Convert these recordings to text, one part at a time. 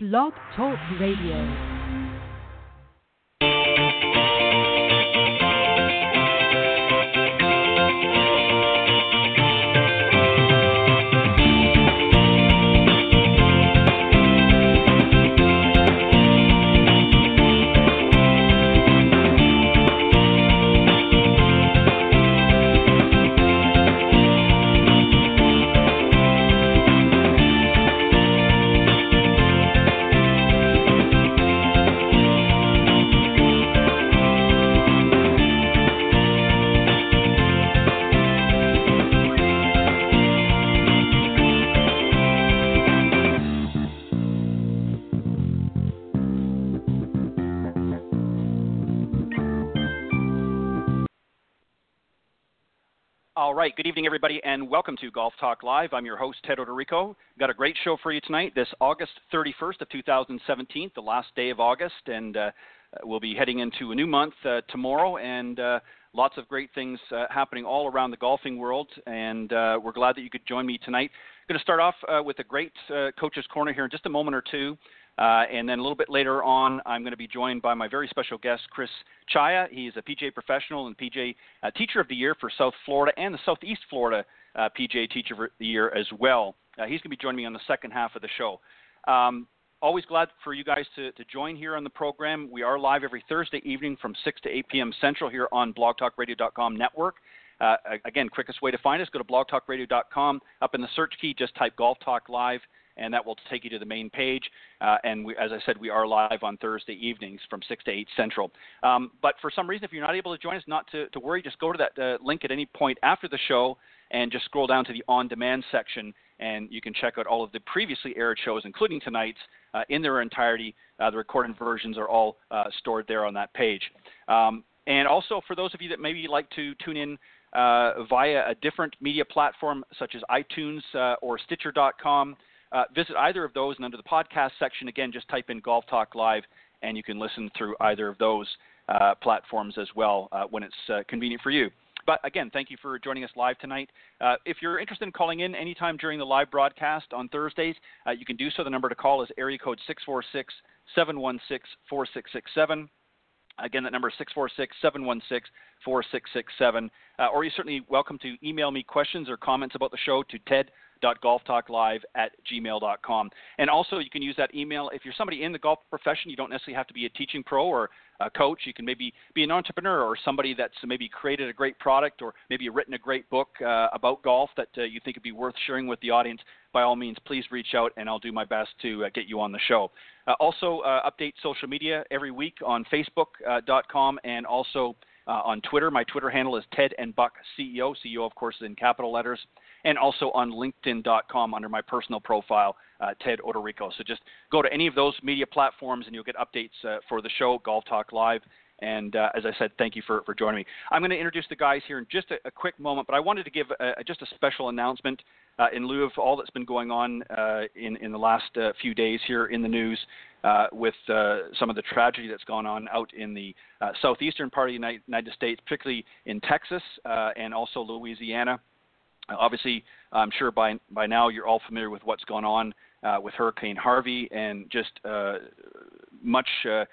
Blog Talk Radio. Right. Good evening, everybody, and welcome to Golf Talk Live. I'm your host, Ted Oderico. Got a great show for you tonight. This August 31st of 2017, the last day of August, and uh, we'll be heading into a new month uh, tomorrow, and uh, lots of great things uh, happening all around the golfing world. And uh, we're glad that you could join me tonight. Going to start off uh, with a great coach's corner here in just a moment or two. Uh, and then a little bit later on, I'm going to be joined by my very special guest, Chris Czaja. He's a PGA professional and PGA uh, Teacher of the Year for South Florida and the Southeast Florida uh, PGA Teacher of the Year as well. Uh, he's going to be joining me on the second half of the show. Um, always glad for you guys to, to join here on the program. We are live every Thursday evening from 6 to 8 p.m. Central here on blogtalkradio.com network. Uh, again, quickest way to find us, go to blogtalkradio.com. Up in the search key, just type Golf Talk Live and that will take you to the main page. Uh, and we, as I said, we are live on Thursday evenings from 6 to 8 Central. Um, but for some reason, if you're not able to join us, not to, to worry, just go to that uh, link at any point after the show and just scroll down to the on demand section, and you can check out all of the previously aired shows, including tonight's, uh, in their entirety. Uh, the recorded versions are all uh, stored there on that page. Um, and also, for those of you that maybe like to tune in uh, via a different media platform such as iTunes or Stitcher.com, uh, visit either of those, and under the podcast section, again, just type in Golf Talk Live, and you can listen through either of those uh, platforms as well uh, when it's uh, convenient for you. But again, thank you for joining us live tonight. Uh, if you're interested in calling in anytime during the live broadcast on Thursdays, you can do so. The number to call is area code 646 716 4667. Again, that number is 646 716 4667. Or you're certainly welcome to email me questions or comments about the show to ted golftalklive at gmail.com. And also, you can use that email if you're somebody in the golf profession. You don't necessarily have to be a teaching pro or a coach. You can maybe be an entrepreneur or somebody that's maybe created a great product or maybe written a great book uh, about golf that uh, you think would be worth sharing with the audience. By all means, please reach out and I'll do my best to uh, get you on the show. Uh, also, uh, update social media every week on Facebook.com uh, and also on Twitter. My Twitter handle is Ted and Buck CEO. CEO, of course, is in capital letters and also on LinkedIn.com under my personal profile, uh, Ted Odorico. So just go to any of those media platforms and you'll get updates uh, for the show, Golf Talk Live. And uh, as I said, thank you for, for joining me. I'm going to introduce the guys here in just a, a quick moment, but I wanted to give a, just a special announcement uh, in lieu of all that's been going on uh, in, in the last uh, few days here in the news with some of the tragedy that's gone on out in the southeastern part of the United States, particularly in Texas and also Louisiana. Obviously, I'm sure by by now you're all familiar with what's gone on uh, with Hurricane Harvey and just uh, much uh,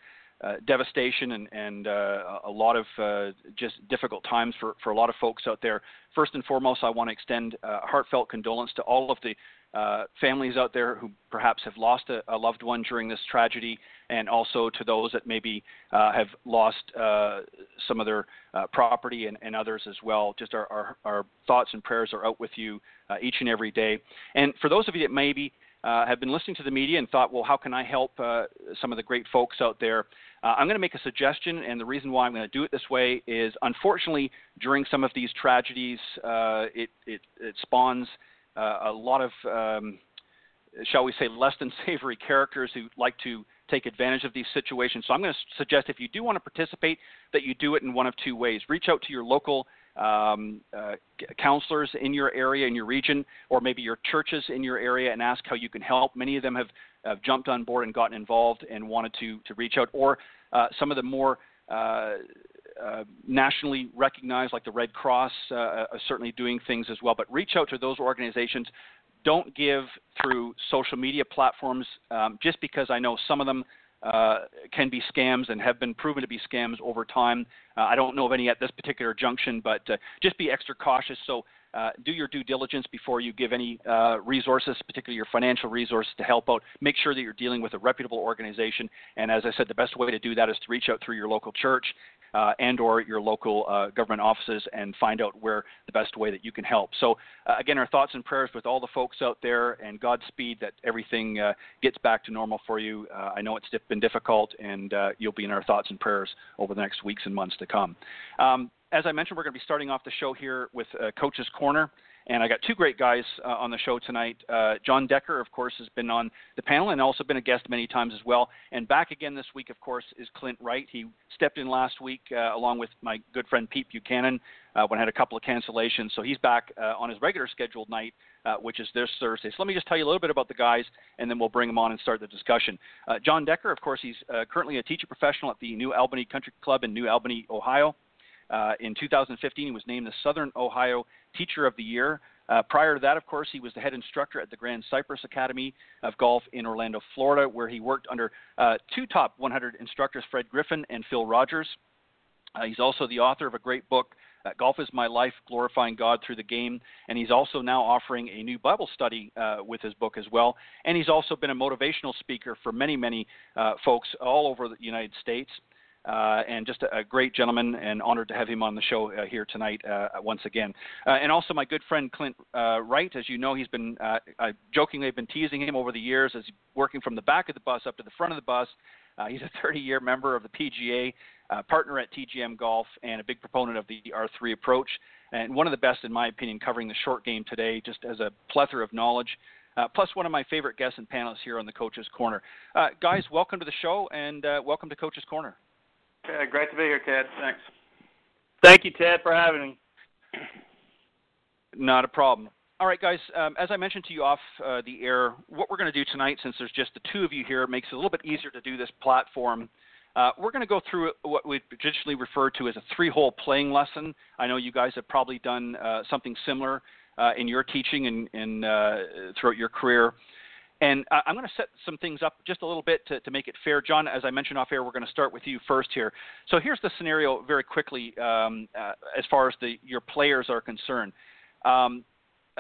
devastation and, and uh, a lot of uh, just difficult times for, for a lot of folks out there. First and foremost, I want to extend heartfelt condolence to all of the uh, families out there who perhaps have lost a, a, loved one during this tragedy, and also to those that maybe uh, have lost uh, some of their uh, property and, and, others as well. Just our, our, our, thoughts and prayers are out with you uh, each and every day. And for those of you that maybe have been listening to the media and thought, well, how can I help some of the great folks out there? I'm going to make a suggestion, and the reason why I'm going to do it this way is unfortunately, during some of these tragedies, it, it, it spawns uh, a lot of, um, shall we say, less than savory characters who like to take advantage of these situations. So I'm going to suggest if you do want to participate, that you do it in one of two ways. Reach out to your local um, uh, counselors in your area, in your region, or maybe your churches in your area and ask how you can help. Many of them have, have jumped on board and gotten involved and wanted to, to reach out, or uh, some of the more uh, uh, nationally recognized, like the Red Cross, uh, are certainly doing things as well. But reach out to those organizations. don't give through social media platforms um, just because I know some of them uh, can be scams and have been proven to be scams over time. Uh, I don't know of any at this particular junction, but uh, just be extra cautious. So uh, do your due diligence before you give any uh, resources, particularly your financial resources, to help out. Make sure that you're dealing with a reputable organization. And as I said, the best way to do that is to reach out through your local church uh, and or your local uh, government offices and find out where the best way that you can help. So uh, again, our thoughts and prayers with all the folks out there, and Godspeed that everything uh, gets back to normal for you. Uh, I know it's been difficult, and uh, you'll be in our thoughts and prayers over the next weeks and months to come. Um, as I mentioned, we're going to be starting off the show here with Coach's Corner. And I got two great guys uh, on the show tonight. Uh, Jon Decker, of course, has been on the panel and also been a guest many times as well. And back again this week, of course, is Clint Wright. He stepped in last week uh, along with my good friend Pete Buchanan uh, when I had a couple of cancellations. So he's back uh, on his regular scheduled night, uh, which is this Thursday. So let me just tell you a little bit about the guys, and then we'll bring them on and start the discussion. Jon Decker, of course, he's currently a teacher professional at the New Albany Country Club in New Albany, Ohio. In 2015, he was named the Southern Ohio Teacher of the Year. Uh, prior to that, of course, he was the head instructor at the Grand Cypress Academy of Golf in Orlando, Florida, where he worked under uh, two top 100 instructors, Fred Griffin and Phil Rodgers. Uh, he's also the author of a great book, uh, Golf is My Life Glorifying God Through the Game. And he's also now offering a new Bible study uh, with his book as well. And he's also been a motivational speaker for many, many uh, folks all over the United States uh, and just a, a, great gentleman, and honored to have him on the show uh, here tonight uh, once again. Uh, and also my good friend Clint uh, Wright, as you know, he's been jokingly I've been teasing him over the years as working from the back of the bus up to the front of the bus. he's a 30-year member of the PGA, partner at TGM Golf, and a big proponent of the R3 approach. And one of the best, in my opinion, covering the short game today, just as a plethora of knowledge. Uh, plus one of my favorite guests and panelists here on the Coach's Corner. Uh, guys, welcome to the show and uh, welcome to Coach's Corner. Okay, great to be here, Ted. Thanks. Thank you, Ted, for having me. Not a problem. All right, guys. Um, as I mentioned to you off uh, the air, what we're going to do tonight, since there's just the two of you here, it makes it a little bit easier to do this platform. Uh, we're going to go through what we traditionally refer to as a three-hole playing lesson. I know you guys have probably done uh, something similar uh, in your teaching and, and uh, throughout your career. And uh, I'm going to set some things up just a little bit to, to, make it fair. Jon, as I mentioned off air, we're going to start with you first here. So here's the scenario very quickly um, uh, as far as the, your players are concerned. Um,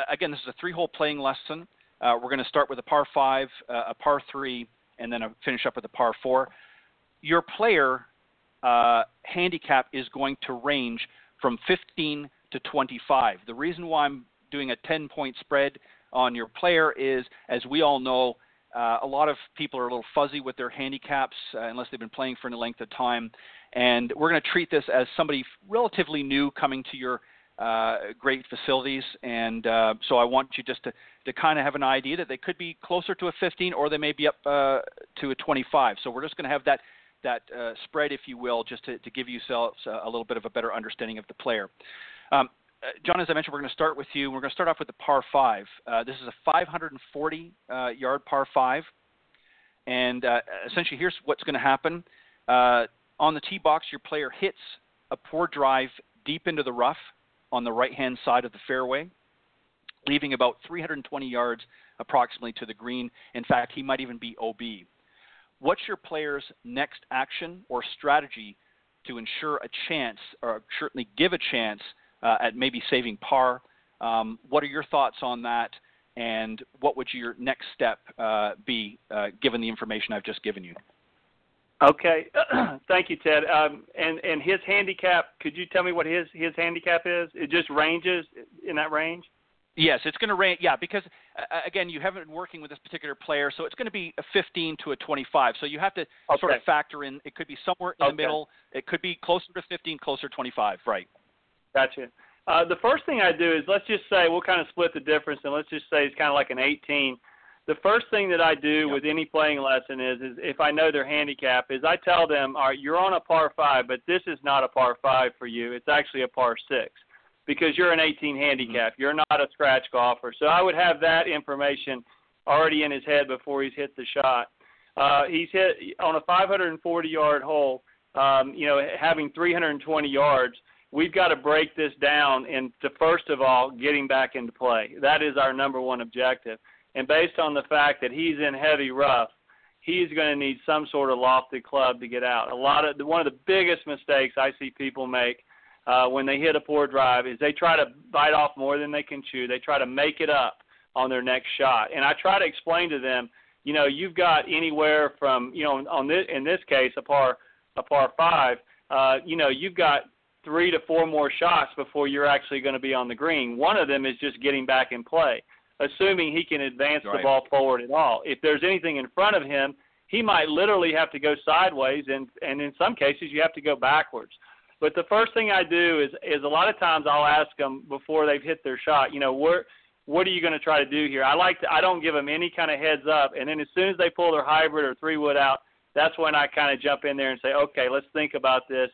again, this is a three hole playing lesson. Uh, we're going to start with a par five, uh, a par three, and then finish up with a par four. Your player uh, handicap is going to range from 15 to 25. The reason why I'm doing a 10 point spread on your player is, as we all know, uh, a lot of people are a little fuzzy with their handicaps uh, unless they've been playing for any length of time. And we're going to treat this as somebody relatively new coming to your uh, great facilities. And uh, so I want you just to, to kind of have an idea that they could be closer to a 15 or they may be up uh, to a 25. So we're just going to have that that uh, spread, if you will, just to, to give yourselves a little bit of a better understanding of the player. Um, uh, Jon, as I mentioned, we're going to start with you. We're going to start off with the par five. Uh, this is a 540 uh, yard par five, and uh, essentially, here's what's going to happen. Uh, on the tee box, your player hits a poor drive deep into the rough on the right-hand side of the fairway, leaving about 320 yards approximately to the green. In fact, he might even be OB. What's your player's next action or strategy to ensure a chance, or certainly give a chance? Uh, at maybe saving par. Um, what are your thoughts on that? And what would your next step uh, be, uh, given the information I've just given you? Okay, thank you, Ted. Um, and and his handicap. Could you tell me what his his handicap is? It just ranges in that range. Yes, it's going to range. Yeah, because uh, again, you haven't been working with this particular player, so it's going to be a 15 to a 25. So you have to okay. sort of factor in. It could be somewhere in okay. the middle. It could be closer to 15, closer to 25. Right. Gotcha. Uh, the first thing I do is let's just say we'll kind of split the difference, and let's just say it's kind of like an 18. The first thing that I do yep. with any playing lesson is, is if I know their handicap, is I tell them, all right, you're on a par five, but this is not a par five for you. It's actually a par six because you're an 18 handicap. Mm-hmm. You're not a scratch golfer. So I would have that information already in his head before he's hit the shot. Uh, he's hit on a 540 yard hole. Um, you know, having 320 yards we've got to break this down into first of all getting back into play. That is our number one objective. And based on the fact that he's in heavy rough, he's going to need some sort of lofted club to get out. A lot of one of the biggest mistakes I see people make uh, when they hit a poor drive is they try to bite off more than they can chew. They try to make it up on their next shot. And I try to explain to them, you know, you've got anywhere from, you know, on this in this case a par a par 5, uh, you know, you've got three to four more shots before you're actually going to be on the green. One of them is just getting back in play, assuming he can advance right. the ball forward at all. If there's anything in front of him, he might literally have to go sideways, and and in some cases you have to go backwards. But the first thing I do is is a lot of times I'll ask them before they've hit their shot, you know, where what are you going to try to do here? I like to I don't give them any kind of heads up, and then as soon as they pull their hybrid or three wood out, that's when I kind of jump in there and say, okay, let's think about this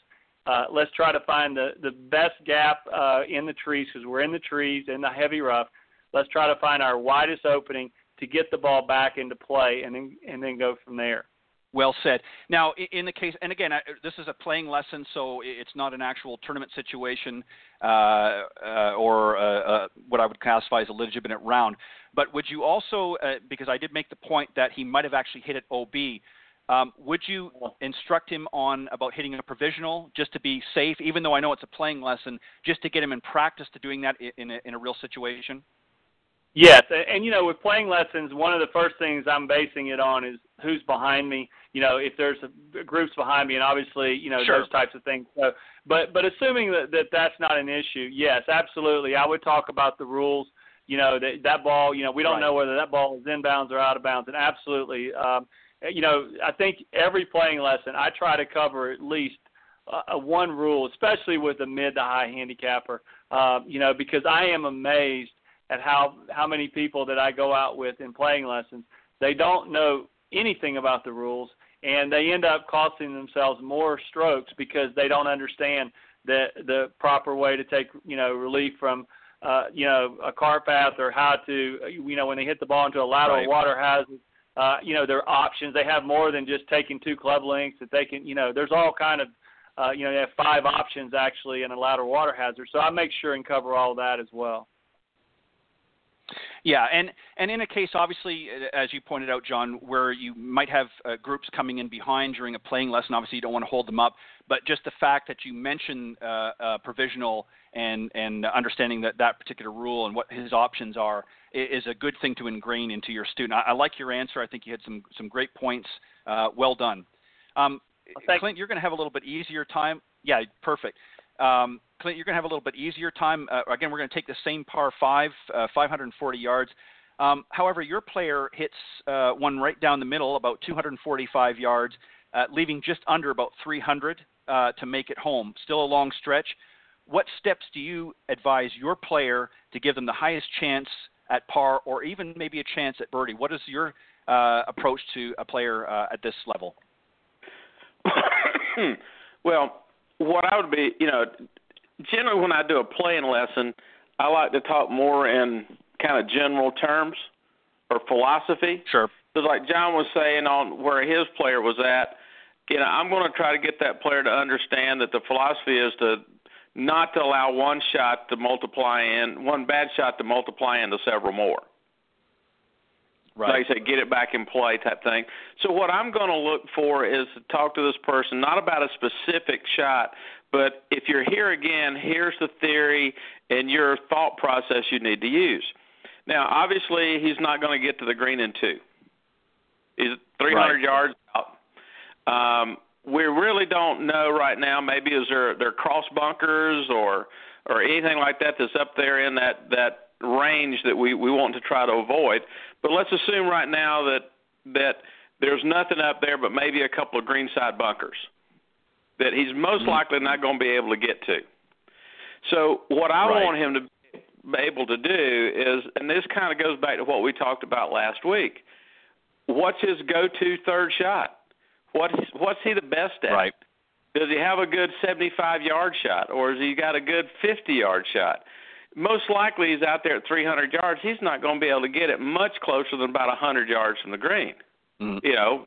uh, let's try to find the, the best gap uh, in the trees because we're in the trees in the heavy rough. Let's try to find our widest opening to get the ball back into play and then and then go from there. Well said. Now, in the case, and again, this is a playing lesson, so it's not an actual tournament situation uh, uh, or uh, uh, what I would classify as a legitimate round. But would you also, uh, because I did make the point that he might have actually hit it OB, um, would you instruct him on about hitting a provisional just to be safe, even though I know it's a playing lesson, just to get him in practice to doing that in a, in a real situation? Yes, and, and you know, with playing lessons, one of the first things I'm basing it on is who's behind me. You know, if there's a, groups behind me, and obviously, you know, sure. those types of things. So, but but assuming that, that that's not an issue, yes, absolutely, I would talk about the rules. You know, that that ball. You know, we don't right. know whether that ball is inbounds or out of bounds, and absolutely. Um, you know, I think every playing lesson I try to cover at least uh, one rule, especially with a mid to high handicapper. Uh, you know, because I am amazed at how how many people that I go out with in playing lessons they don't know anything about the rules and they end up costing themselves more strokes because they don't understand the the proper way to take you know relief from uh, you know a car path or how to you know when they hit the ball into a lateral right. water hazard uh, you know, their options. They have more than just taking two club links that they can, you know, there's all kind of, uh, you know, they have five options actually in a lateral water hazard. So I make sure and cover all that as well. Yeah, and and in a case, obviously, as you pointed out, Jon, where you might have uh, groups coming in behind during a playing lesson, obviously you don't want to hold them up. But just the fact that you mention uh, uh, provisional and and understanding that that particular rule and what his options are is a good thing to ingrain into your student. I, I like your answer. I think you had some some great points. Uh, well done. Um, well, Clint, you're going to have a little bit easier time. Yeah, perfect. Um, Clint, you're going to have a little bit easier time. Uh, again, we're going to take the same par five, uh, 540 yards. Um, however, your player hits uh, one right down the middle, about 245 yards, uh, leaving just under about 300 uh, to make it home. Still a long stretch. What steps do you advise your player to give them the highest chance at par, or even maybe a chance at birdie? What is your uh, approach to a player at this level? well, what I would be, you know, generally when I do a playing lesson, I like to talk more in kind of general terms or philosophy. Sure. Because like Jon was saying on where his player was at, you know, I'm going to try to get that player to understand that the philosophy is to not to allow one shot to multiply in one bad shot to multiply into several more. Right. Like I say, get it back in play type thing. So what I'm going to look for is to talk to this person not about a specific shot, but if you're here again, here's the theory and your thought process you need to use. Now, obviously, he's not going to get to the green in two. He's 300 right. yards out. Um, we really don't know right now. Maybe is there there cross bunkers or or anything like that that's up there in that that range that we we want to try to avoid. But let's assume right now that that there's nothing up there but maybe a couple of greenside bunkers that he's most mm-hmm. likely not going to be able to get to. So what I right. want him to be able to do is, and this kind of goes back to what we talked about last week. What's his go-to third shot? What what's he the best at? Right. Does he have a good 75 yard shot, or has he got a good 50 yard shot? Most likely he's out there at 300 yards. He's not going to be able to get it much closer than about 100 yards from the green. Mm. You know,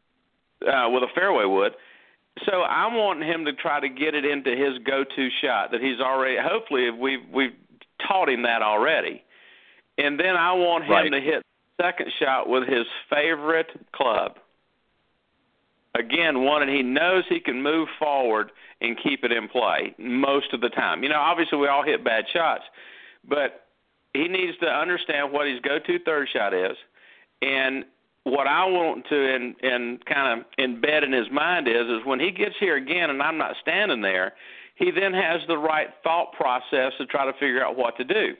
uh, with a fairway wood. so I want him to try to get it into his go-to shot that he's already. Hopefully, we've we've taught him that already, and then I want him right. to hit second shot with his favorite club. Again, one that he knows he can move forward and keep it in play most of the time. You know, obviously we all hit bad shots, but he needs to understand what his go-to third shot is, and what I want to and and kind of embed in his mind is is when he gets here again and I'm not standing there, he then has the right thought process to try to figure out what to do.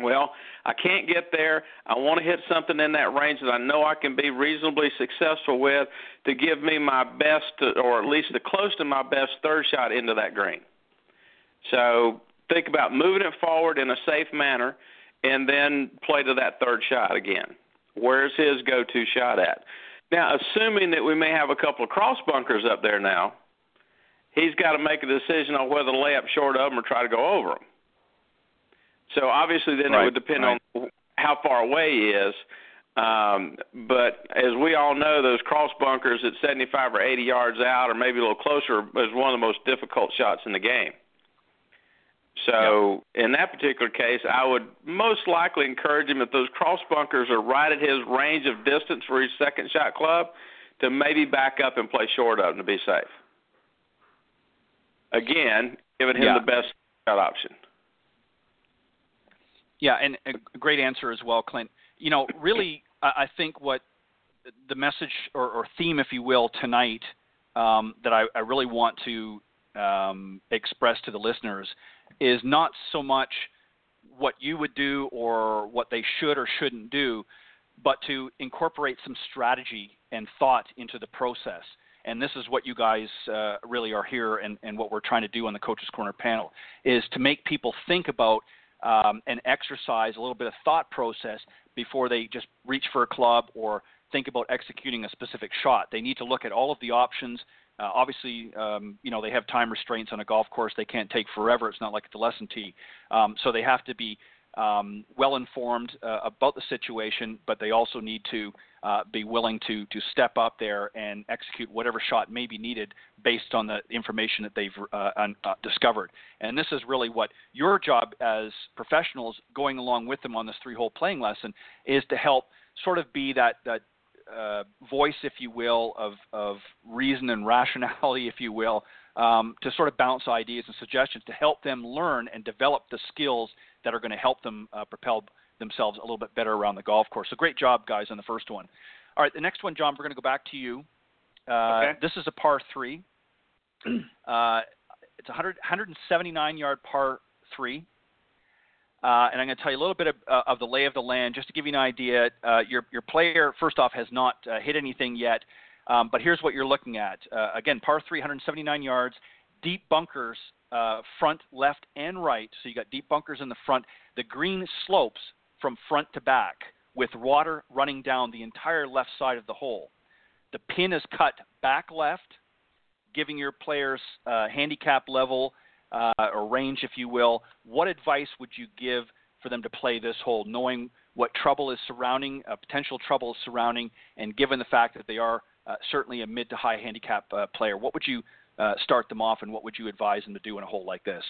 Well, I can't get there. I want to hit something in that range that I know I can be reasonably successful with to give me my best, or at least the close to my best third shot into that green. So think about moving it forward in a safe manner, and then play to that third shot again. Where's his go-to shot at? Now, assuming that we may have a couple of cross bunkers up there now, he's got to make a decision on whether to lay up short of them or try to go over them. So obviously, then right, it would depend right. on how far away he is. Um, but as we all know, those cross bunkers at 75 or 80 yards out, or maybe a little closer, is one of the most difficult shots in the game. So in that particular case, I would most likely encourage him if those cross bunkers are right at his range of distance for his second shot club, to maybe back up and play short of them to be safe. Again, giving him Yeah. the best shot option. Yeah, and a great answer as well, Clint. You know, really, I I think what the message or, or theme, if you will, tonight um, that I, I really want to um, express to the listeners is not so much what you would do or what they should or shouldn't do, but to incorporate some strategy and thought into the process. And this is what you guys uh, really are here, and, and what we're trying to do on the Coaches Corner panel is to make people think about um, and exercise a little bit of thought process before they just reach for a club or think about executing a specific shot. They need to look at all of the options. Uh, obviously, um, you know they have time restraints on a golf course; they can't take forever. It's not like the lesson tee, um, so they have to be um, well informed uh, about the situation. But they also need to uh, be willing to to step up there and execute whatever shot may be needed based on the information that they've uh, un, uh, discovered. And this is really what your job as professionals, going along with them on this three-hole playing lesson, is to help sort of be that that uh, voice, if you will, of, of reason and rationality, if you will, um, to sort of bounce ideas and suggestions to help them learn and develop the skills that are going to help them uh, propel themselves a little bit better around the golf course. So great job, guys, on the first one. All right, the next one, Jon, we're going to go back to you. Uh, Okay. This is a par three. Uh, it's a 100, 179 yard par three. Uh, and I'm going to tell you a little bit of, uh, of the lay of the land just to give you an idea. Uh, your, your player, first off, has not uh, hit anything yet, um, but here's what you're looking at. Uh, again, par 379 yards, deep bunkers, uh, front, left, and right. So you got deep bunkers in the front. The green slopes from front to back with water running down the entire left side of the hole. The pin is cut back left, giving your players handicap level uh, or range, if you will. What advice would you give for them to play this hole, knowing what trouble is surrounding, uh, potential trouble is surrounding, and given the fact that they are uh, certainly a mid to high handicap uh, player? What would you uh, start them off, and what would you advise them to do in a hole like this?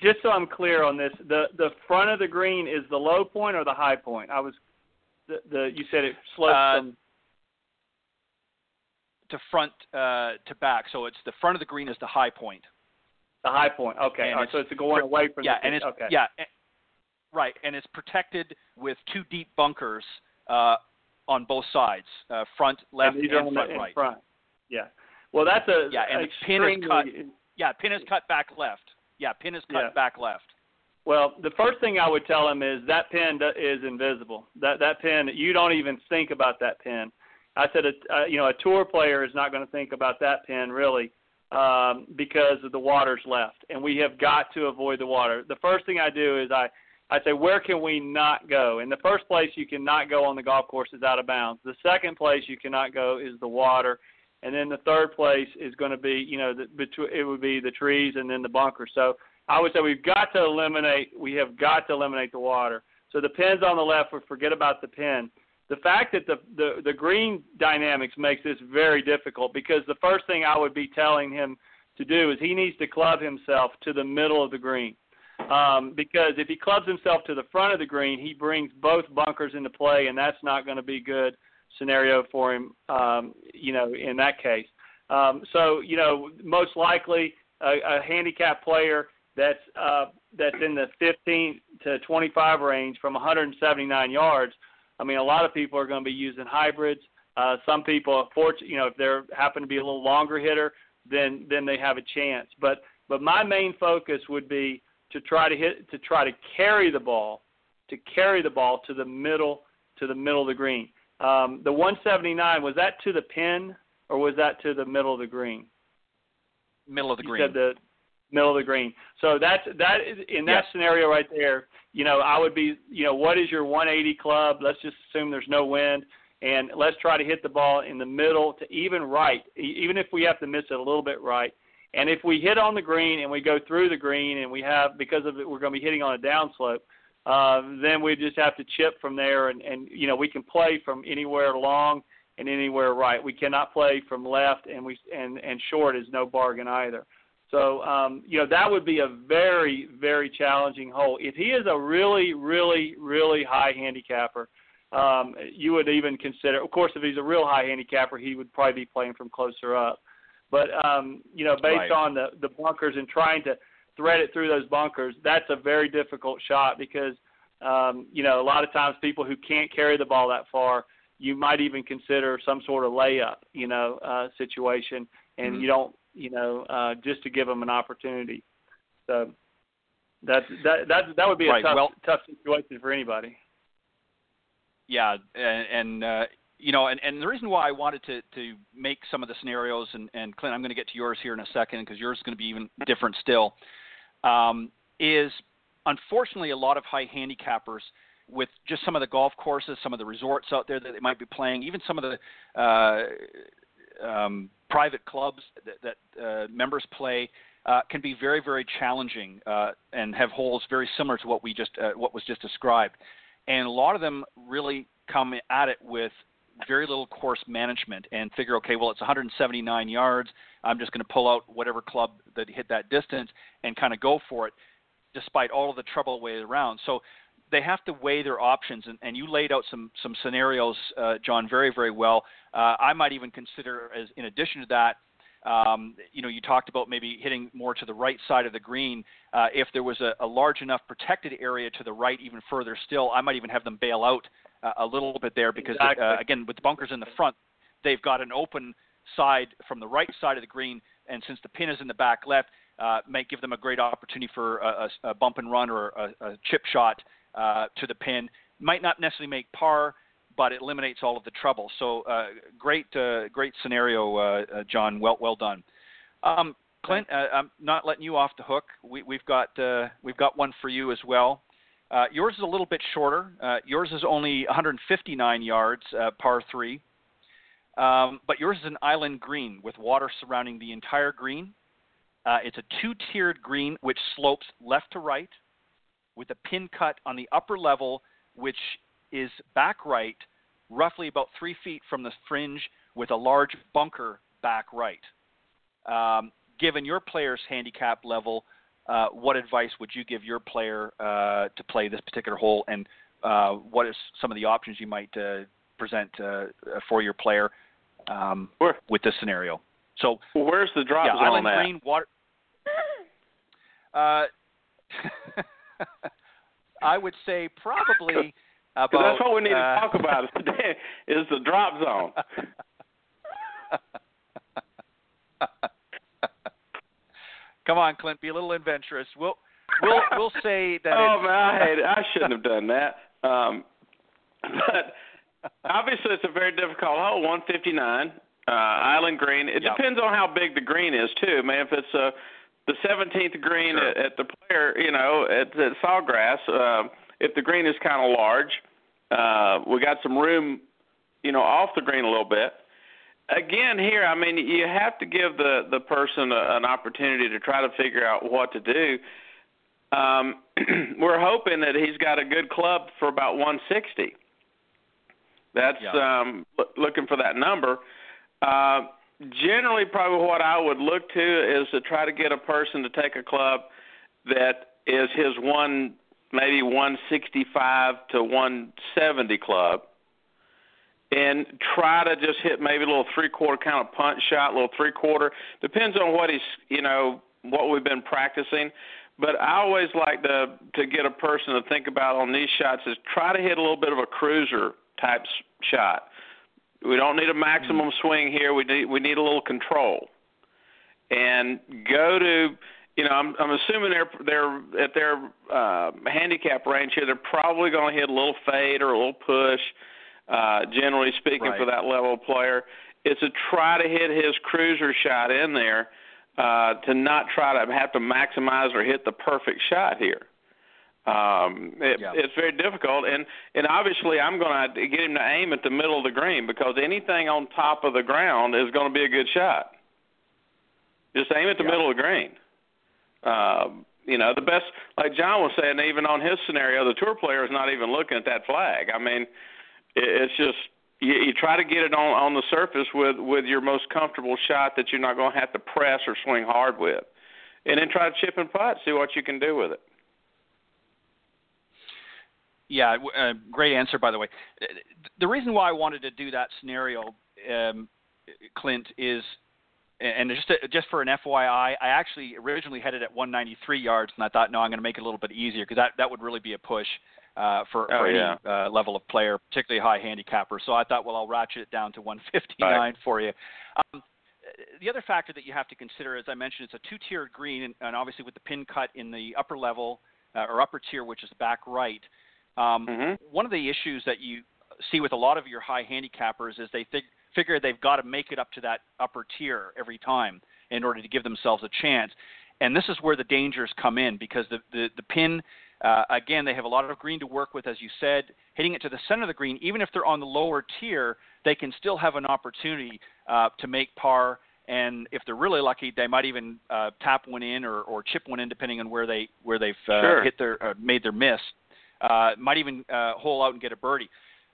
Just so I'm clear on this, the the front of the green is the low point or the high point? I was the, the you said it slopes Uh, from To front uh, to back, so it's the front of the green is the high point. The high point. Okay, all right, so it's going away from yeah, the and it's okay. yeah, eh, right, and it's protected with two deep bunkers uh, on both sides, uh, front left and and front the, right. front. Yeah. Well, that's a Yeah, and the pin is cut. Yeah, pin is cut back left. Yeah, pin is cut Yeah. back left. Well, the first thing I would tell him is that pin is invisible. That that pin, you don't even think about that pin. I said, a, uh, you know, a tour player is not going to think about that pin really um, because of the water's left, and we have got to avoid the water. The first thing I do is I I say, where can we not go? In the first place, you cannot go on the golf course is out of bounds. The second place you cannot go is the water, and then the third place is going to be, you know, the, it would be the trees and then the bunker. So I would say we've got to eliminate. We have got to eliminate the water. So the pins on the left, we forget about the pin. The fact that the, the the green dynamics makes this very difficult because the first thing I would be telling him to do is he needs to club himself to the middle of the green. Um, because if he clubs himself to the front of the green, he brings both bunkers into play, and that's not going to be good scenario for him. Um, you know, in that case. Um, so you know, most likely a, a handicap player that's uh, that's in the 15 to 25 range from 179 yards. I mean, a lot of people are going to be using hybrids. Uh, some people, you know, if they happen to be a little longer hitter, then then they have a chance. But but my main focus would be to try to hit to try to carry the ball, to carry the ball to the middle to the middle of the green. Um, the 179 was that to the pin or was that to the middle of the green? Middle of the you green. Said the middle of the green. So that's that in that yes. scenario right there. You know, I would be. You know, what is your 180 club? Let's just assume there's no wind, and let's try to hit the ball in the middle to even right, even if we have to miss it a little bit right. And if we hit on the green and we go through the green and we have because of it we're going to be hitting on a downslope, uh, then we just have to chip from there and, and you know we can play from anywhere long and anywhere right. We cannot play from left and we and and short is no bargain either. So um, you know that would be a very very challenging hole. If he is a really really really high handicapper, um, you would even consider. Of course, if he's a real high handicapper, he would probably be playing from closer up. But um, you know, based right. on the the bunkers and trying to thread it through those bunkers, that's a very difficult shot because um, you know a lot of times people who can't carry the ball that far, you might even consider some sort of layup, you know, uh, situation, and mm-hmm. you don't, you know, uh, just to give them an opportunity. So that's that that that would be a right. tough well, tough situation for anybody. Yeah, and, and uh, you know, and, and the reason why I wanted to, to make some of the scenarios, and, and Clint, I'm going to get to yours here in a second because yours is going to be even different still, um, is unfortunately a lot of high handicappers with just some of the golf courses, some of the resorts out there that they might be playing, even some of the uh, um, private clubs that, that uh, members play. Uh, can be very, very challenging uh, and have holes very similar to what we just uh, what was just described, and a lot of them really come at it with very little course management and figure, okay, well, it's 179 yards. I'm just going to pull out whatever club that hit that distance and kind of go for it, despite all of the trouble way around. So they have to weigh their options, and, and you laid out some some scenarios, uh, Jon, very very well. Uh, I might even consider as in addition to that. Um, you know, you talked about maybe hitting more to the right side of the green. Uh, if there was a, a large enough protected area to the right, even further still, I might even have them bail out a little bit there because uh, exactly. uh, again with the bunkers in the front, they've got an open side from the right side of the green, and since the pin is in the back left, uh, may give them a great opportunity for a, a, a bump and run or a, a chip shot uh, to the pin. Might not necessarily make par, but it eliminates all of the trouble. So uh, great, uh, great scenario, uh, uh, Jon. Well, well done. Um, Clint, uh, I'm not letting you off the hook. We, we've got uh, we've got one for you as well. Uh, yours is a little bit shorter. Uh, yours is only 159 yards, uh, par three. Um, but yours is an island green with water surrounding the entire green. Uh, it's a two-tiered green which slopes left to right, with a pin cut on the upper level, which is back right, roughly about three feet from the fringe, with a large bunker back right. Um, given your player's handicap level, uh, what advice would you give your player uh, to play this particular hole, and uh, what is some of the options you might uh, present uh, for your player um, with this scenario? So, well, where's the drop yeah, zone island at? green water. Uh, I would say probably about. that's what we need uh, to talk about today is the drop zone. Come on, Clint, be a little adventurous. We'll we'll we'll say that. oh man, I hate it. I shouldn't have done that. Um, but obviously, it's a very difficult hole. 159, uh, Island Green. It Yep. depends on how big the green is too. Man, if it's uh, the 17th green Sure. at, at the player, you know, at, at Sawgrass, uh, if the green is kind of large, uh, we got some room, you know, off the green a little bit again here i mean you have to give the the person a, an opportunity to try to figure out what to do um we're hoping that he's got a good club for about 160 That's yeah. um, looking for that number. Uh, generally, probably what I would look to is to try to get a person to take a club that is his one, maybe 165 to 170 club, and try to just hit maybe a little three quarter kind of punch shot, a little three quarter. Depends on what he's, you know, what we've been practicing. But I always like to to get a person to think about on these shots is try to hit a little bit of a cruiser type shot. We don't need a maximum mm-hmm. swing here. We need we need a little control, and go to you know I'm I'm assuming they're they're at their uh, handicap range here. They're probably going to hit a little fade or a little push. Uh, generally speaking, right. for that level of player, is to try to hit his cruiser shot in there uh, to not try to have to maximize or hit the perfect shot here. Um, it, yeah. It's very difficult, and and obviously I'm going to get him to aim at the middle of the green because anything on top of the ground is going to be a good shot. Just aim at the yeah. middle of the green. Um, you know, the best, like Jon was saying, even on his scenario, the tour player is not even looking at that flag. I mean, it, it's just you, you try to get it on on the surface with with your most comfortable shot that you're not going to have to press or swing hard with, and then try to chip and putt, see what you can do with it. Yeah, uh, great answer, by the way. The reason why I wanted to do that scenario, um, Clint, is, and just to, just for an FYI, I actually originally had it at 193 yards, and I thought, no, I'm going to make it a little bit easier because that that would really be a push uh, for, oh, for yeah. any uh, level of player, particularly high handicapper. So I thought, well, I'll ratchet it down to 159 right. for you. Um, the other factor that you have to consider, as I mentioned, it's a two-tiered green, and, and obviously with the pin cut in the upper level uh, or upper tier, which is back right. Um, mm-hmm. One of the issues that you see with a lot of your high handicappers is they think, figure they've got to make it up to that upper tier every time in order to give themselves a chance. And this is where the dangers come in because the, the, the pin uh, again, they have a lot of green to work with, as you said. Hitting it to the center of the green, even if they're on the lower tier, they can still have an opportunity uh, to make par. And if they're really lucky, they might even uh, tap one in or, or chip one in, depending on where they where they've uh, sure. hit their uh, made their miss. Uh, might even uh, hole out and get a birdie.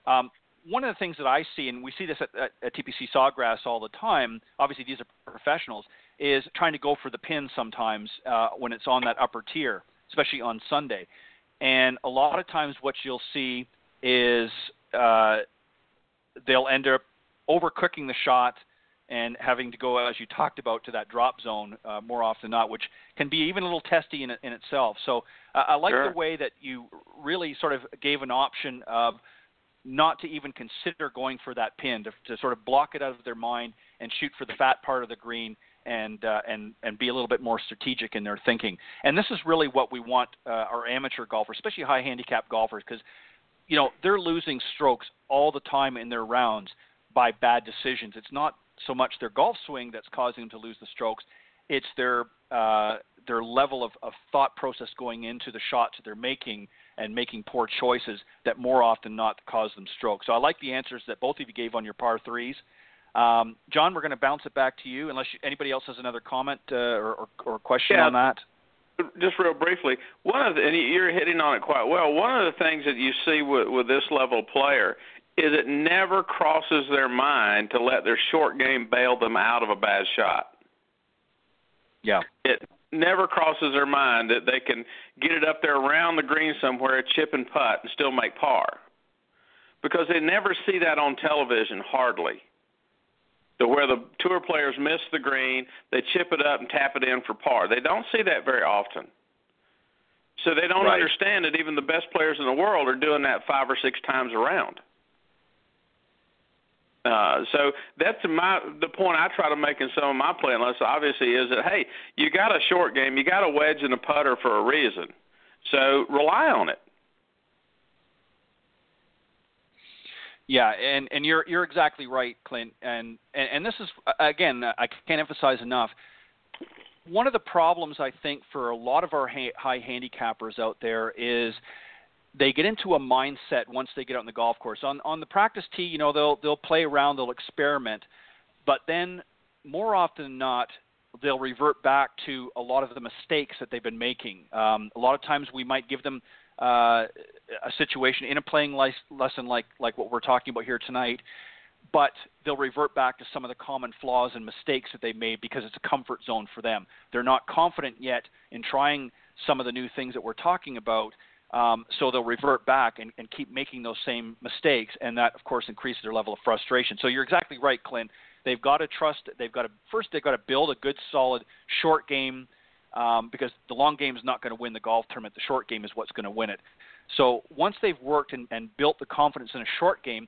Um, one of the things that I see, and we see this at, at, at TPC Sawgrass all the time. Obviously, these are professionals. Is trying to go for the pin sometimes uh, when it's on that upper tier especially on Sunday. And a lot of times, what you'll see is uh, they'll end up overcooking the shot and having to go, as you talked about, to that drop zone uh, more often than not, which can be even a little testy in, in itself. So uh, I like sure. the way that you really sort of gave an option of not to even consider going for that pin, to, to sort of block it out of their mind and shoot for the fat part of the green and uh, and and be a little bit more strategic in their thinking. And this is really what we want uh, our amateur golfers, especially high handicap golfers, because you know they're losing strokes all the time in their rounds by bad decisions. It's not so much their golf swing that's causing them to lose the strokes; it's their uh, their level of, of thought process going into the shots that they're making and making poor choices that more often not cause them strokes. So I like the answers that both of you gave on your par threes. Um, Jon, we're going to bounce it back to you, unless you, anybody else has another comment uh, or, or, or, question yeah. on that. Just real briefly, one of the, and you're hitting on it quite well. One of the things that you see with, with this level player is it never crosses their mind to let their short game bail them out of a bad shot. Yeah. It never crosses their mind that they can get it up there around the green somewhere, chip and putt, and still make par. Because they never see that on television, hardly to where the tour players miss the green, they chip it up and tap it in for par. They don't see that very often. So they don't right. understand that even the best players in the world are doing that five or six times around. Uh, so that's my the point I try to make in some of my play unless obviously is that hey, you got a short game, you got a wedge and a putter for a reason. So rely on it. Yeah, and and you're you're exactly right, Clint. And and, and this is again, I can't emphasize enough. One of the problems I think for a lot of our ha- high handicappers out there is they get into a mindset once they get out on the golf course. On on the practice tee, you know, they'll they'll play around, they'll experiment, but then more often than not, they'll revert back to a lot of the mistakes that they've been making. Um, a lot of times we might give them uh, a situation in a playing lesson like like what we're talking about here tonight, but they'll revert back to some of the common flaws and mistakes that they made because it's a comfort zone for them. They're not confident yet in trying some of the new things that we're talking about. Um, so they'll revert back and, and keep making those same mistakes, and that, of course, increases their level of frustration. So you're exactly right, Clint. They've got to trust. They've got to first. They've got to build a good, solid short game um, because the long game is not going to win the golf tournament. The short game is what's going to win it. So once they've worked and, and built the confidence in a short game,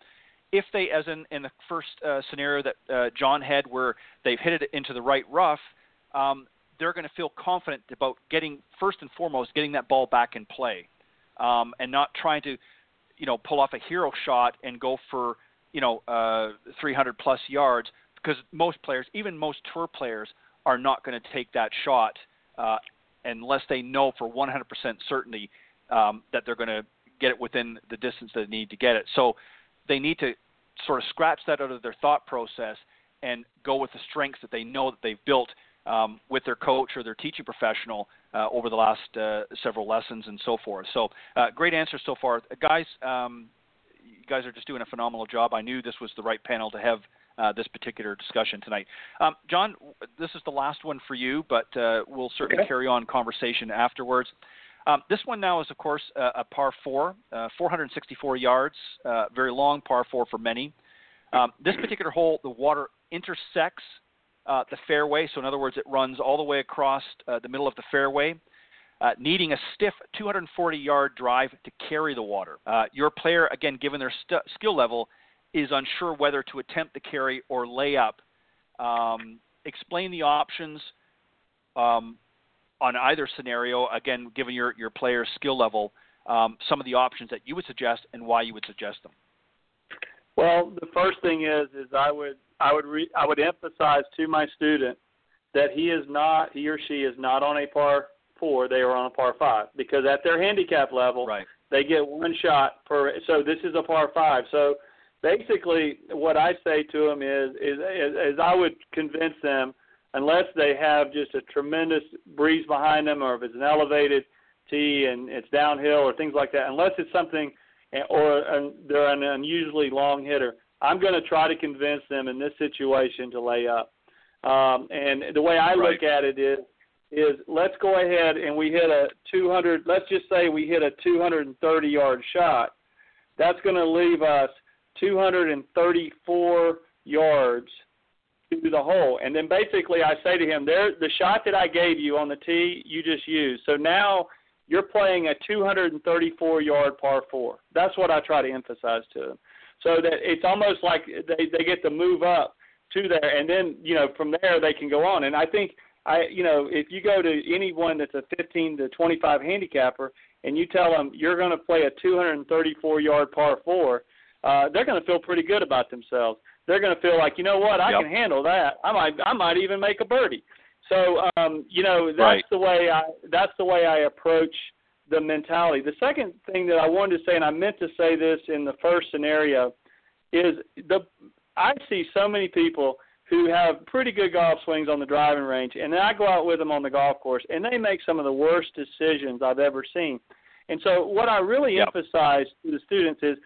if they, as in, in the first uh, scenario that uh, Jon had, where they've hit it into the right rough, um, they're going to feel confident about getting first and foremost getting that ball back in play, um, and not trying to, you know, pull off a hero shot and go for you know uh, 300 plus yards because most players, even most tour players, are not going to take that shot uh, unless they know for 100% certainty um, that they're going to get it within the distance they need to get it. So they need to sort of scratch that out of their thought process and go with the strengths that they know that they've built um, with their coach or their teaching professional uh, over the last uh, several lessons and so forth. So, uh, great answer so far, guys. Um, you guys are just doing a phenomenal job. I knew this was the right panel to have uh, this particular discussion tonight. Um, John, this is the last one for you, but uh, we'll certainly okay. carry on conversation afterwards. Um, this one now is, of course, uh, a par four, uh, 464 yards, uh, very long par four for many. Um, this particular hole, the water intersects uh, the fairway, so in other words, it runs all the way across uh, the middle of the fairway, uh, needing a stiff 240 yard drive to carry the water. your player, again, given their st- skill level, is unsure whether to attempt the carry or lay up. Um, explain the options. Um, on either scenario, again, given your, your player's skill level, um, some of the options that you would suggest and why you would suggest them? Well, the first thing is is I would I would re, I would emphasize to my student that he is not he or she is not on a par four, they are on a par five because at their handicap level, right. they get one shot per. So this is a par five. So basically, what I say to them is is, is, is I would convince them unless they have just a tremendous breeze behind them or if it's an elevated tee and it's downhill or things like that, unless it's something or they're an unusually long hitter, I'm going to try to convince them in this situation to lay up. Um, and the way I right. look at it is, is let's go ahead and we hit a 200. Let's just say we hit a 230 yard shot. That's going to leave us 234 yards to the hole. And then basically I say to him, there the shot that I gave you on the tee, you just used. So now you're playing a 234 yard par four. That's what I try to emphasize to them. So that it's almost like they they get to move up to there, and then you know from there they can go on. And I think I you know if you go to anyone that's a 15 to 25 handicapper and you tell them you're going to play a 234 yard par four, uh, they're going to feel pretty good about themselves they're going to feel like, you know what, I yep. can handle that. I might, I might even make a birdie. So, um, you know, that's right. the way I, that's the way I approach the mentality. The second thing that I wanted to say, and I meant to say this in the first scenario, is the I see so many people who have pretty good golf swings on the driving range, and then I go out with them on the golf course, and they make some of the worst decisions I've ever seen. And so, what I really yep. emphasize to the students is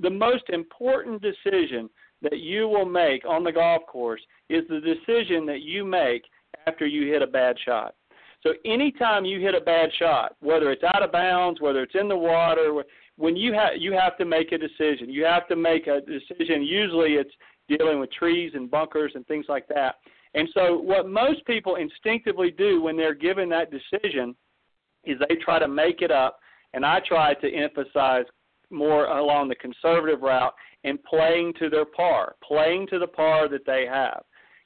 the most important decision that you will make on the golf course is the decision that you make after you hit a bad shot. So anytime you hit a bad shot, whether it's out of bounds, whether it's in the water, when you have you have to make a decision. You have to make a decision. Usually it's dealing with trees and bunkers and things like that. And so what most people instinctively do when they're given that decision is they try to make it up and I try to emphasize more along the conservative route and playing to their par, playing to the par that they have.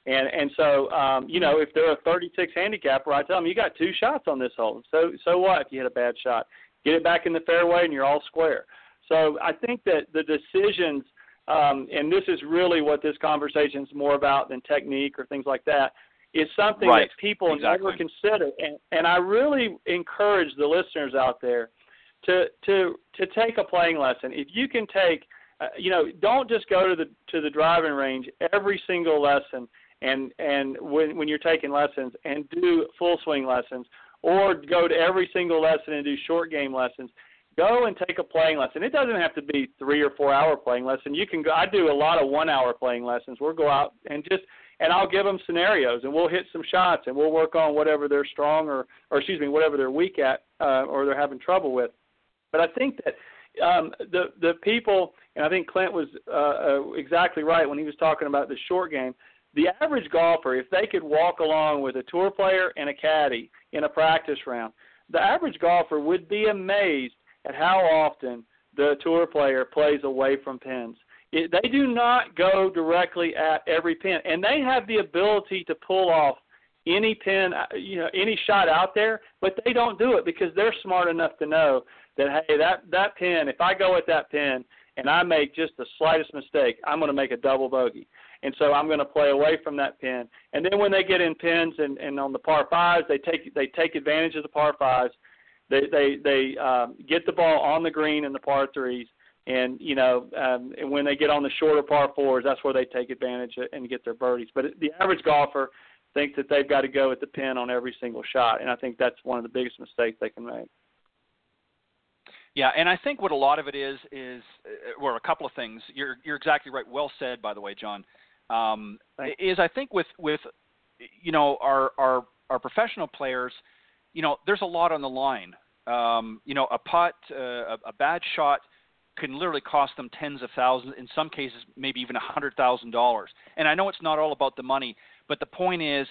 And and so um, you know if they're a 36 handicapper, I tell them you got two shots on this hole. So so what if you hit a bad shot? Get it back in the fairway and you're all square. So I think that the decisions, um, and this is really what this conversation is more about than technique or things like that, is something right. that people exactly. never consider. And and I really encourage the listeners out there to to to take a playing lesson. If you can take uh, you know, don't just go to the to the driving range every single lesson and and when when you're taking lessons and do full swing lessons or go to every single lesson and do short game lessons. go and take a playing lesson. It doesn't have to be three or four hour playing lesson. You can go. I do a lot of one hour playing lessons. We'll go out and just and I'll give them scenarios and we'll hit some shots and we'll work on whatever they're strong or or excuse me whatever they're weak at uh, or they're having trouble with. But I think that um, the the people and I think Clint was uh, uh, exactly right when he was talking about the short game. The average golfer, if they could walk along with a tour player and a caddy in a practice round, the average golfer would be amazed at how often the tour player plays away from pins. It, they do not go directly at every pin, and they have the ability to pull off any pin, uh, you know, any shot out there, but they don't do it because they're smart enough to know that hey, that that pin, if I go at that pin and I make just the slightest mistake, I'm going to make a double bogey, and so I'm going to play away from that pin. And then when they get in pins and, and on the par fives, they take they take advantage of the par fives they they they um, get the ball on the green in the par threes, and you know, um, and when they get on the shorter par fours, that's where they take advantage and get their birdies. But the average golfer thinks that they've got to go at the pin on every single shot, and I think that's one of the biggest mistakes they can make. Yeah, and I think what a lot of it is is uh, well, a couple of things. You're you're exactly right. Well said, by the way, John. Um, is I think with with you know our our our professional players you know, there's a lot on the line. Um, you know, a putt, uh, a, a bad shot can literally cost them tens of thousands, in some cases, maybe even a hundred thousand dollars. And I know it's not all about the money, but the point is,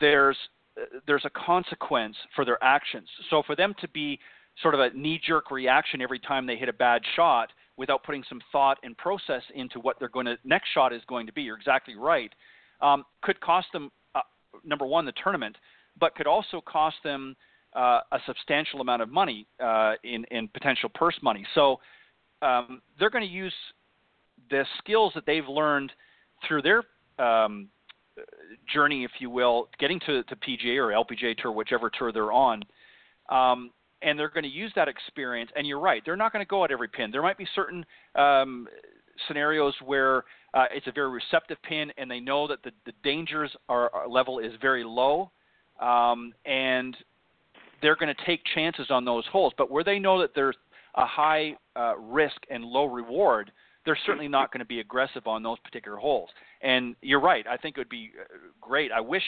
there's there's a consequence for their actions. So for them to be sort of a knee-jerk reaction every time they hit a bad shot without putting some thought and process into what their going to next shot is going to be, you're exactly right. Um, could cost them uh, number one the tournament, but could also cost them uh, a substantial amount of money uh, in, in potential purse money. So um, they're going to use the skills that they've learned through their um, journey, if you will, getting to, to PGA or LPGA tour, whichever tour they're on. Um, and they're going to use that experience. And you're right, they're not going to go at every pin. There might be certain um, scenarios where uh, it's a very receptive pin, and they know that the, the dangers are, level is very low, um, and they're going to take chances on those holes. But where they know that there's a high uh, risk and low reward, they're certainly not going to be aggressive on those particular holes. And you're right. I think it would be uh, great. I wish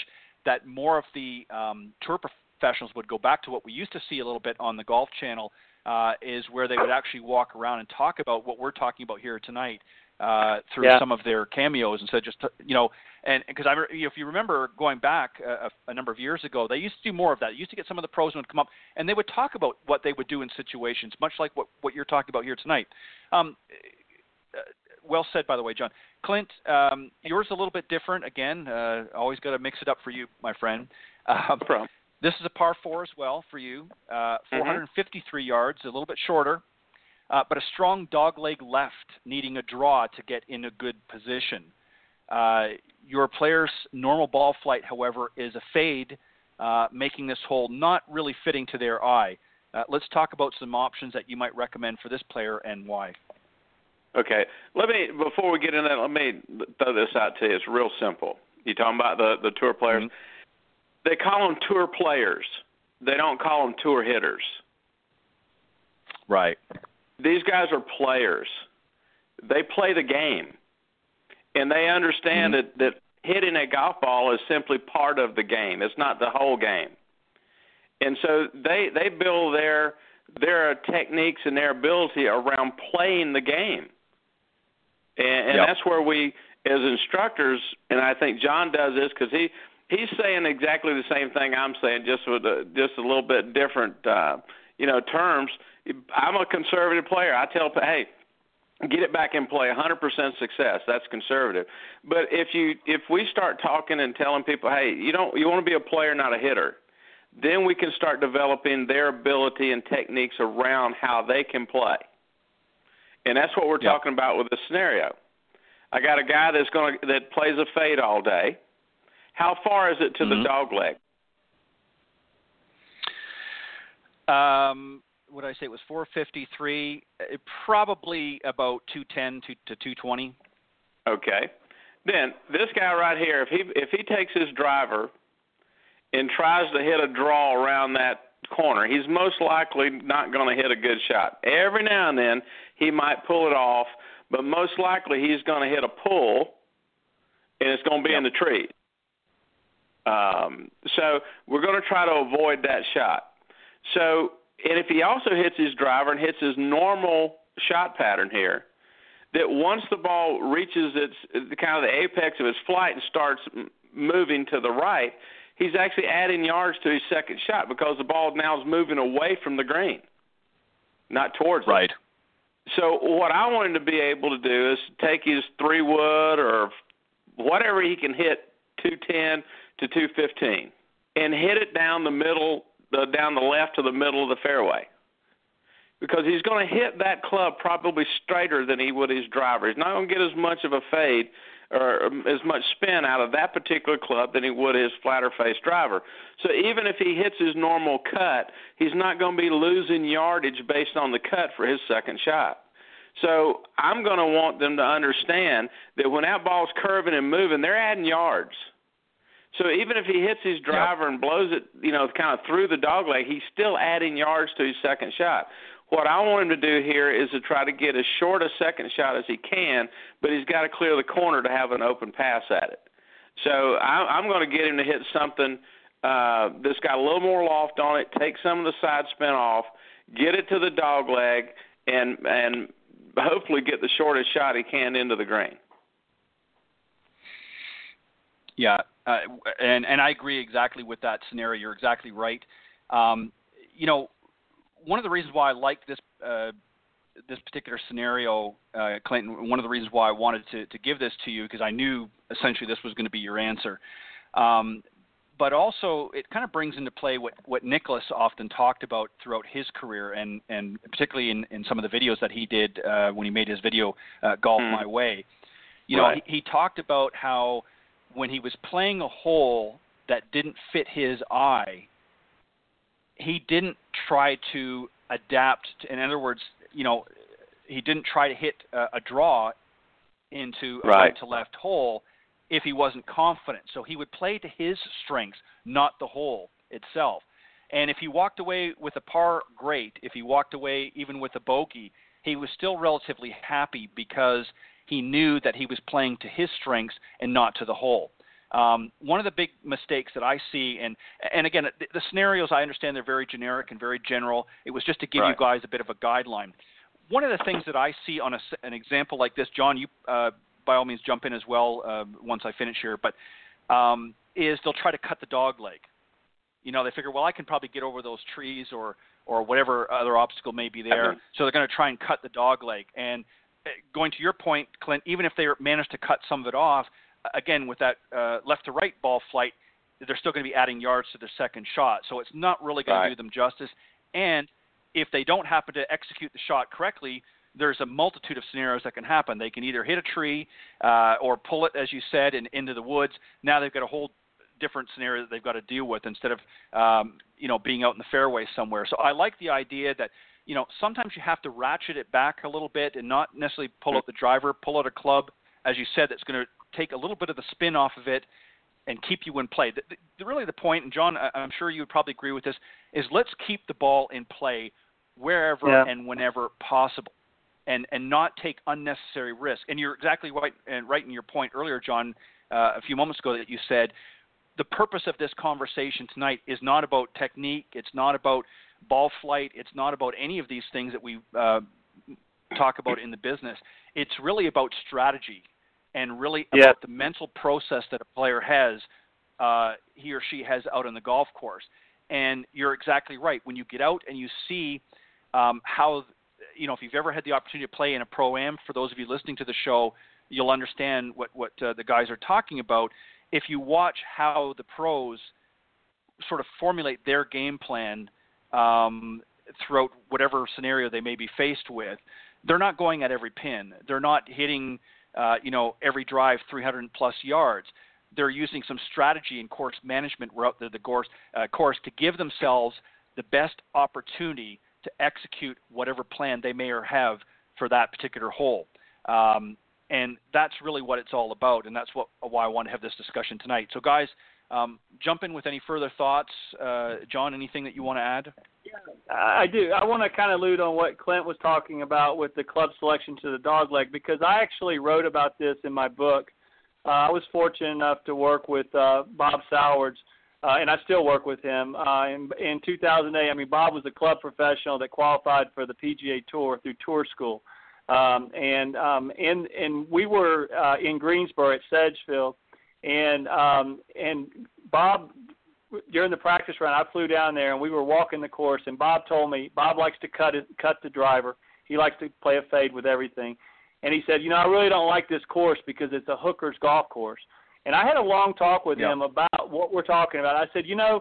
that more of the um, tour professionals would go back to what we used to see a little bit on the Golf Channel, uh, is where they would actually walk around and talk about what we're talking about here tonight uh, through yeah. some of their cameos instead of just you know and because I if you remember going back a, a number of years ago they used to do more of that. They used to get some of the pros would come up and they would talk about what they would do in situations much like what what you're talking about here tonight. Um, uh, well said by the way John. Clint um, yours a little bit different. Again uh, always got to mix it up for you my friend. Um, no problem. This is a par four as well for you uh, 453 mm-hmm. yards a little bit shorter uh, but a strong dog leg left, needing a draw to get in a good position. Uh, your player's normal ball flight, however, is a fade, uh, making this hole not really fitting to their eye. Uh, let's talk about some options that you might recommend for this player and why. Okay, let me before we get into that, let me throw this out to you. It's real simple. You talking about the the tour players? Mm-hmm. They call them tour players. They don't call them tour hitters. Right these guys are players. They play the game, and they understand mm-hmm. that that hitting a golf ball is simply part of the game. It's not the whole game. And so they they build their their techniques and their ability around playing the game. And, and yep. that's where we, as instructors, and I think John does this because he he's saying exactly the same thing I'm saying, just with a, just a little bit different, uh, you know, terms. I'm a conservative player. I tell, hey, get it back in play 100% success that's conservative but if you if we start talking and telling people hey you don't you want to be a player not a hitter then we can start developing their ability and techniques around how they can play and that's what we're yep. talking about with the scenario i got a guy that's going to that plays a fade all day how far is it to mm-hmm. the dog leg um what did I say? It was 453. It, probably about 210 to, to 220. Okay. Then this guy right here, if he if he takes his driver and tries to hit a draw around that corner, he's most likely not going to hit a good shot. Every now and then he might pull it off, but most likely he's going to hit a pull, and it's going to be yep. in the tree. Um, so we're going to try to avoid that shot. So, and if he also hits his driver and hits his normal shot pattern here, that once the ball reaches its kind of the apex of its flight and starts moving to the right, he's actually adding yards to his second shot because the ball now is moving away from the green, not towards right. it. Right. So what I want him to be able to do is take his three wood or whatever he can hit 210 to 215 and hit it down the middle, the, down the left to the middle of the fairway because he's going to hit that club probably straighter than he would his driver. He's not going to get as much of a fade or um, as much spin out of that particular club than he would his flatter face driver. So even if he hits his normal cut, he's not going to be losing yardage based on the cut for his second shot. So I'm going to want them to understand that when that ball's curving and moving, they're adding yards. So even if he hits his driver and blows it, you know, kind of through the dog leg, he's still adding yards to his second shot. What I want him to do here is to try to get as short a second shot as he can, but he's got to clear the corner to have an open pass at it. So I, I'm going to get him to hit something uh, that's got a little more loft on it, take some of the side spin off, get it to the dog leg, and and hopefully get the shortest shot he can into the green. Yeah, uh, and and I agree exactly with that scenario. You're exactly right. Um, you know, one of the reasons why I like this uh, this particular scenario, uh, Clinton, one of the reasons why I wanted to, to give this to you because I knew essentially this was going to be your answer. Um, but also, it kind of brings into play what, what Nicklaus often talked about throughout his career, and, and particularly in, in some of the videos that he did uh, when he made his video uh, "Golf mm. My Way." You right. know, he, he talked about how when he was playing a hole that didn't fit his eye, he didn't try to adapt. To, in other words, you know, he didn't try to hit a, a draw into a right. right to left hole if he wasn't confident. So he would play to his strengths, not the hole itself. And if he walked away with a par, great. If he walked away even with a bogey, he was still relatively happy because he knew that he was playing to his strengths and not to the hole. Um, one of the big mistakes that I see, and and again, the, the, scenarios I understand they're very generic and very general. It was just to give right. you guys a bit of a guideline. One of the things that I see on a, an example like this, John, you uh, by all means jump in as well uh, once I finish here, but um, is they'll try to cut the dog leg. You know, they figure, well, I can probably get over those trees or or whatever other obstacle may be there. So they're going to try and cut the dog leg. And going to your point, Clint, even if they manage to cut some of it off, again, with that uh, left to right ball flight, they're still going to be adding yards to their second shot. So it's not really going right. to do them justice. And if they don't happen to execute the shot correctly, there's a multitude of scenarios that can happen. They can either hit a tree uh, or pull it, as you said, and into the woods. Now they've got a whole different scenario that they've got to deal with instead of um, you know being out in the fairway somewhere. So I like the idea that you know sometimes you have to ratchet it back a little bit and not necessarily pull out the driver, pull out a club, as you said, that's going to take a little bit of the spin off of it and keep you in play. The, the, really, the point, and John, I'm sure you would probably agree with this, is let's keep the ball in play wherever yeah. and whenever possible, and and not take unnecessary risk. And you're exactly right, and right in your point earlier, John, uh, a few moments ago that you said the purpose of this conversation tonight is not about technique. It's not about ball flight. It's not about any of these things that we uh, talk about in the business. It's really about strategy and really yeah. about the mental process that a player has, uh, he or she has out on the golf course. And you're exactly right. When you get out and you see um, how, you know, if you've ever had the opportunity to play in a pro am, for those of you listening to the show, you'll understand what what uh, the guys are talking about. If you watch how the pros sort of formulate their game plan um, throughout whatever scenario they may be faced with, they're not going at every pin. They're not hitting uh, you know, every drive 300 plus yards. They're using some strategy and course management route the, the course, uh, course to give themselves the best opportunity to execute whatever plan they may or have for that particular hole. Um, and that's really what it's all about, and that's what why I want to have this discussion tonight. So, guys, Um, jump in with any further thoughts, uh, John. Anything that you want to add? Yeah, I do. I want to kind of allude on what Clint was talking about with the club selection to the dog leg because I actually wrote about this in my book. Uh, I was fortunate enough to work with uh, Bob Sowards, uh, and I still work with him. Uh, in, in 2008, I mean, Bob was a club professional that qualified for the PGA Tour through Tour School, um, and um, and and we were uh, in Greensboro at Sedgefield, and um, and Bob during the practice run, I flew down there and we were walking the course, and Bob told me Bob likes to cut it, cut the driver. He likes to play a fade with everything, and he said, you know, I really don't like this course because it's a hooker's golf course. And I had a long talk with him about what we're talking about. I said, you know,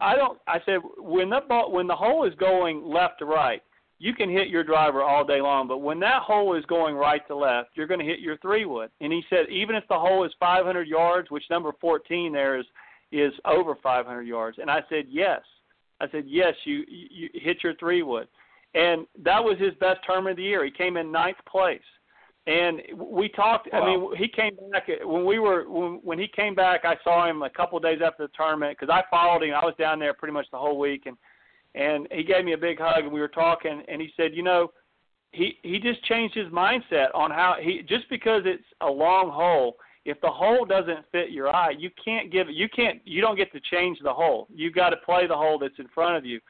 I don't. I said when the ball, when the hole is going left to right, you can hit your driver all day long, but when that hole is going right to left, you're going to hit your three wood. And he said, even if the hole is 500 yards, which number 14 there is is over 500 yards. And I said, yes. I said, yes, you, you hit your three wood. And that was his best tournament of the year. He came in ninth place. And we talked. Wow. I mean, he came back when we were when, when he came back. I saw him a couple of days after the tournament because I followed him. I was down there pretty much the whole week, and and he gave me a big hug, and we were talking. And he said, you know, he he just changed his mindset on how he just because it's a long hole if the hole doesn't fit your eye, you can't give. You can't. You don't get to change the hole. You got to play the hole that's in front of you.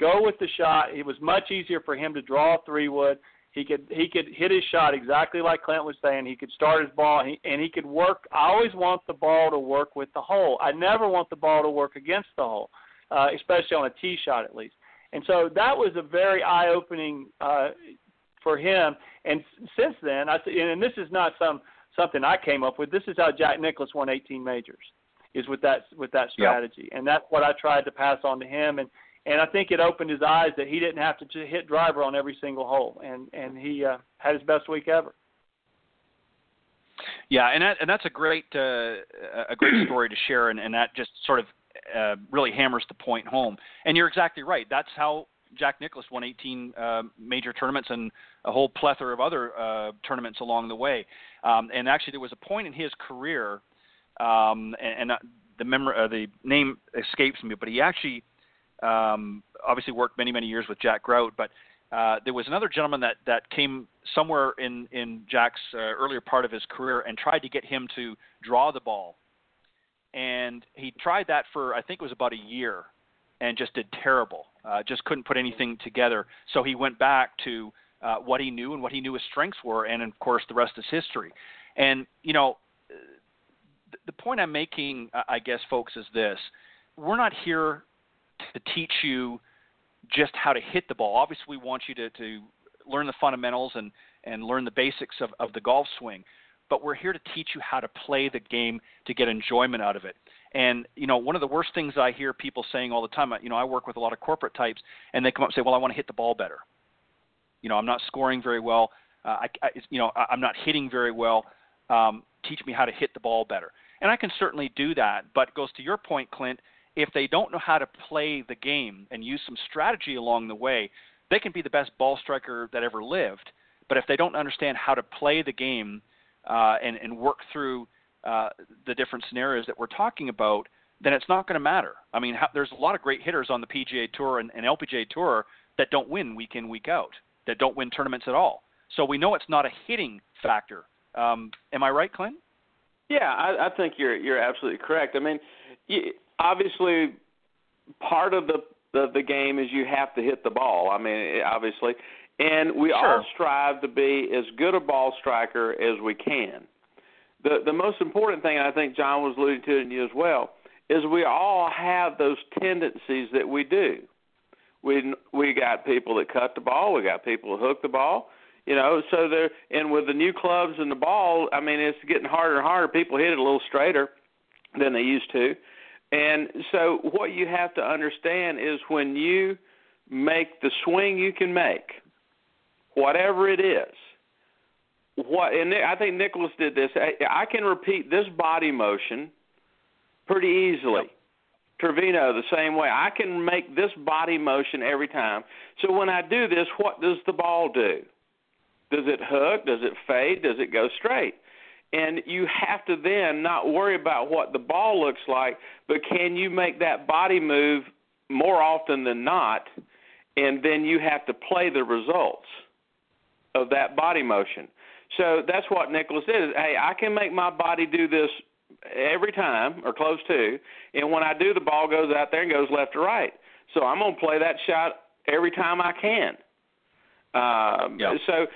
Go with the shot. It was much easier for him to draw three wood. He could he could hit his shot exactly like Clint was saying. He could start his ball and he, and he could work. I always want the ball to work with the hole. I never want the ball to work against the hole, uh, especially on a tee shot at least. And so that was a very eye opening uh, for him. And since then, I and this is not some something I came up with. This is how Jack Nicklaus won 18 majors, is with that with that strategy, yep. and that's what I tried to pass on to him. And and I think it opened his eyes that he didn't have to hit driver on every single hole, and and he uh, had his best week ever. Yeah, and that, and that's a great uh, a great story to share, and, and that just sort of uh, really hammers the point home. And you're exactly right. That's how Jack Nicklaus won 18 uh, major tournaments and a whole plethora of other uh, tournaments along the way. Um, and actually, there was a point in his career, um, and, and uh, the uh, the name escapes me, but he actually um, obviously worked many many years with Jack Grout, but. Uh, there was another gentleman that, that came somewhere in, in Jack's uh, earlier part of his career and tried to get him to draw the ball. And he tried that for, I think it was about a year and just did terrible. Uh, just couldn't put anything together. So he went back to uh, what he knew and what he knew his strengths were, and of course the rest is history. And you know, the point I'm making, I guess, folks, is this: we're not here to teach you just how to hit the ball. Obviously, we want you to, to learn the fundamentals and and learn the basics of, of the golf swing. But we're here to teach you how to play the game to get enjoyment out of it. And you know, one of the worst things I hear people saying all the time, you know, I work with a lot of corporate types, and they come up and say, "Well, I want to hit the ball better. You know, I'm not scoring very well. Uh, I, I, you know, I, I'm not hitting very well. Um, teach me how to hit the ball better." And I can certainly do that. But it goes to your point, Clint. If they don't know how to play the game and use some strategy along the way, they can be the best ball striker that ever lived. But if they don't understand how to play the game uh, and, and work through uh, the different scenarios that we're talking about, then it's not going to matter. I mean, there's a lot of great hitters on the PGA Tour and, and LPGA Tour that don't win week in, week out, that don't win tournaments at all. So we know it's not a hitting factor. Um, am I right, Clint? Yeah, I, I think you're you're absolutely correct. I mean, you, obviously, part of the, the the game is you have to hit the ball. I mean, obviously, and we sure. all strive to be as good a ball striker as we can the the most important thing I think John was alluding to in you as well is we all have those tendencies that we do. We we got people that cut the ball, we got people that hook the ball, you know. So there, and with the new clubs and the ball, I mean, it's getting harder and harder. People hit it a little straighter than they used to, and so what you have to understand is when you make the swing you can make, whatever it is, what and I think Nicklaus did this. I, I can repeat this body motion pretty easily. Yep. Trevino the same way. I can make this body motion every time. So when I do this, what does the ball do? Does it hook? Does it fade? Does it go straight? and you have to then not worry about what the ball looks like, but can you make that body move more often than not, and then you have to play the results of that body motion. So that's what Nicklaus did. Is, hey, I can make my body do this every time or close to, and when I do, the ball goes out there and goes left or right. So I'm going to play that shot every time I can. Um, yep. So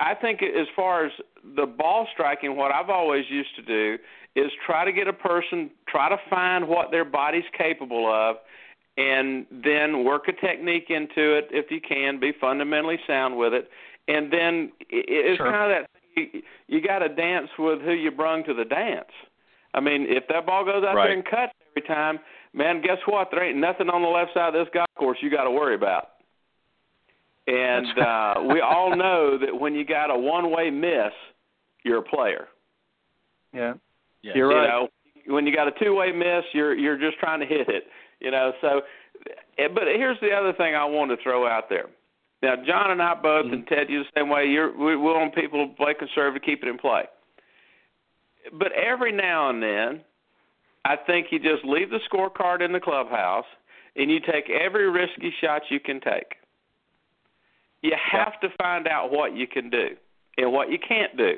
I think as far as the ball striking, what I've always used to do is try to get a person, try to find what their body's capable of, and then work a technique into it if you can, be fundamentally sound with it, and then it's sure. kind of that you, you got to dance with who you brung to the dance. I mean, if that ball goes out right. there and cuts every time, man, guess what? There ain't nothing on the left side of this golf course you got to worry about. And uh, we all know that when you got a one-way miss, you're a player. Yeah, yes. you're right. You know, when you got a two-way miss, you're you're just trying to hit it. You know, so. eh, But here's the other thing I want to throw out there. Now, John and I both, Mm-hmm. and Ted, you the same way. You're we, we want people to play conservative, keep it in play. But every now and then, I think you just leave the scorecard in the clubhouse and you take every risky shot you can take. You have to find out what you can do and what you can't do.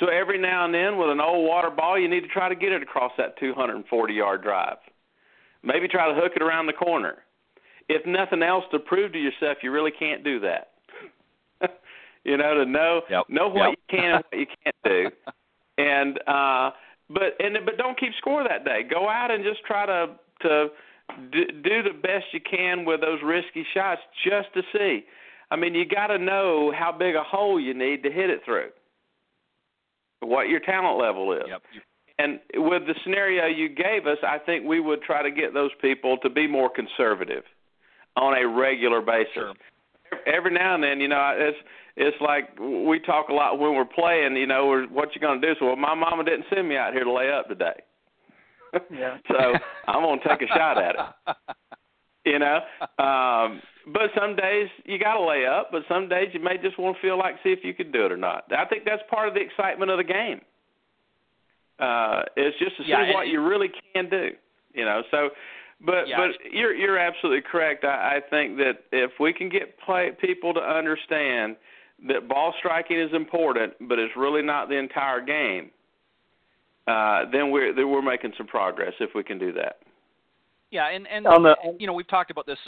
So every now and then, with an old water ball, you need to try to get it across that 240 yard drive. Maybe try to hook it around the corner. If nothing else, to prove to yourself you really can't do that. you know, to know Yep. know what Yep. you can and what you can't do, and uh, but and but don't keep score that day. Go out and just try to to do the best you can with those risky shots, just to see. I mean, you got to know how big a hole you need to hit it through. What your talent level is. Yep. And with the scenario you gave us, I think we would try to get those people to be more conservative on a regular basis. Sure. Every now and then, you know, it's it's like we talk a lot when we're playing. You know, we're, what you going to do? So, well, my mama didn't send me out here to lay up today. Yeah. so I'm going to take a shot at it. You know, um, but some days you got to lay up, but some days you may just want to feel like see if you can do it or not. I think that's part of the excitement of the game. Uh, it's just to see Yeah, what it- you really can do. You know, so but Yeah. but you're you're absolutely correct. I, I think that if we can get play, people to understand that ball striking is important, but it's really not the entire game, uh, then we're then we're making some progress if we can do that. Yeah, and and On the- you know we've talked about this.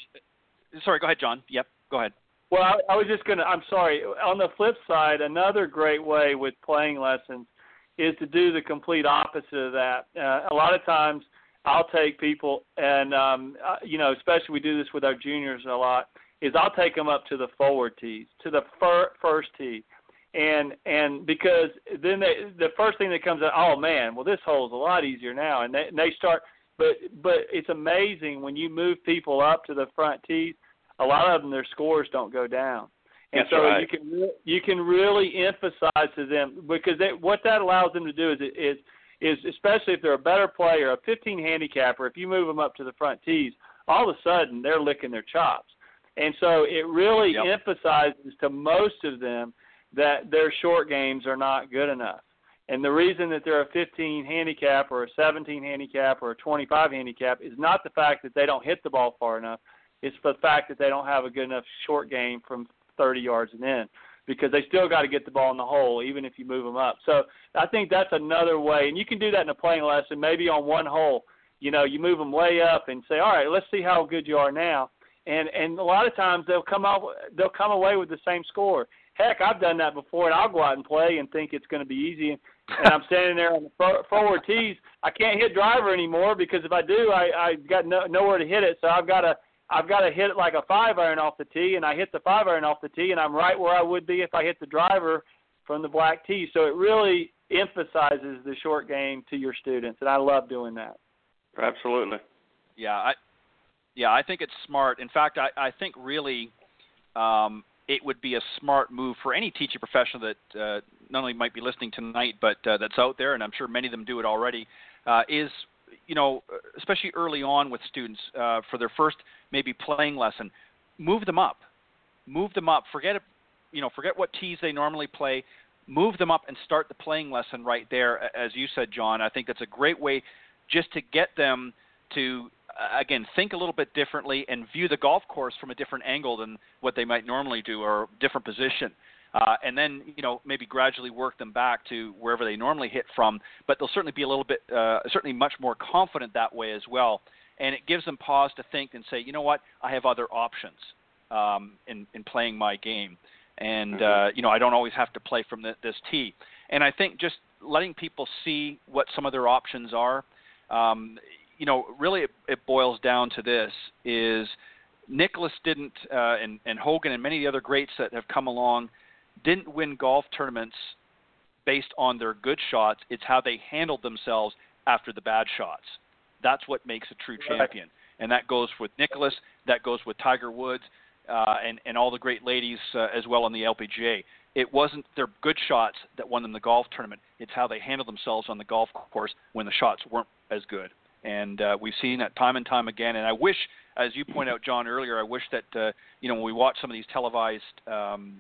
Sorry, go ahead, John. Yep, go ahead. Well, I, I was just going to, I'm sorry. On the flip side, another great way with playing lessons is to do the complete opposite of that. Uh, a lot of times I'll take people, and, um, uh, you know, especially we do this with our juniors a lot, is I'll take them up to the forward tees, to the fir- first tee. And and because then they, the first thing that comes out, oh man, well this hole's a lot easier now, and they and they start. But but it's amazing when you move people up to the front tees a lot of them their scores don't go down. And That's so right. you can you can really emphasize to them because they, what that allows them to do is is is especially if they're a better player, a 15 handicapper, if you move them up to the front tees, all of a sudden they're licking their chops. And so it really Yep. emphasizes to most of them that their short games are not good enough. And the reason that they're a 15 handicap or a 17 handicap or a 25 handicap is not the fact that they don't hit the ball far enough. It's the fact that they don't have a good enough short game from 30 yards and in because they still got to get the ball in the hole even if you move them up. So I think that's another way, and you can do that in a playing lesson. Maybe on one hole, you know, you move them way up and say, all right, let's see how good you are now. And and a lot of times they'll come out they'll come away with the same score. Heck, I've done that before, and I'll go out and play and think it's going to be easy, and, I'm standing there on the for- forward tees. I can't hit driver anymore because if I do, I I got no, nowhere to hit it. So I've got to I've got to hit it like a five iron off the tee, and I hit the five iron off the tee, and I'm right where I would be if I hit the driver from the black tee. So it really emphasizes the short game to your students, and I love doing that. Absolutely. Yeah, I yeah, I think it's smart. In fact, I, I think really um, it would be a smart move for any teaching professional that uh, not only might be listening tonight, but uh, that's out there, and I'm sure many of them do it already. Uh, is you know, especially early on with students uh, for their first maybe playing lesson, move them up, move them up. Forget you know, forget what tees they normally play. move them up and start the playing lesson right there, as you said, John. I think that's a great way just to get them to again think a little bit differently and view the golf course from a different angle than what they might normally do or different position. Uh, and then you know maybe gradually work them back to wherever they normally hit from. But they'll certainly be a little bit, uh, certainly much more confident that way as well. And it gives them pause to think and say, you know what, I have other options um, in in playing my game, and mm-hmm. uh, you know I don't always have to play from the, this tee. And I think just letting people see what some of their options are. Um, you know, really it, it boils down to this: is Nicklaus didn't, uh, and, and Hogan and many of the other greats that have come along didn't win golf tournaments based on their good shots. It's how they handled themselves after the bad shots. That's what makes a true champion. And that goes with Nicklaus, That goes with Tiger Woods, uh, and and all the great ladies uh, as well on the LPGA. It wasn't their good shots that won them the golf tournament. It's how they handled themselves on the golf course when the shots weren't as good. And uh, we've seen that time and time again. And I wish, as you point out, John, earlier, I wish that uh, you know when we watch some of these televised um,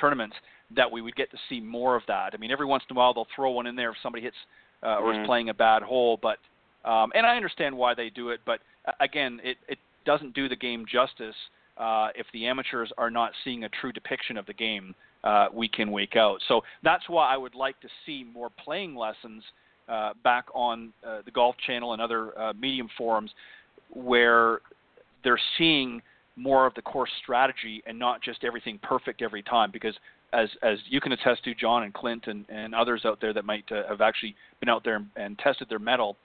tournaments that we would get to see more of that. I mean, every once in a while they'll throw one in there if somebody hits uh, or mm-hmm. is playing a bad hole, but um, and I understand why they do it, but uh, again, it, it doesn't do the game justice uh, if the amateurs are not seeing a true depiction of the game uh, week in week out. So that's why I would like to see more playing lessons uh, back on uh, the Golf Channel and other uh, medium forums where they're seeing more of the course strategy and not just everything perfect every time because as as you can attest to John and Clint and, and others out there that might uh, have actually been out there and, and tested their mettle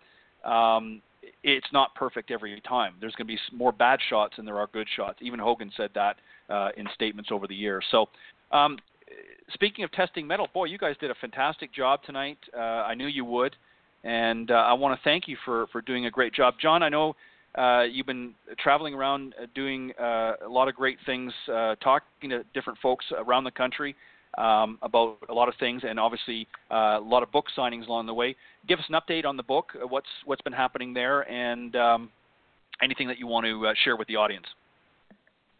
um, it's not perfect every time. There's going to be more bad shots than there are good shots. Even Hogan said that uh, in statements over the years. So, um, speaking of testing mettle, boy, you guys did a fantastic job tonight. Uh, I knew you would, and uh, I want to thank you for for doing a great job, John. I know uh, you've been traveling around uh, doing uh, a lot of great things, uh, talking to different folks around the country um, about a lot of things, and obviously uh, a lot of book signings along the way. Give us an update on the book. Uh, what's what's been happening there, and um, anything that you want to uh, share with the audience.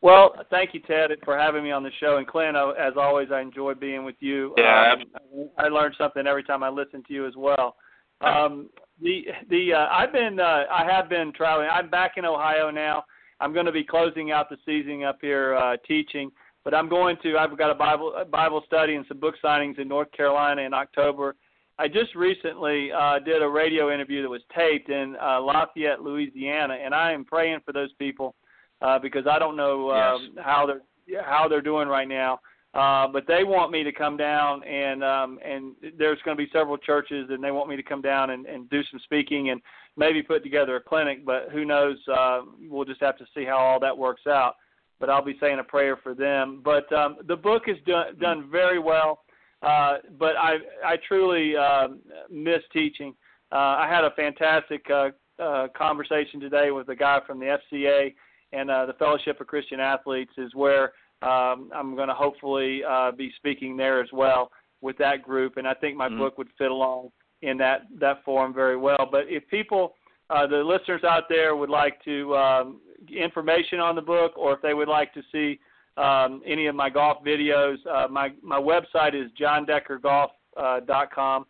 Well, thank you, Ted, for having me on the show. And Clint, as always, I enjoy being with you. Yeah, um, I learn something every time I listen to you as well. Um, the the uh, I've been uh, I have been traveling. I'm back in Ohio now. I'm going to be closing out the season up here uh, teaching, but I'm going to. I've got a Bible a Bible study and some book signings in North Carolina in October. I just recently uh, did a radio interview that was taped in uh, Lafayette, Louisiana, and I am praying for those people uh, because I don't know um, yes. how they're how they're doing right now. Uh, but they want me to come down and um, and there's going to be several churches and they want me to come down and, and do some speaking and maybe put together a clinic. But who knows? Uh, we'll just have to see how all that works out. But I'll be saying a prayer for them. But um, the book is done done very well. Uh, but I I truly uh, miss teaching. Uh, I had a fantastic uh, uh, conversation today with a guy from the FCA and uh, the Fellowship of Christian Athletes, is where um, I'm going to hopefully uh, be speaking there as well with that group, and I think my mm-hmm. book would fit along in that that forum very well. But if people, uh, the listeners out there, would like to um, information on the book, or if they would like to see um, any of my golf videos, uh, my my website is jondeckergolf.com,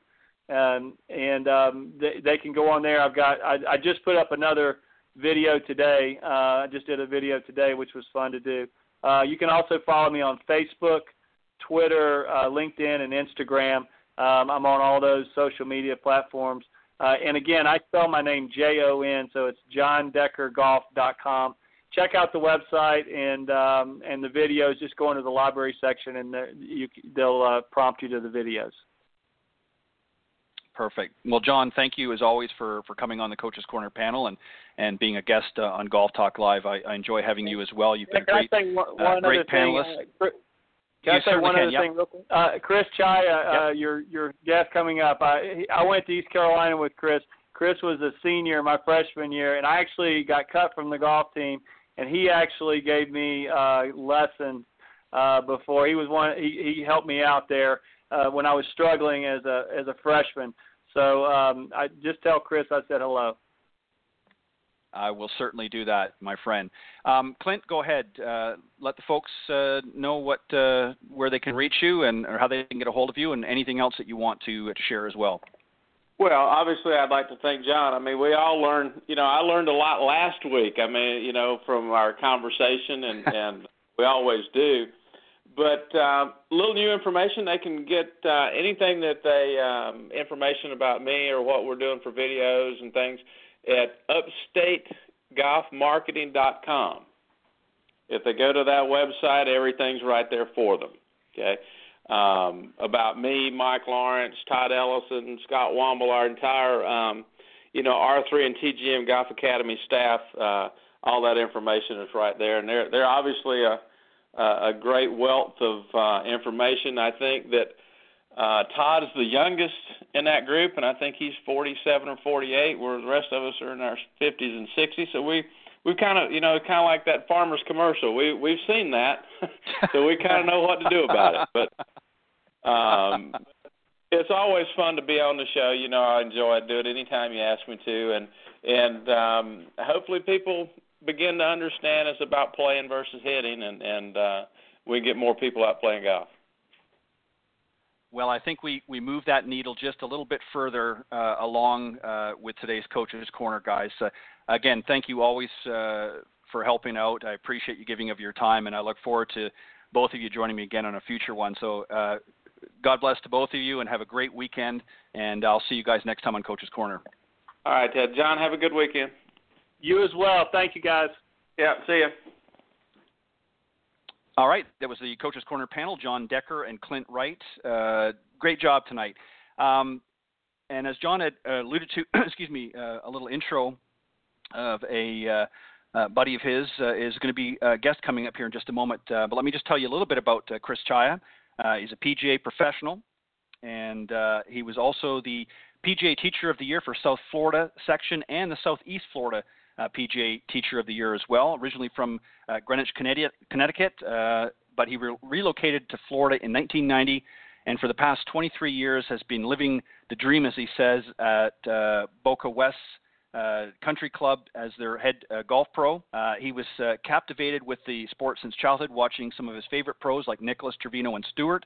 uh, and and um, they, they can go on there. I've got I, I just put up another video today. Uh, I just did a video today, which was fun to do. Uh, you can also follow me on Facebook, Twitter, uh, LinkedIn, and Instagram. Um, I'm on all those social media platforms. Uh, and again, I spell my name J O N, so it's jondeckergolf.com. Check out the website and um, and the videos. Just go into the library section, and the, you, they'll uh, prompt you to the videos. Perfect. Well, John, thank you as always for, for coming on the Coaches Corner panel and, and being a guest uh, on Golf Talk Live. I, I enjoy having you as well. You've been great, one, uh, great panelist. Thing, uh, can I say one other yep. thing real quick? Uh, Chris Czaja, uh, yep. your your guest coming up. I I went to East Carolina with Chris. Chris was a senior my freshman year, and I actually got cut from the golf team, and he actually gave me uh, lessons uh, before. He was one. He he helped me out there uh, when I was struggling as a as a freshman. So um, I just tell Chris I said hello. I will certainly do that, my friend. Um, Clint, go ahead. Uh, let the folks uh, know what uh, where they can reach you and or how they can get a hold of you, and anything else that you want to, to share as well. Well, obviously, I'd like to thank John. I mean, we all learned. You know, I learned a lot last week. I mean, you know, from our conversation, and and we always do. But uh, little new information, they can get uh, anything that they um, information about me or what we're doing for videos and things at upstategolfmarketing.com. If they go to that website, everything's right there for them. Okay. Um, about me, Mike Lawrence, Todd Ellison, Scott Womble, our entire, um, you know, R3 and TGM Golf Academy staff. Uh, all that information is right there, and they're they're obviously a a great wealth of uh, information. I think that uh, Todd is the youngest in that group, and I think he's 47 or 48, where the rest of us are in our 50s and 60s. So we we kind of you know kind of like that farmers commercial. We we've seen that, so we kind of know what to do about it. But um, it's always fun to be on the show. You know, I enjoy it. Do it anytime you ask me to, and and um, hopefully people begin to understand it's about playing versus hitting, and and uh, we get more people out playing golf. Well, I think we, we move that needle just a little bit further uh, along uh, with today's Coaches Corner, guys. Uh, again, thank you always uh, for helping out. I appreciate you giving of your time, and I look forward to both of you joining me again on a future one. So, uh, God bless to both of you, and have a great weekend. And I'll see you guys next time on Coaches Corner. All right, Ted. Jon, have a good weekend. You as well. Thank you, guys. Yeah, see you. All right, that was the Coaches Corner panel, Jon Decker and Clint Wright. Uh, great job tonight. Um, and as Jon had uh, alluded to, excuse me, uh, a little intro of a uh, uh, buddy of his uh, is going to be a guest coming up here in just a moment. but let me just tell you a little bit about Chris Czaja. he's a PGA professional, and he was also the PGA Teacher of the Year for South Florida section and the Southeast Florida uh, PGA Teacher of the Year as well. Originally from uh, Greenwich, Connecticut, uh, but he re- relocated to Florida in 1990, and for the past 23 years has been living the dream, as he says, at uh, Boca West. Uh, country Club as their head uh, golf pro. he was captivated with the sport since childhood, watching some of his favorite pros like Nicklaus, Trevino, and Stewart.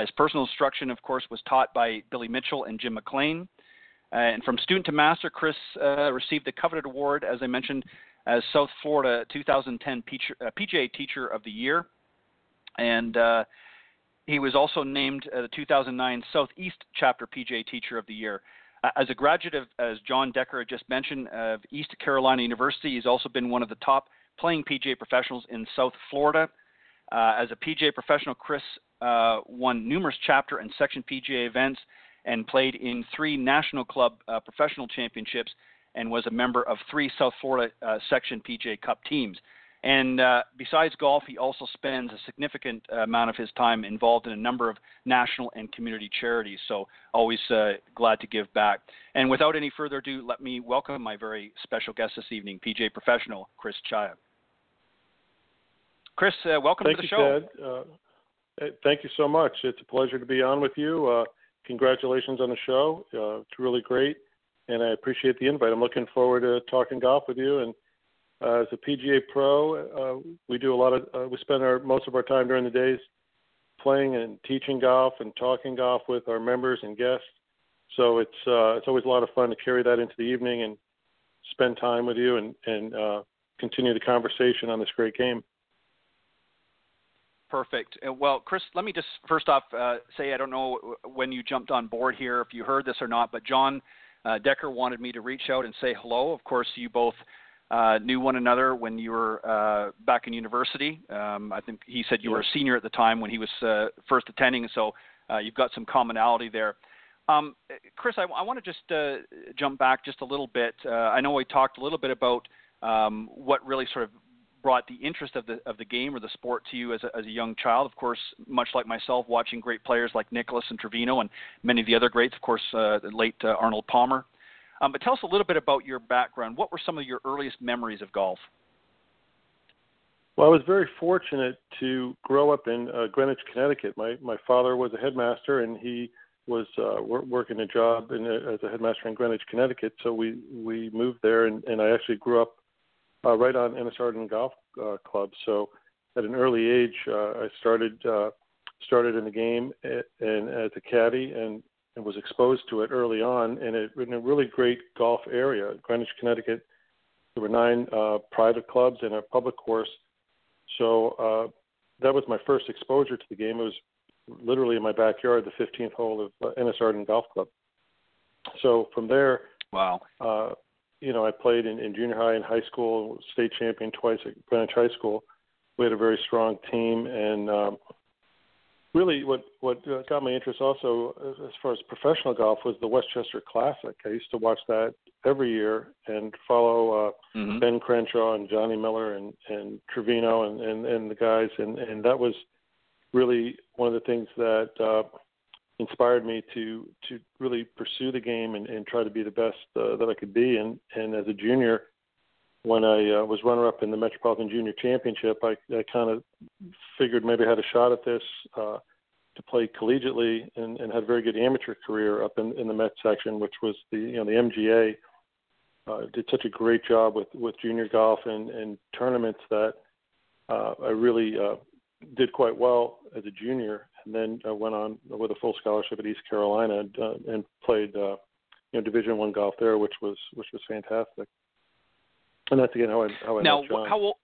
his personal instruction, of course, was taught by Billy Mitchell and Jim McLean. Uh, and from student to master, Chris uh, received the coveted award, as I mentioned, as South Florida 2010 PGA uh, Teacher of the Year. And he was also named the 2009 Southeast Chapter PGA Teacher of the Year. As a graduate of, as Jon Decker just mentioned, of East Carolina University, he's also been one of the top playing PGA professionals in South Florida. Uh, as a PGA professional, Chris uh, won numerous chapter and section PGA events and played in three National Club uh, professional championships and was a member of three South Florida uh, Section PJ Cup teams. And uh, besides golf, he also spends a significant amount of his time involved in a number of national and community charities. So, always uh, glad to give back. And without any further ado, let me welcome my very special guest this evening, PJ professional Chris Czaja. Chris, uh, welcome thank to the you, show. Ted. Uh, thank you so much. It's a pleasure to be on with you congratulations on the show. Uh, it's really great, and I appreciate the invite. I'm looking forward to talking golf with you. And uh, as a PGA pro, uh, we do a lot of uh, we spend our most of our time during the days playing and teaching golf and talking golf with our members and guests. So it's uh, it's always a lot of fun to carry that into the evening and spend time with you and and uh, continue the conversation on this great game. Perfect. Uh, well, Chris, let me just first off uh, say I don't know when you jumped on board here, if you heard this or not, but Jon uh, Decker wanted me to reach out and say hello. Of course, you both uh, knew one another when you were uh, back in university. Um, I think he said you were a senior at the time when he was uh, first attending, so you've got some commonality there. Um, Chris, I, I want to just jump back just a little bit. I know we talked a little bit about um, what really sort of brought the interest of the of the game or the sport to you as a, as a young child. Of course, much like myself, watching great players like Nicklaus and Trevino and many of the other greats. Of course, uh, the late uh, Arnold Palmer. Um, but tell us a little bit about your background. What were some of your earliest memories of golf? Well, I was very fortunate to grow up in uh, Greenwich, Connecticut. My my father was a headmaster, and he was uh, working a job in a, as a headmaster in Greenwich, Connecticut. So we we moved there, and, and I actually grew up uh, right on Innis Arden Golf uh, Club. So at an early age, uh, I started uh, started in the game and as a caddy, and, and was exposed to it early on. And it in a really great golf area, Greenwich, Connecticut. There were nine uh, private clubs and a public course. So uh, that was my first exposure to the game. It was literally in my backyard, the 15th hole of uh, Innis Arden Golf Club. So from there, wow, uh, you know, I played in, in junior high and high school, state champion twice at Greenwich High School. We had a very strong team, and um, really, what what uh, got my interest also as far as professional golf was the Westchester Classic. I used to watch that every year and follow uh, mm-hmm. Ben Crenshaw and Johnny Miller and and Trevino and and, and the guys, and and that was really one of the things that uh, inspired me to to really pursue the game and, and try to be the best uh, that I could be. And and as a junior, when I uh, was runner up in the Metropolitan Junior Championship, I, I kind of figured maybe I had a shot at this uh, to play collegiately and, and had a very good amateur career up in, in the Met section, which was the you know the MGA. Uh, did such a great job with with junior golf and and tournaments that uh, I really uh, did quite well as a junior, and then uh, went on with a full scholarship at East Carolina and, uh, and played uh, you know Division One golf there, which was which was fantastic. And that's again how I how I now met Jon. how old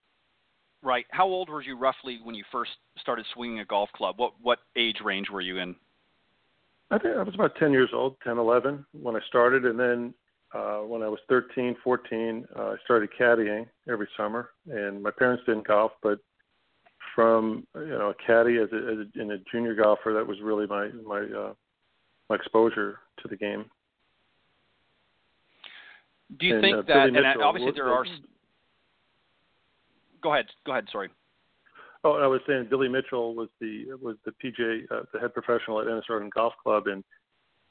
right how old were you roughly when you first started swinging a golf club? What what age range were you in? I think I was about 10 years old, 10, 11 when I started, and then uh, when I was 13, 14, uh, I started caddying every summer. And my parents didn't golf, but from you know a caddy as a, as a, in a junior golfer. That was really my my uh, my exposure to the game. Do you and, think uh, that? Billy and obviously there are. Go ahead. Go ahead. Sorry. Oh, I was saying Billy Mitchell was the was the PJ uh, the head professional at Innis Arden Golf Club, and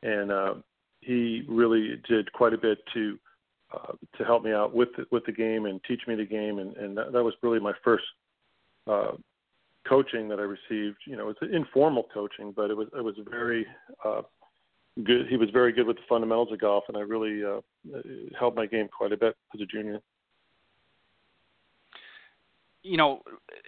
and uh, he really did quite a bit to uh, to help me out with the, with the game and teach me the game, and and that, that was really my first uh, coaching that I received, you know, it's informal coaching, but it was it was very uh, good. He was very good with the fundamentals of golf, and I really uh, helped my game quite a bit as a junior you know,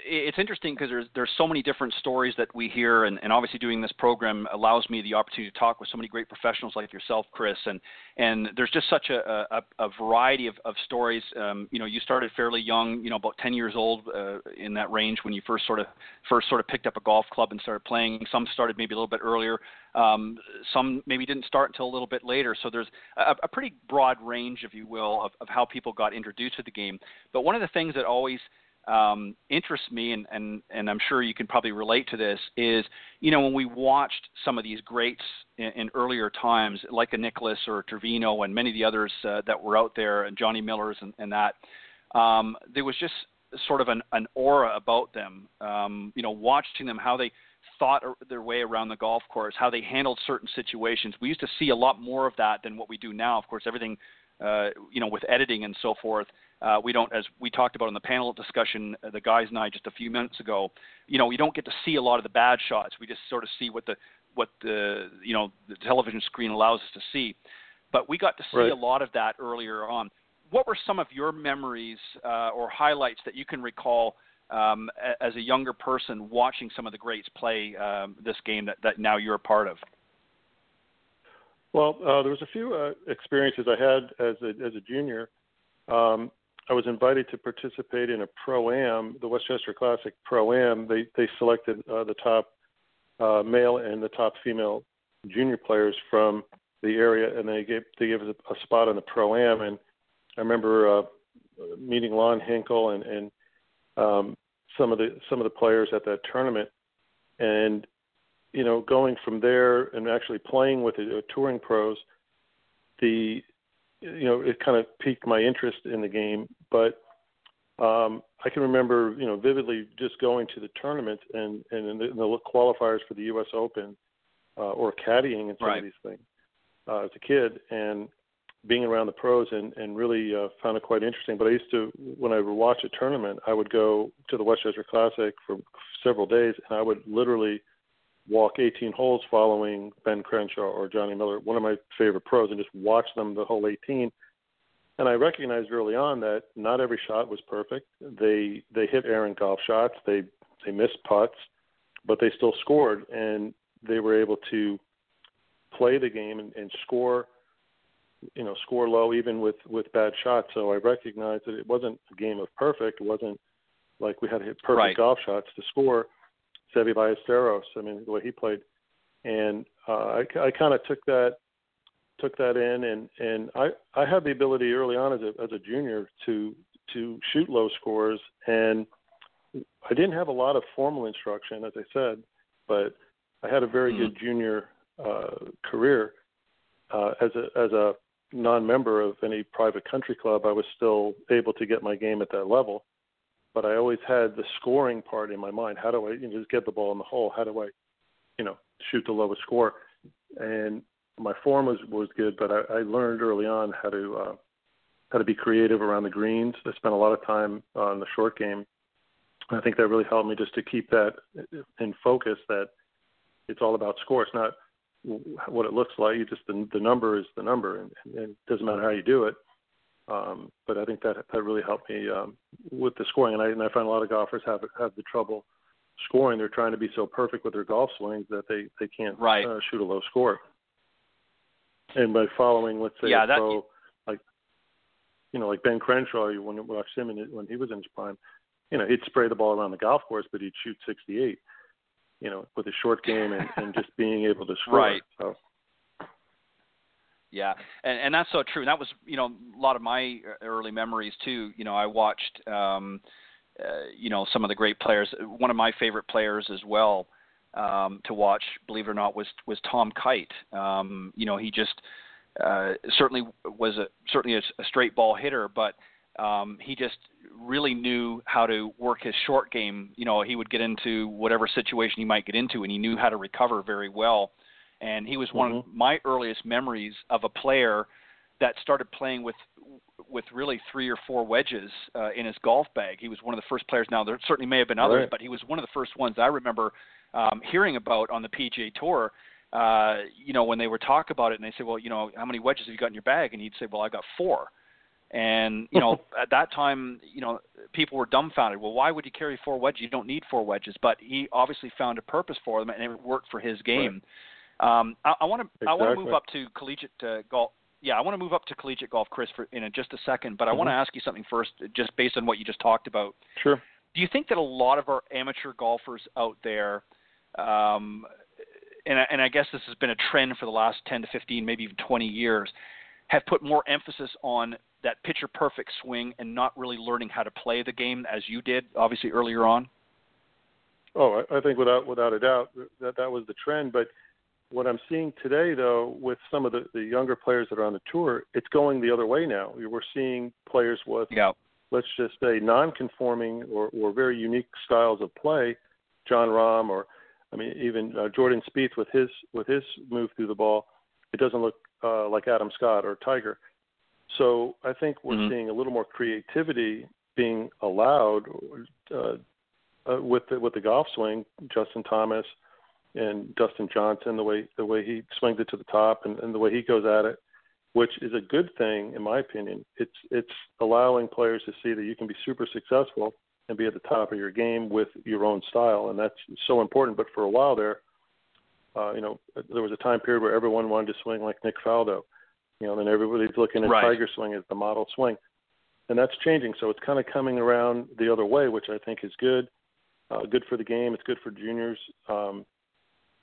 it's interesting because there's there's so many different stories that we hear, and, and obviously doing this program allows me the opportunity to talk with so many great professionals like yourself, Chris, and and there's just such a, a, a variety of, of stories. Um, you know, you started fairly young, you know, about 10 years old uh, in that range when you first sort of first sort of picked up a golf club and started playing. Some started maybe a little bit earlier. Um, some maybe didn't start until a little bit later. So there's a, a pretty broad range, if you will, of, of how people got introduced to the game. But one of the things that always um, interests me, and, and, and I'm sure you can probably relate to this, is you know when we watched some of these greats in, in earlier times, like a Nicklaus or Trevino and many of the others uh, that were out there, and Johnny Miller's and, and that, um, there was just sort of an, an aura about them. Um, you know, watching them how they thought their way around the golf course, how they handled certain situations. We used to see a lot more of that than what we do now. Of course, everything, uh, you know, with editing and so forth, uh, we don't, as we talked about in the panel discussion, uh, the guys and I just a few minutes ago. You know, we don't get to see a lot of the bad shots. We just sort of see what the what the you know the television screen allows us to see. But we got to see right. a lot of that earlier on. What were some of your memories uh, or highlights that you can recall um, as a younger person watching some of the greats play um, this game that, that now you're a part of? Well, uh, there was a few uh, experiences I had as a as a junior. Um, I was invited to participate in a pro am, the Westchester Classic pro am. They they selected uh, the top uh, male and the top female junior players from the area, and they gave they gave us a, a spot on the pro am. And I remember uh, meeting Lon Hinkle and and um, some of the some of the players at that tournament, and you know going from there and actually playing with the uh, touring pros. The you know, it kind of piqued my interest in the game. But um, I can remember, you know, vividly just going to the tournament and and in the, in the qualifiers for the U.S. Open uh, or caddying and some right. of these things uh, as a kid and being around the pros and and really uh, found it quite interesting. But I used to, when I would watch a tournament, I would go to the Westchester Classic for several days, and I would literally walk 18 holes following Ben Crenshaw or Johnny Miller, one of my favorite pros, and just watch them the whole 18. And I recognized early on that not every shot was perfect. They they hit errant golf shots. They they missed putts, but they still scored, and they were able to play the game and, and score you know score low even with with bad shots so i recognized that it wasn't a game of perfect it wasn't like we had to hit perfect right. golf shots to score Seve Ballesteros. I mean, the way he played, and uh, I, I kind of took that took that in, and and I I had the ability early on as a as a junior to to shoot low scores, and I didn't have a lot of formal instruction, as I said, but I had a very mm-hmm. good junior uh, career uh, as a as a non-member of any private country club. I was still able to get my game at that level but I always had the scoring part in my mind. How do I you know, just get the ball in the hole? How do I, you know, shoot the lowest score? And my form was was good, but I, I learned early on how to uh, how to be creative around the greens. I spent a lot of time on the short game. I think that really helped me just to keep that in focus. That it's all about score. It's not what it looks like. You just the the number is the number, and, and it doesn't matter how you do it. Um, but I think that that really helped me um, with the scoring, and I, and I find a lot of golfers have have the trouble scoring. They're trying to be so perfect with their golf swings that they they can't right. uh, shoot a low score. And by following, let's say, yeah, a pro like you know, like Ben Crenshaw, you when you watch him in, when he was in his prime, you know, he'd spray the ball around the golf course, but he'd shoot 68. You know, with his short game and, and just being able to score. Right. So yeah, and and that's so true. And that was you know a lot of my early memories too. You know, I watched um, uh, you know some of the great players. One of my favorite players as well um, to watch, believe it or not, was was Tom Kite. Um, you know, he just uh, certainly was a certainly a, a straight ball hitter, but um, he just really knew how to work his short game. You know, he would get into whatever situation he might get into, and he knew how to recover very well and he was mm-hmm. one of mm-hmm. my earliest memories of a player that started playing with with really three or four wedges uh, in his golf bag. He was one of the first players. Now there certainly may have been others, right. but he was one of the first ones I remember um, hearing about on the PGA Tour. Uh, you know, when they would talk about it, and they say, "Well, you know, how many wedges have you got in your bag?" And he'd say, "Well, I got four. And you know, at that time, you know, people were dumbfounded. Well, why would you carry four wedges? You don't need four wedges. But he obviously found a purpose for them, and it worked for his game. Right. Um, I want to exactly. I want to move up to collegiate uh, golf. Yeah, I want to move up to collegiate golf, Chris, for, in a, just a second. But I mm-hmm. want to ask you something first, just based on what you just talked about. Sure. Do you think that a lot of our amateur golfers out there, um, and, and I guess this has been a trend for the last 10 to 15, maybe even 20 years, have put more emphasis on that picture perfect swing and not really learning how to play the game as you did, obviously earlier on? Oh, I think without without a doubt that that was the trend, but what I'm seeing today, though, with some of the, the younger players that are on the tour, it's going the other way now. We're seeing players with, yeah. let's just say, non-conforming or, or very unique styles of play. Jon Rahm, or I mean, even uh, Jordan Spieth with his with his move through the ball, it doesn't look uh, like Adam Scott or Tiger. So I think we're mm-hmm. seeing a little more creativity being allowed uh, uh, with the, with the golf swing. Justin Thomas, and Dustin Johnson, the way the way he swings it to the top and, and the way he goes at it, which is a good thing in my opinion. It's it's allowing players to see that you can be super successful and be at the top of your game with your own style, and that's so important. But for a while there, uh, you know, there was a time period where everyone wanted to swing like Nick Faldo, you know, and everybody's looking at right. Tiger swing as the model swing, and that's changing. So it's kind of coming around the other way, which I think is good. Uh, good for the game. It's good for juniors. Um,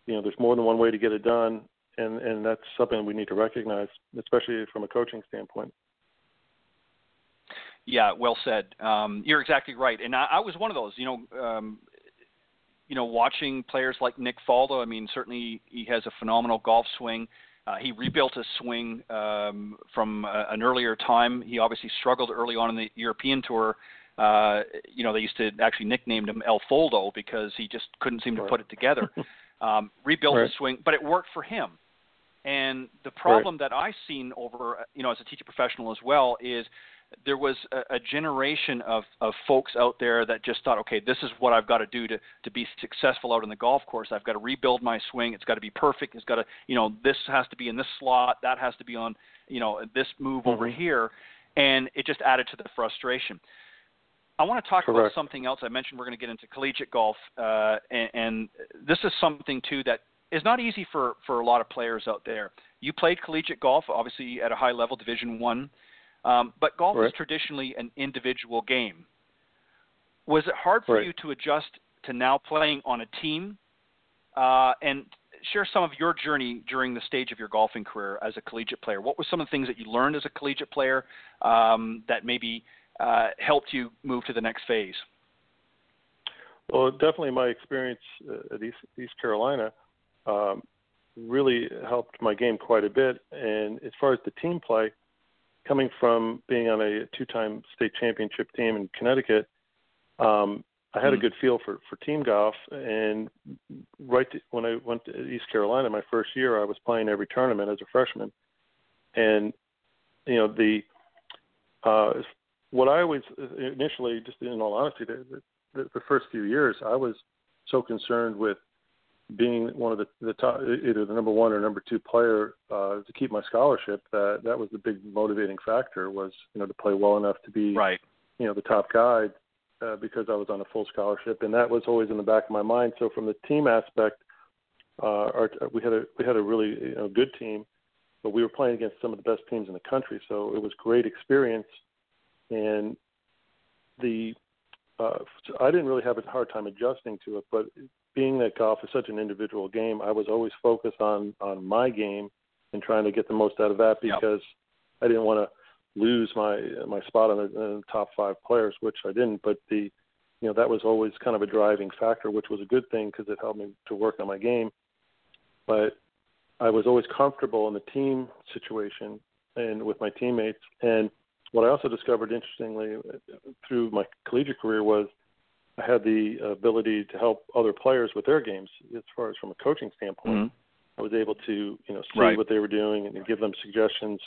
you know, there's more than one way to get it done, and and that's something we need to recognize, especially from a coaching standpoint. Yeah, well said. Um, you're exactly right, and I, I was one of those. You know, um, you know, watching players like Nick Faldo. I mean, certainly he has a phenomenal golf swing. Uh, he rebuilt his swing um, from uh, an earlier time. He obviously struggled early on in the European tour. Uh, you know, they used to actually nickname him El Foldo because he just couldn't seem to put it together. um, rebuilt right. his swing, but it worked for him. And the problem right. that I've seen over, you know, as a teacher professional as well is there was a, a generation of, of folks out there that just thought, okay, this is what I've got to do to, to be successful out on the golf course. I've got to rebuild my swing. It's got to be perfect. It's got to, you know, this has to be in this slot. That has to be on, you know, this move mm-hmm. over here. And it just added to the frustration. I want to talk Correct. about something else. I mentioned we're going to get into collegiate golf, uh, and, and this is something too that is not easy for for a lot of players out there. You played collegiate golf, obviously at a high level, Division One, um, but golf right. is traditionally an individual game. Was it hard for right. you to adjust to now playing on a team? Uh, and share some of your journey during the stage of your golfing career as a collegiate player. What were some of the things that you learned as a collegiate player um, that maybe uh, helped you move to the next phase? Well, definitely my experience uh, at East, East Carolina um, really helped my game quite a bit. And as far as the team play, coming from being on a two-time state championship team in Connecticut, um, I had a hmm. good feel for for team golf. And right to, when I went to East Carolina, my first year, I was playing every tournament as a freshman. And you know the uh, what I always initially, just in all honesty, the, the, the first few years, I was so concerned with being one of the, the top, either the number one or number two player uh, to keep my scholarship. That that was the big motivating factor was you know to play well enough to be right. you know the top guy uh, because I was on a full scholarship, and that was always in the back of my mind. So from the team aspect, uh, our, we had a we had a really you know, good team, but we were playing against some of the best teams in the country. So it was great experience, and the uh, I didn't really have a hard time adjusting to it, but being that golf is such an individual game, I was always focused on on my game and trying to get the most out of that because yep. I didn't want to lose my my spot on the, the top five players, which I didn't. But the you know that was always kind of a driving factor, which was a good thing because it helped me to work on my game. But I was always comfortable in the team situation and with my teammates. And what I also discovered interestingly through my collegiate career was I had the ability to help other players with their games as far as from a coaching standpoint. Mm-hmm. I was able to, you know, see right. what they were doing and give them suggestions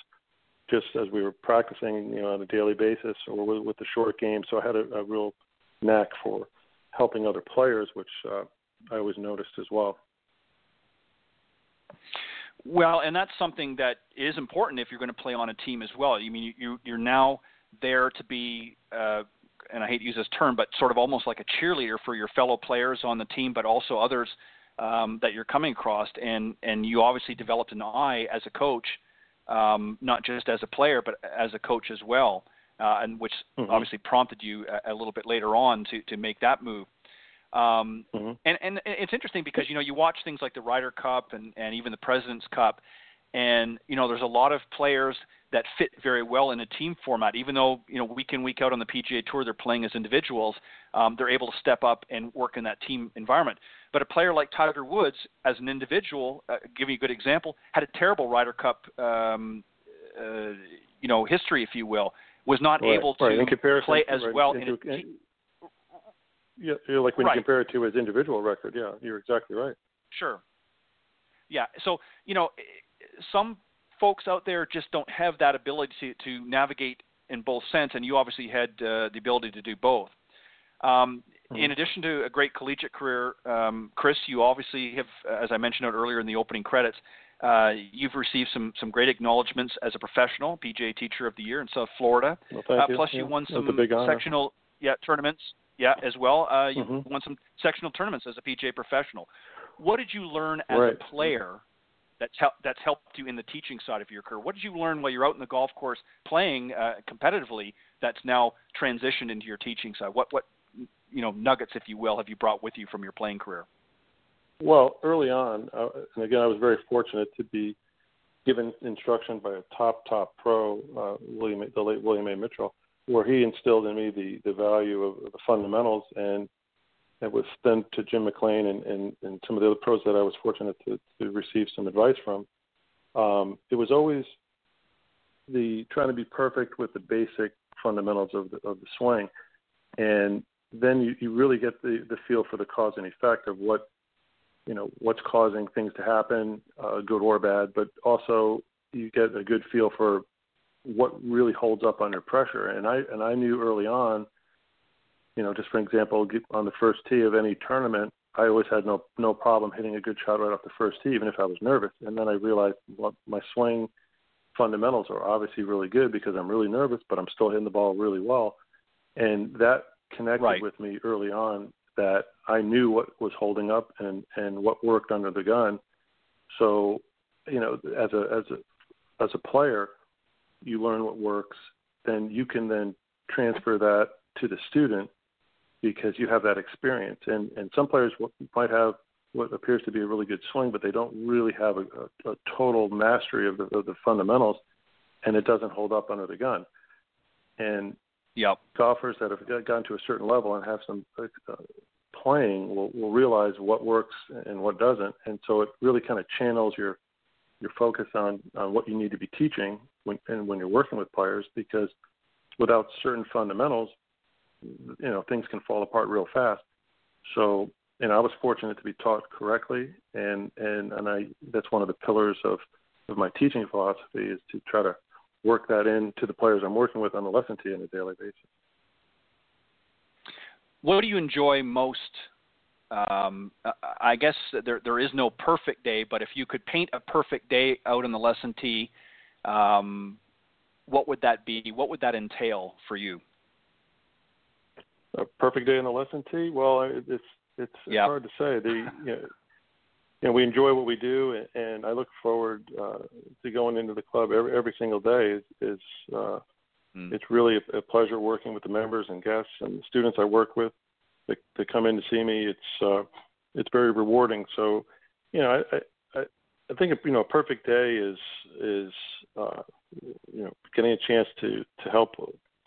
just as we were practicing, you know, on a daily basis or with, with the short game. So I had a, a real knack for helping other players, which uh, I always noticed as well. Well, and that's something that is important if you're going to play on a team as well. I mean, you, you're now there to be uh, and I hate to use this term, but sort of almost like a cheerleader for your fellow players on the team, but also others um, that you're coming across. And and you obviously developed an eye as a coach, um, not just as a player, but as a coach as well, uh, and which mm-hmm. obviously prompted you a, a, little bit later on to to make that move. Um, mm-hmm. and and it's interesting because you know you watch things like the Ryder Cup and and even the President's Cup, and you know there's a lot of players that fit very well in a team format. Even though you know week in week out on the PGA Tour they're playing as individuals, um, they're able to step up and work in that team environment. But a player like Tiger Woods, as an individual, uh, giving you a good example, had a terrible Ryder Cup, um, uh, you know, history, if you will, was not right, able right. to play as right. well Into, in a team. Yeah, like when right. you compare it to his individual record. Yeah, you're exactly right. Sure. Yeah. So you know, some folks out there just don't have that ability to, to navigate in both sense, and you obviously had uh, the ability to do both. Um, mm-hmm. In addition to a great collegiate career, um, Chris, you obviously have, as I mentioned out earlier in the opening credits, uh, you've received some some great acknowledgments as a professional, PGA Teacher of the Year in South Florida. Well, uh, you. Plus, yeah. you won some sectional yeah tournaments yeah as well. Uh, you mm-hmm. won some sectional tournaments as a PGA professional. What did you learn as right. a player that's helped that's helped you in the teaching side of your career? What did you learn while you're out in the golf course playing uh, competitively that's now transitioned into your teaching side? What what you know nuggets, if you will, have you brought with you from your playing career? Well, early on, uh, and again, I was very fortunate to be given instruction by a top top pro, uh, William, the late William A. Mitchell, where he instilled in me the the value of, the fundamentals and it was then to Jim McLean and, and, and some of the other pros that I was fortunate to, to receive some advice from. Um, it was always the trying to be perfect with the basic fundamentals of the, of the swing, and then you, you really get the, the feel for the cause and effect of what you know what's causing things to happen, uh, good or bad. But also you get a good feel for what really holds up under pressure. And I and I knew early on, you know, just for example, on the first tee of any tournament, I always had no no problem hitting a good shot right off the first tee, even if I was nervous. And then I realized well, my swing fundamentals are obviously really good because I'm really nervous, but I'm still hitting the ball really well. And that connected right. with me early on that I knew what was holding up and and what worked under the gun. So, you know, as a as a as a player, you learn what works, then you can then transfer that to the student because you have that experience. And and some players might have what appears to be a really good swing, but they don't really have a, a, a total mastery of the, of the fundamentals, and it doesn't hold up under the gun. And yep. golfers that have gotten to a certain level and have some uh, playing will, will realize what works and what doesn't, and so it really kind of channels your your focus on on what you need to be teaching when and when you're working with players because without certain fundamentals, you know things can fall apart real fast. So know I was fortunate to be taught correctly, and and and I that's one of the pillars of of my teaching philosophy is to try to work that into the players I'm working with on the lesson tee on a daily basis. What do you enjoy most? Um, I guess there there is no perfect day, but if you could paint a perfect day out on the lesson tee, um, what would that be? What would that entail for you? A perfect day on the lesson tee? Well, it's it's, it's yep. hard to say. The you know, you know, we enjoy what we do, and I look forward uh, to going into the club every every single day. Is, is uh, mm. it's really a, a pleasure working with the members and guests and the students I work with that, that come in to see me. It's uh, it's very rewarding. So, you know, I, I I think you know a perfect day is is uh, you know getting a chance to to help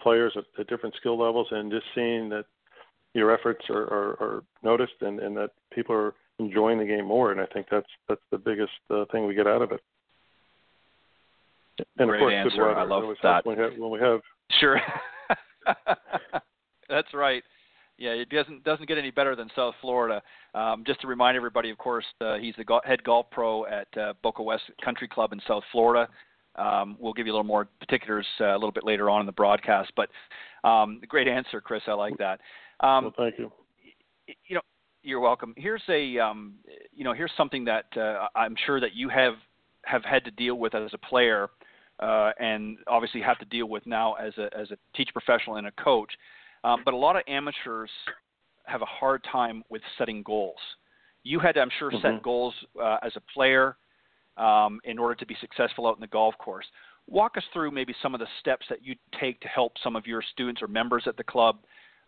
players at, at different skill levels and just seeing that your efforts are, are, are noticed and, and that people are enjoying the game more. And I think that's that's the biggest uh, thing we get out of it. And Great of course, answer. good weather. I love that. When we have, when we have sure, that's right. Yeah, it doesn't doesn't get any better than South Florida. Um, just to remind everybody, of course, uh, he's the go- head golf pro at uh, Boca West Country Club in South Florida. Um, we'll give you a little more particulars uh, a little bit later on in the broadcast. But um, great answer, Chris. I like that. Um, well, thank you. You know, you're welcome. Here's a um, you know here's something that uh, I'm sure that you have have had to deal with as a player, uh, and obviously have to deal with now as a as a teach professional and a coach. Um, but a lot of amateurs have a hard time with setting goals. You had to, I'm sure, mm-hmm. set goals uh, as a player um, in order to be successful out in the golf course. Walk us through maybe some of the steps that you take to help some of your students or members at the club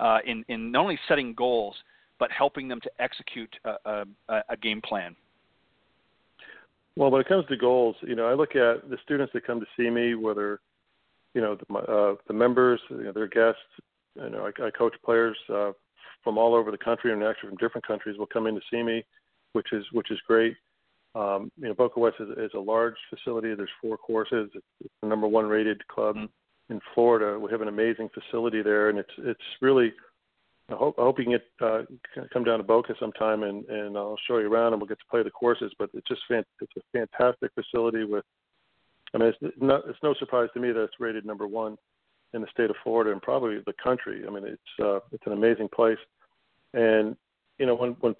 uh, in, in not only setting goals, but helping them to execute a, a, a game plan. Well, when it comes to goals, you know, I look at the students that come to see me, whether you know the, uh, the members, you know, their guests, you know, I, I coach players uh, from all over the country and actually from different countries will come in to see me, which is which is great. Um, you know, Boca West is, is a large facility. There's four courses. It's, the number one rated club mm-hmm. in Florida. We have an amazing facility there, and it's it's really. I hope I hope you can get uh, come down to Boca sometime, and and I'll show you around, and we'll get to play the courses. But it's just fan, it's a fantastic facility with. I mean, it's not it's no surprise to me that it's rated number one in the state of Florida and probably the country. I mean, it's uh, it's an amazing place, and you know when when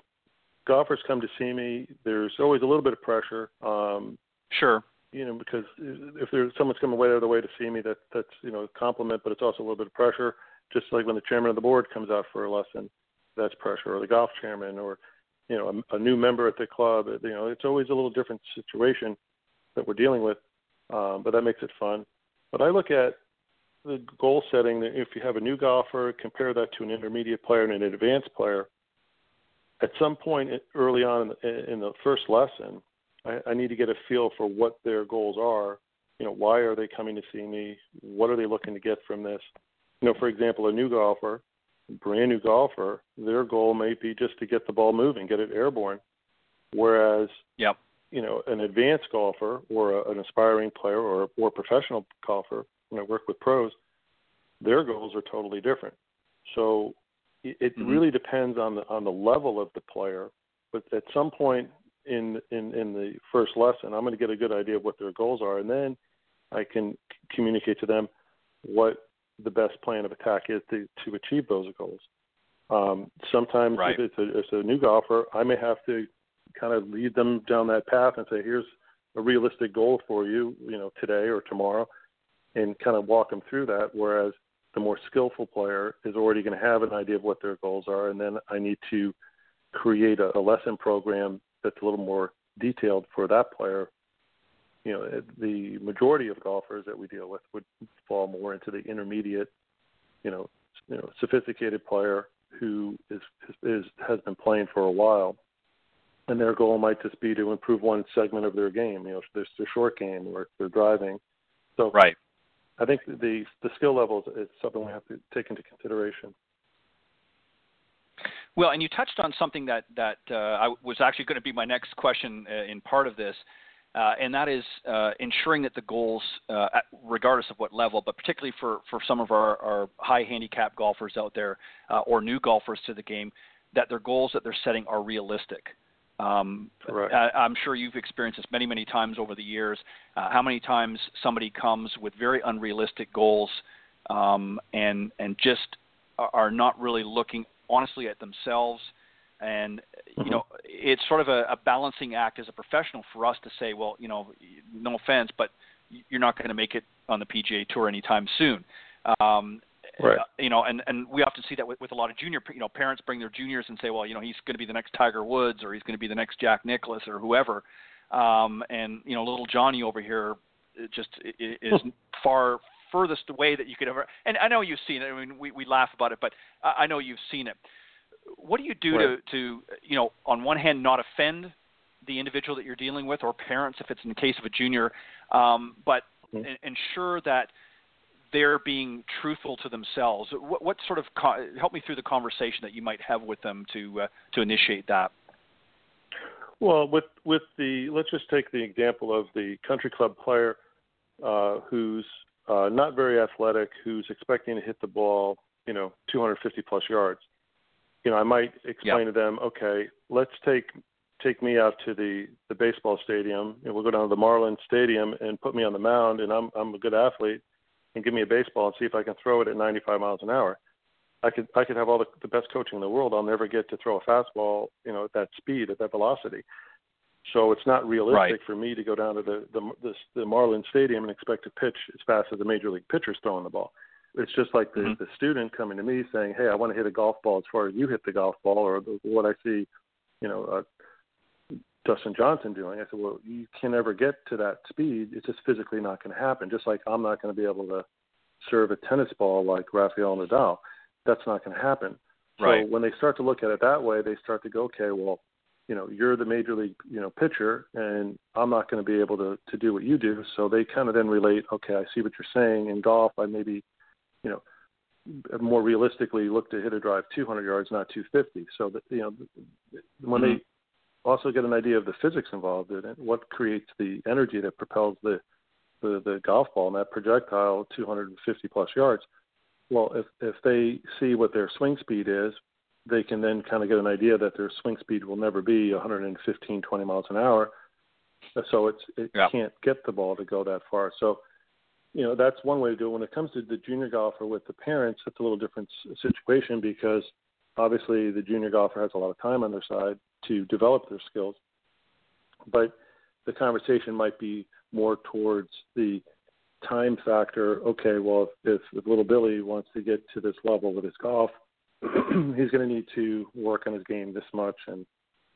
golfers come to see me, there's always a little bit of pressure. Um, sure. You know, because if there's someone's coming way out of the way to see me, that that's you know a compliment, but it's also a little bit of pressure. Just like when the chairman of the board comes out for a lesson, that's pressure, or the golf chairman, or you know a, a new member at the club. You know, it's always a little different situation that we're dealing with, um, but that makes it fun. But I look at the goal setting that if you have a new golfer, compare that to an intermediate player and an advanced player. At some point early on in the, first lesson, I, I need to get a feel for what their goals are. You know, why are they coming to see me? What are they looking to get from this? You know, for example, a new golfer, brand new golfer, their goal may be just to get the ball moving, get it airborne. Whereas, yep. you know, an advanced golfer or a, an aspiring player or a more professional golfer when I work with pros, their goals are totally different. So it, it mm-hmm. really depends on the on the level of the player. But at some point in in in the first lesson, I'm going to get a good idea of what their goals are, and then I can communicate to them what the best plan of attack is to to achieve those goals. Um, sometimes right. if it's a, it's a new golfer, I may have to kind of lead them down that path and say, here's a realistic goal for you, you know, today or tomorrow, and kind of walk them through that. Whereas the more skillful player is already going to have an idea of what their goals are, and then I need to create a, a lesson program that's a little more detailed for that player. You know, the majority of golfers that we deal with would fall more into the intermediate, you know, you know, sophisticated player who is is has been playing for a while, and their goal might just be to improve one segment of their game. You know, their, their short game or their driving. So right. I think the the skill levels is something we have to take into consideration. Well, and you touched on something that that uh, I was actually going to be my next question uh, in part of this, uh, and that is uh, ensuring that the goals, uh, regardless of what level, but particularly for for some of our, our high handicap golfers out there uh, or new golfers to the game, that their goals that they're setting are realistic. Um, right. I, am sure you've experienced this many, many times over the years. how many times somebody comes with very unrealistic goals um, and and just are not really looking honestly at themselves and you mm-hmm. know it's sort of a, a balancing act as a professional for us to say well you know no offense but you're not going to make it on the PGA Tour anytime soon um right. Uh, you know and and we often see that with, with a lot of junior you know parents bring their juniors and say well you know he's going to be the next Tiger Woods or he's going to be the next Jack Nicklaus or whoever um and you know little Johnny over here just is far furthest away that you could ever. And I know you've seen it. I mean, we we laugh about it, but I know you've seen it. What do you do right. to to you know on one hand not offend the individual that you're dealing with or parents if it's in the case of a junior, um, but mm-hmm. ensure that they're being truthful to themselves. What, what sort of co- help me through the conversation that you might have with them to uh, to initiate that? Well, with with the let's just take the example of the country club player uh, who's uh, not very athletic, who's expecting to hit the ball, you know, 250 plus yards. You know, I might explain to them, okay, let's take take me out to the the baseball stadium, and we'll go down to the Marlins Stadium and put me on the mound, and I'm I'm a good athlete, and give me a baseball and see if I can throw it at 95 miles an hour. I could I could have all the, the best coaching in the world. I'll never get to throw a fastball, you know, at that speed, at that velocity. So it's not realistic right. for me to go down to the, the the the Marlins Stadium and expect to pitch as fast as the major league pitcher's throwing the ball. It's just like the, mm-hmm. the student coming to me saying, "Hey, I want to hit a golf ball as far as you hit the golf ball," or the, what I see, you know, uh, Dustin Johnson doing. I said, "Well, you can never get to that speed. It's just physically not going to happen. Just like I'm not going to be able to serve a tennis ball like Rafael Nadal. That's not going to happen." Right. So when they start to look at it that way, they start to go, "Okay, well." you know you're the major league you know pitcher and i'm not going to be able to to do what you do so they kind of then relate okay i see what you're saying in golf i maybe you know more realistically look to hit a drive 200 yards not 250 so that you know when mm-hmm. they also get an idea of the physics involved in it what creates the energy that propels the the, the golf ball and that projectile 250 plus yards well if if they see what their swing speed is they can then kind of get an idea that their swing speed will never be 115, 20 miles an hour. So it's it yeah. can't get the ball to go that far. So, you know, that's one way to do it. When it comes to the junior golfer with the parents, it's a little different situation because obviously the junior golfer has a lot of time on their side to develop their skills. But the conversation might be more towards the time factor. Okay, well, if, if little Billy wants to get to this level with his golf, he's going to need to work on his game this much and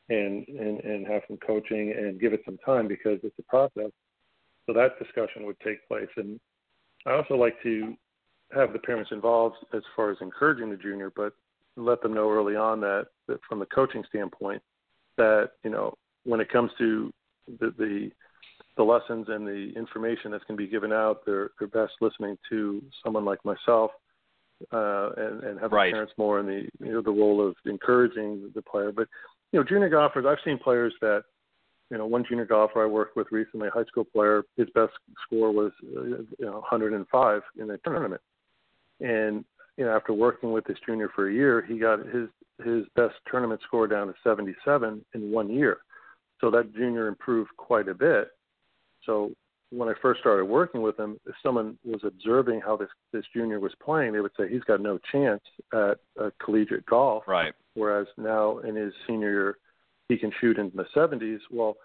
and and and have some coaching and give it some time because it's a process. So that discussion would take place, and I also like to have the parents involved as far as encouraging the junior, but let them know early on that, that from the coaching standpoint, that you know when it comes to the, the the lessons and the information that's going to be given out, they're they're best listening to someone like myself uh, and, and have right. parents more in the you know the role of encouraging the player. But you know, junior golfers, I've seen players that you know, one junior golfer I worked with recently, a high school player, his best score was uh, you know 105 in a tournament, and you know after working with this junior for a year, he got his his best tournament score down to 77 in one year. So that junior improved quite a bit. So when I first started working with him, if someone was observing how this this junior was playing, they would say he's got no chance at uh, collegiate golf. Right. Whereas now in his senior year, he can shoot in the 70s. Well,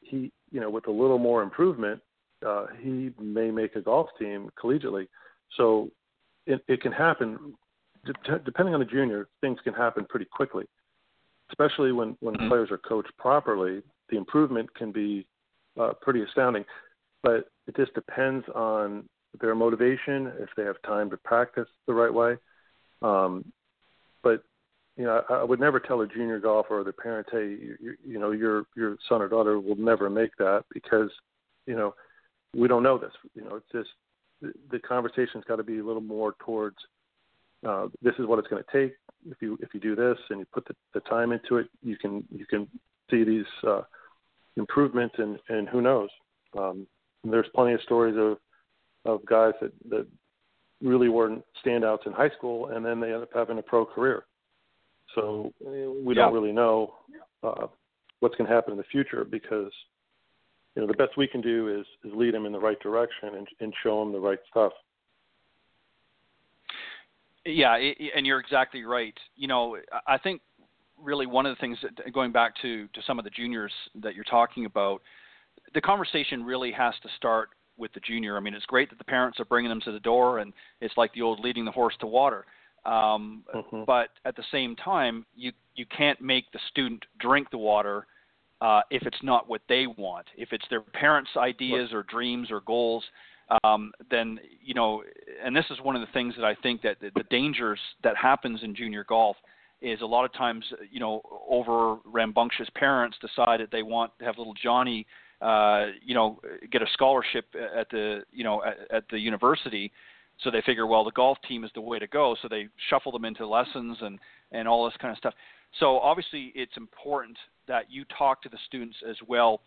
he you know with a little more improvement, uh, he may make a golf team collegiately. So it, it can happen. De- depending on the junior, things can happen pretty quickly, especially when when mm-hmm. players are coached properly. The improvement can be uh, pretty astounding but it just depends on their motivation, if they have time to practice the right way. Um, but you know, I, I would never tell a junior golfer or their parents, hey, you, you know, your your son or daughter will never make that because, you know, we don't know this. You know, it's just the, conversation's got to be a little more towards uh, this is what it's going to take. If you if you do this and you put the, the time into it, you can you can see these uh, improvements and and who knows. Um, there's plenty of stories of of guys that that really weren't standouts in high school, and then they end up having a pro career. So we yeah. don't really know uh, what's going to happen in the future because you know the best we can do is is lead them in the right direction and, and show them the right stuff. Yeah, and you're exactly right. You know, I think really one of the things that going back to to some of the juniors that you're talking about the conversation really has to start with the junior. I mean, it's great that the parents are bringing them to the door, and it's like the old leading the horse to water. Um, mm-hmm. But at the same time, you you can't make the student drink the water uh, if it's not what they want. If it's their parents' ideas or dreams or goals, um, then you know. And this is one of the things that I think that the, the dangers that happens in junior golf is a lot of times, you know, over rambunctious parents decide that they want to have little Johnny uh, you know, get a scholarship at the, you know, at, at the university. So they figure, well, the golf team is the way to go. So they shuffle them into lessons and and all this kind of stuff. So obviously, it's important that you talk to the students as well,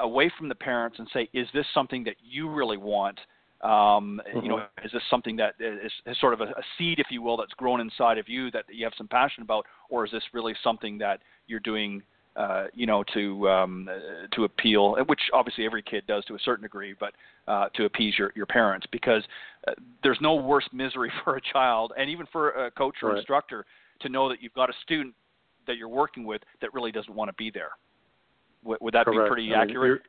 away from the parents, and say, is this something that you really want? Um, mm-hmm. You know, mm-hmm. is this something that is, is sort of a, a seed, if you will, that's grown inside of you that you have some passion about, or is this really something that you're doing uh, you know, to um, to appeal, which obviously every kid does to a certain degree, but uh, to appease your your parents, because uh, there's no worse misery for a child, and even for a coach or right. instructor, to know that you've got a student that you're working with that really doesn't want to be there. W- would that Correct. be pretty I accurate?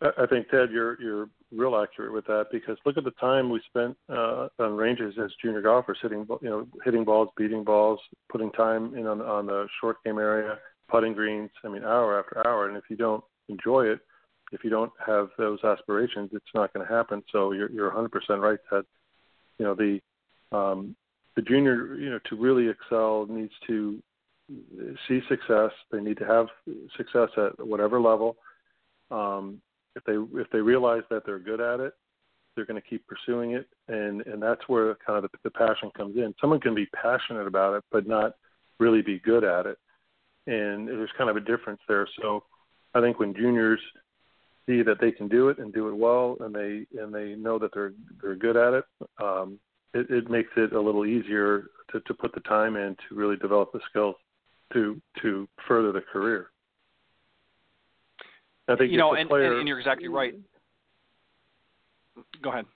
Mean, I think Ted, you're you're real accurate with that because look at the time we spent uh, on ranges as junior golfers, hitting you know hitting balls, beating balls, putting time in on on the short game area putting greens. I mean, hour after hour. And if you don't enjoy it, if you don't have those aspirations, it's not going to happen. So you're you're 100% right that you know the um, the junior you know to really excel needs to see success. They need to have success at whatever level. Um, if they if they realize that they're good at it, they're going to keep pursuing it, and and that's where kind of the, the passion comes in. Someone can be passionate about it, but not really be good at it and there's kind of a difference there. So I think when juniors see that they can do it and do it well, and they and they know that they're they're good at it, um, it, it makes it a little easier to, to put the time in to really develop the skills to to further the career. I think you know, and, player, and you're exactly right. Go ahead.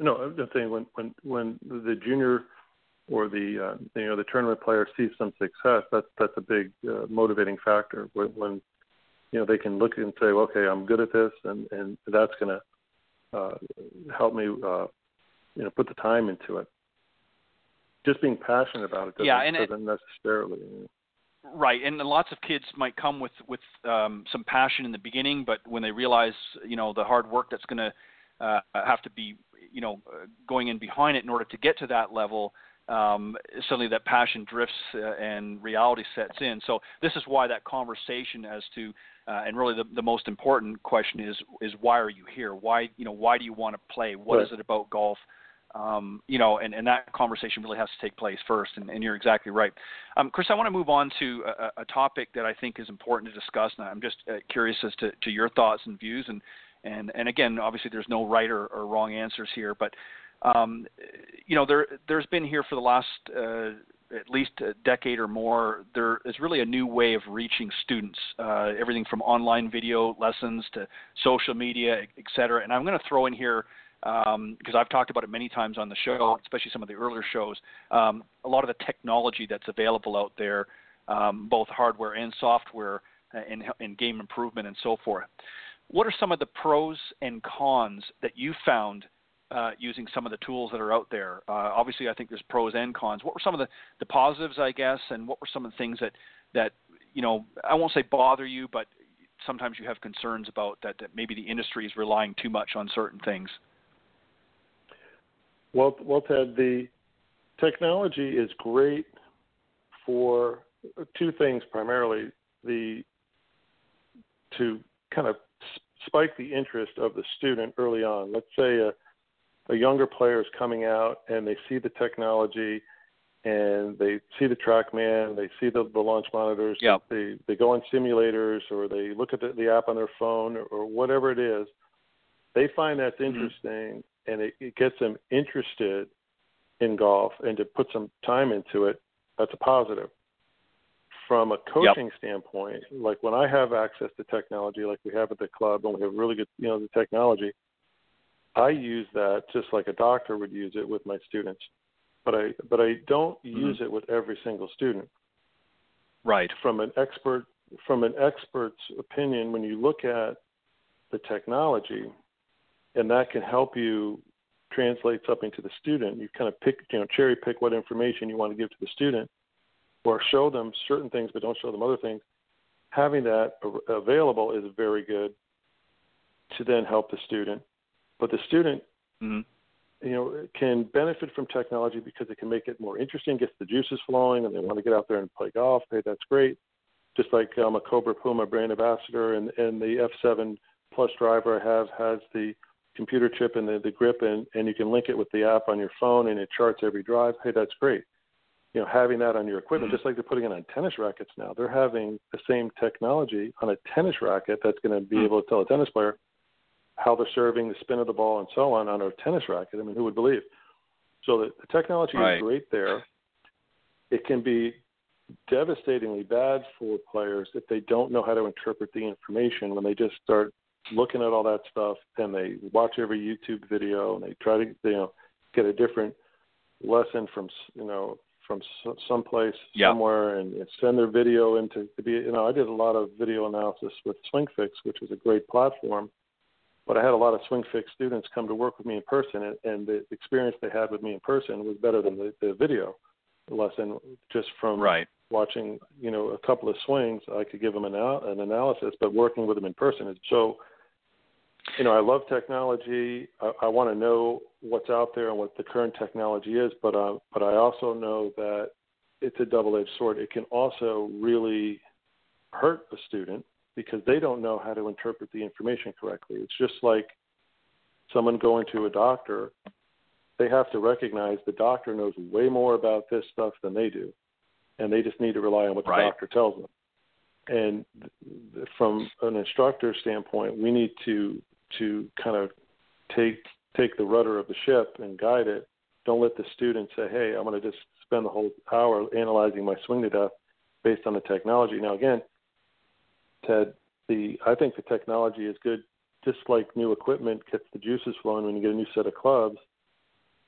No, I'm just saying when when when the junior or the uh, you know the tournament player sees some success, that's that's a big uh, motivating factor. When, when you know they can look and say, okay, I'm good at this, and and that's going to uh, help me uh, you know put the time into it. Just being passionate about it doesn't, yeah, and doesn't it, necessarily. Right, and lots of kids might come with with um, some passion in the beginning, but when they realize you know the hard work that's going to uh, have to be you know going in behind it in order to get to that level, um, suddenly that passion drifts uh, and reality sets in. So this is why that conversation as to uh, and really the, the most important question is is why are you here? Why you know why do you want to play? What right. is it about golf? Um, you know, and, and that conversation really has to take place first, and, and you're exactly right. Um, Chris, I want to move on to a, a, topic that I think is important to discuss, and I'm just uh, curious as to, to your thoughts and views. And, and, and again, obviously, there's no right or, or wrong answers here, but um, you know, there there's been here for the last uh, at least a decade or more, there is really a new way of reaching students. Uh, everything from online video lessons to social media, et cetera. And I'm going to throw in here because um, I've talked about it many times on the show, especially some of the earlier shows. Um, a lot of the technology that's available out there, um, both hardware and software, uh, in, in game improvement and so forth. What are some of the pros and cons that you found uh, using some of the tools that are out there? Uh, obviously, I think there's pros and cons. What were some of the, the positives, I guess, and what were some of the things that that you know I won't say bother you, but sometimes you have concerns about that, that maybe the industry is relying too much on certain things. Well, well, Ted, the technology is great for two things primarily: the to kind of spike the interest of the student early on. Let's say a, a younger player is coming out and they see the technology and they see the TrackMan, they see the, the launch monitors, yep. they they go on simulators or they look at the, the app on their phone or, or whatever it is. They find that's mm-hmm. interesting. And it, it gets them interested in golf and to put some time into it. That's a positive from a coaching yep. standpoint, like when I have access to technology, like we have at the club, and we have really good, you know, the technology, I use that just like a doctor would use it with my students, but I but I don't mm-hmm. use it with every single student. Right. From an expert from an expert's opinion, when you look at the technology, and that can help you translate something to the student, you kind of pick, you know, cherry pick what information you want to give to the student or show them certain things but don't show them other things, having that available is very good to then help the student. But the student, mm-hmm. you know, can benefit from technology because it can make it more interesting, gets the juices flowing, and they want to get out there and play golf. Hey, that's great. Just like I'm a Cobra Puma brand ambassador, and and the F7 Plus driver I have has the computer chip and the, the grip, and and you can link it with the app on your phone, and it charts every drive. Hey, that's great you know, having that on your equipment, mm-hmm. just like they're putting it on tennis rackets now. They're having the same technology on a tennis racket that's going to be mm-hmm. able to tell a tennis player how they're serving, the spin of the ball, and so on on a tennis racket. I mean, who would believe? So the, the technology right. is great there. It can be devastatingly bad for players if they don't know how to interpret the information when they just start looking at all that stuff and they watch every YouTube video and they try to you know get a different lesson from you know from someplace yeah. somewhere and send their video into to be you know I did a lot of video analysis with SwingFix which is a great platform but I had a lot of SwingFix students come to work with me in person and, and the experience they had with me in person was better than the, the video lesson just from right. watching you know a couple of swings I could give them an, an analysis but working with them in person is so you know, I love technology. I, I want to know what's out there and what the current technology is, but uh, but I also know that it's a double-edged sword. It can also really hurt a student because they don't know how to interpret the information correctly. It's just like someone going to a doctor. They have to recognize the doctor knows way more about this stuff than they do, and they just need to rely on what the right. doctor tells them. And from an instructor standpoint, we need to to kind of take take the rudder of the ship and guide it. Don't let the student say, "Hey, I'm going to just spend the whole hour analyzing my swing to death based on the technology." Now, again, Ted, the I think the technology is good. Just like new equipment gets the juices flowing when you get a new set of clubs.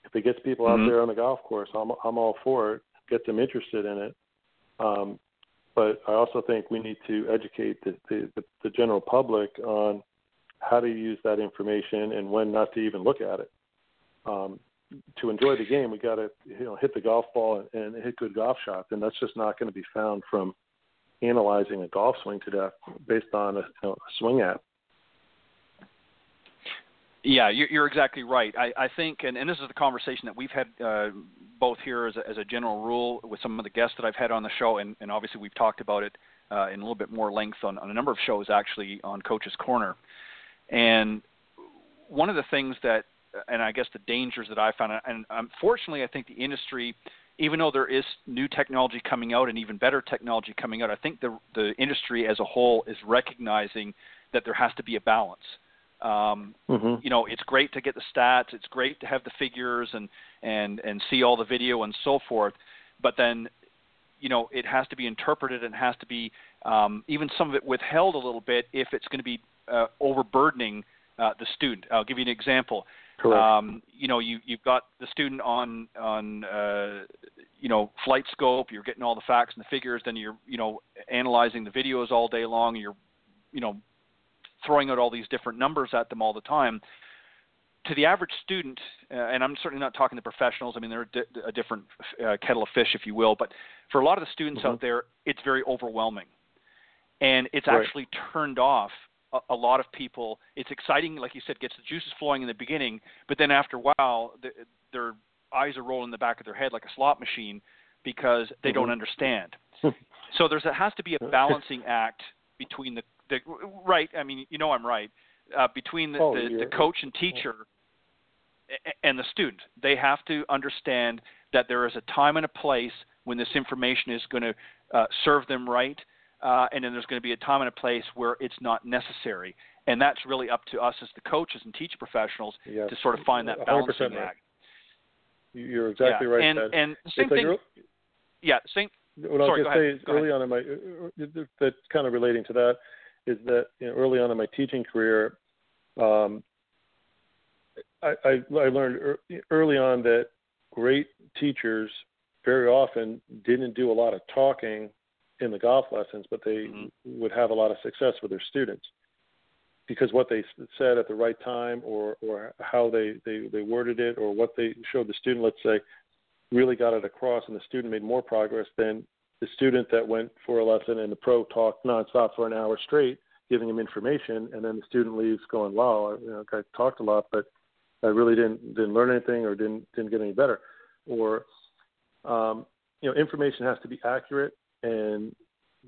If it gets people mm-hmm. out there on the golf course, I'm I'm all for it. Get them interested in it. Um, but I also think we need to educate the, the, the general public on how to use that information and when not to even look at it. Um, to enjoy the game, we got to you know hit the golf ball and, and hit good golf shots, and that's just not going to be found from analyzing a golf swing to death based on a, you know, a swing app. Yeah, you're exactly right. I, think, and, and, this is the conversation that we've had uh, both here as a, as a, general rule with some of the guests that I've had on the show, and, and obviously we've talked about it uh, in a little bit more length on, on, a number of shows actually on Coach's Corner. And one of the things that, and I guess the dangers that I found, and unfortunately, I think the industry, even though there is new technology coming out and even better technology coming out, I think the the industry as a whole is recognizing that there has to be a balance. Um, mm-hmm. You know, it's great to get the stats, it's great to have the figures and and and see all the video and so forth, but then you know it has to be interpreted and has to be um, even some of it withheld a little bit if it's going to be uh, overburdening uh, the student. I'll give you an example. Correct. Um, you know, you you've got the student on on uh, you know flight scope. You're getting all the facts and the figures. Then you're you know analyzing the videos all day long. You're you know throwing out all these different numbers at them all the time. To the average student, uh, and I'm certainly not talking to professionals. I mean, they're a, di- a different uh, kettle of fish, if you will. But for a lot of the students mm-hmm. out there, it's very overwhelming, and it's right. actually turned off a, a lot of people. It's exciting, like you said, gets the juices flowing in the beginning, but then after a while, the, their eyes are rolling in the back of their head like a slot machine because they mm-hmm. don't understand. so there's a, has to be a balancing act between the, the right. I mean, you know, I'm right. Uh, between the, oh, the, the coach and teacher and the student, they have to understand that there is a time and a place when this information is going to uh, serve them right uh, and then there's going to be a time and a place where it's not necessary. And that's really up to us as the coaches and teacher professionals yes. to sort of find that balancing right. act. You're exactly yeah. right. And, Ted. and same it's thing. Like, yeah, same. What sorry, I was going to say early on in my uh, kind of relating to that is that you know, early on in my teaching career, um, I, I, I learned early on that great teachers very often didn't do a lot of talking in the golf lessons, but they mm-hmm. would have a lot of success with their students because what they said at the right time or, or how they, they, they worded it or what they showed the student, let's say, really got it across and the student made more progress than the student that went for a lesson and the pro talked nonstop for an hour straight, giving him information, and then the student leaves going, "Wow, you know, I talked a lot, but I really didn't didn't learn anything or didn't didn't get any better." Or, um, you know, information has to be accurate and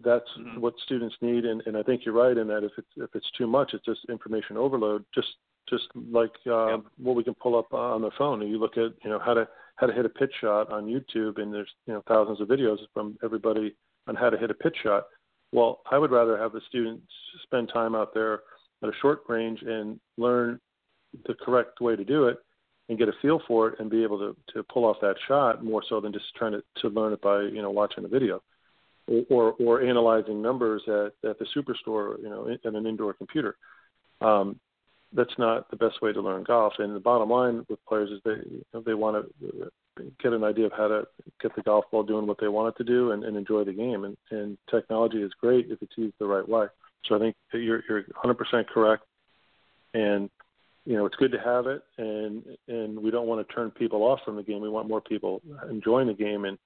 that's mm-hmm. what students need and, and I think you're right in that if it's if it's too much it's just information overload just just like uh, yep. what we can pull up on the phone and you look at you know how to how to hit a pitch shot on YouTube and there's you know thousands of videos from everybody on how to hit a pitch shot well I would rather have the students spend time out there at a short range and learn the correct way to do it and get a feel for it and be able to to pull off that shot more so than just trying to to learn it by you know watching a video or or analyzing numbers at at the superstore, you know, in, an indoor computer. Um, that's not the best way to learn golf. And the bottom line with players is they you know, they want to get an idea of how to get the golf ball doing what they want it to do and, and enjoy the game. And, and technology is great if it's used the right way. So I think you're you're 100% correct. And you know it's good to have it, and and we don't want to turn people off from the game. We want more people enjoying the game and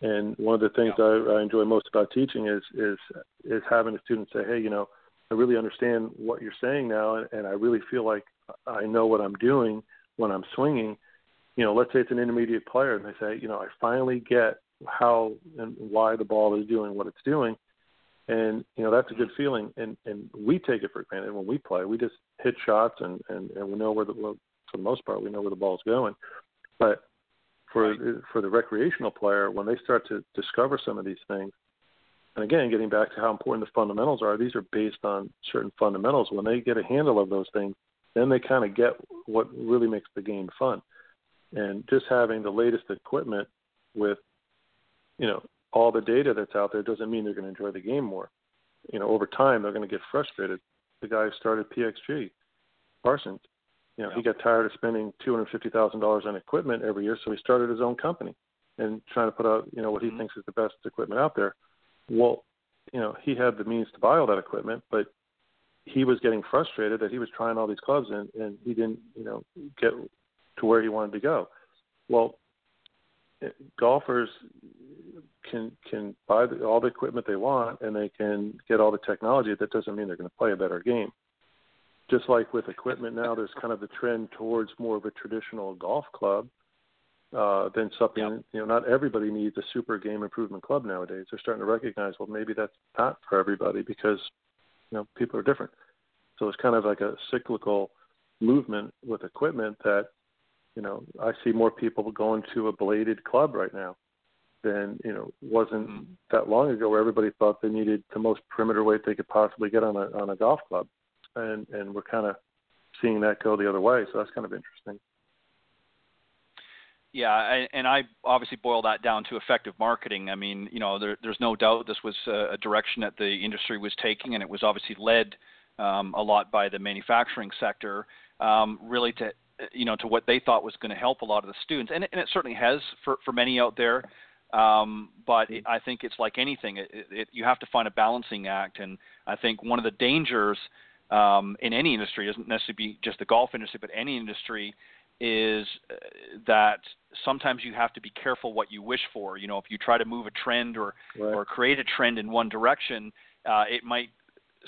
and one of the things yeah. I, I enjoy most about teaching is is is having a student say, hey, you know, I really understand what you're saying now, and, and I really feel like I know what I'm doing when I'm swinging. You know, let's say it's an intermediate player, and they say, you know, I finally get how and why the ball is doing what it's doing, and you know that's a good mm-hmm. feeling. And and we take it for granted when we play. We just hit shots, and and and we know where the well, for the most part we know where the ball's going. But for right. for the recreational player when they start to discover some of these things. And again, getting back to how important the fundamentals are, these are based on certain fundamentals. When they get a handle of those things, then they kind of get what really makes the game fun. And just having the latest equipment with, you know, all the data that's out there doesn't mean they're going to enjoy the game more. You know, over time they're going to get frustrated. The guy who started PXG, Parsons, you know, yeah. he got tired of spending two hundred fifty thousand dollars on equipment every year, so he started his own company and trying to put out, you know, what he mm-hmm. thinks is the best equipment out there. Well, you know, he had the means to buy all that equipment, but he was getting frustrated that he was trying all these clubs and, and he didn't, you know, get to where he wanted to go. Well, eh, golfers can can buy the, all the equipment they want and they can get all the technology. That doesn't mean they're going to play a better game just like with equipment now, there's kind of the trend towards more of a traditional golf club uh, than something. Yep. You know, not everybody needs a super game improvement club nowadays. They're starting to recognize, well, maybe that's not for everybody because you know people are different. So it's kind of like a cyclical movement with equipment that you know I see more people going to a bladed club right now than you know wasn't mm-hmm. that long ago where everybody thought they needed the most perimeter weight they could possibly get on a on a golf club and and we're kind of seeing that go the other way. So that's kind of interesting. Yeah, and I obviously boil that down to effective marketing. I mean, you know, there, there's no doubt this was a direction that the industry was taking, and it was obviously led um, a lot by the manufacturing sector, um, really to you know to what they thought was going to help a lot of the students, and it, and it certainly has for for many out there. Um, but it, I think it's like anything; it, it, you have to find a balancing act, and I think one of the dangers um, in any industry doesn't necessarily be just the golf industry, but any industry is uh, that sometimes you have to be careful what you wish for. You know, if you try to move a trend or right. or create a trend in one direction, uh, it might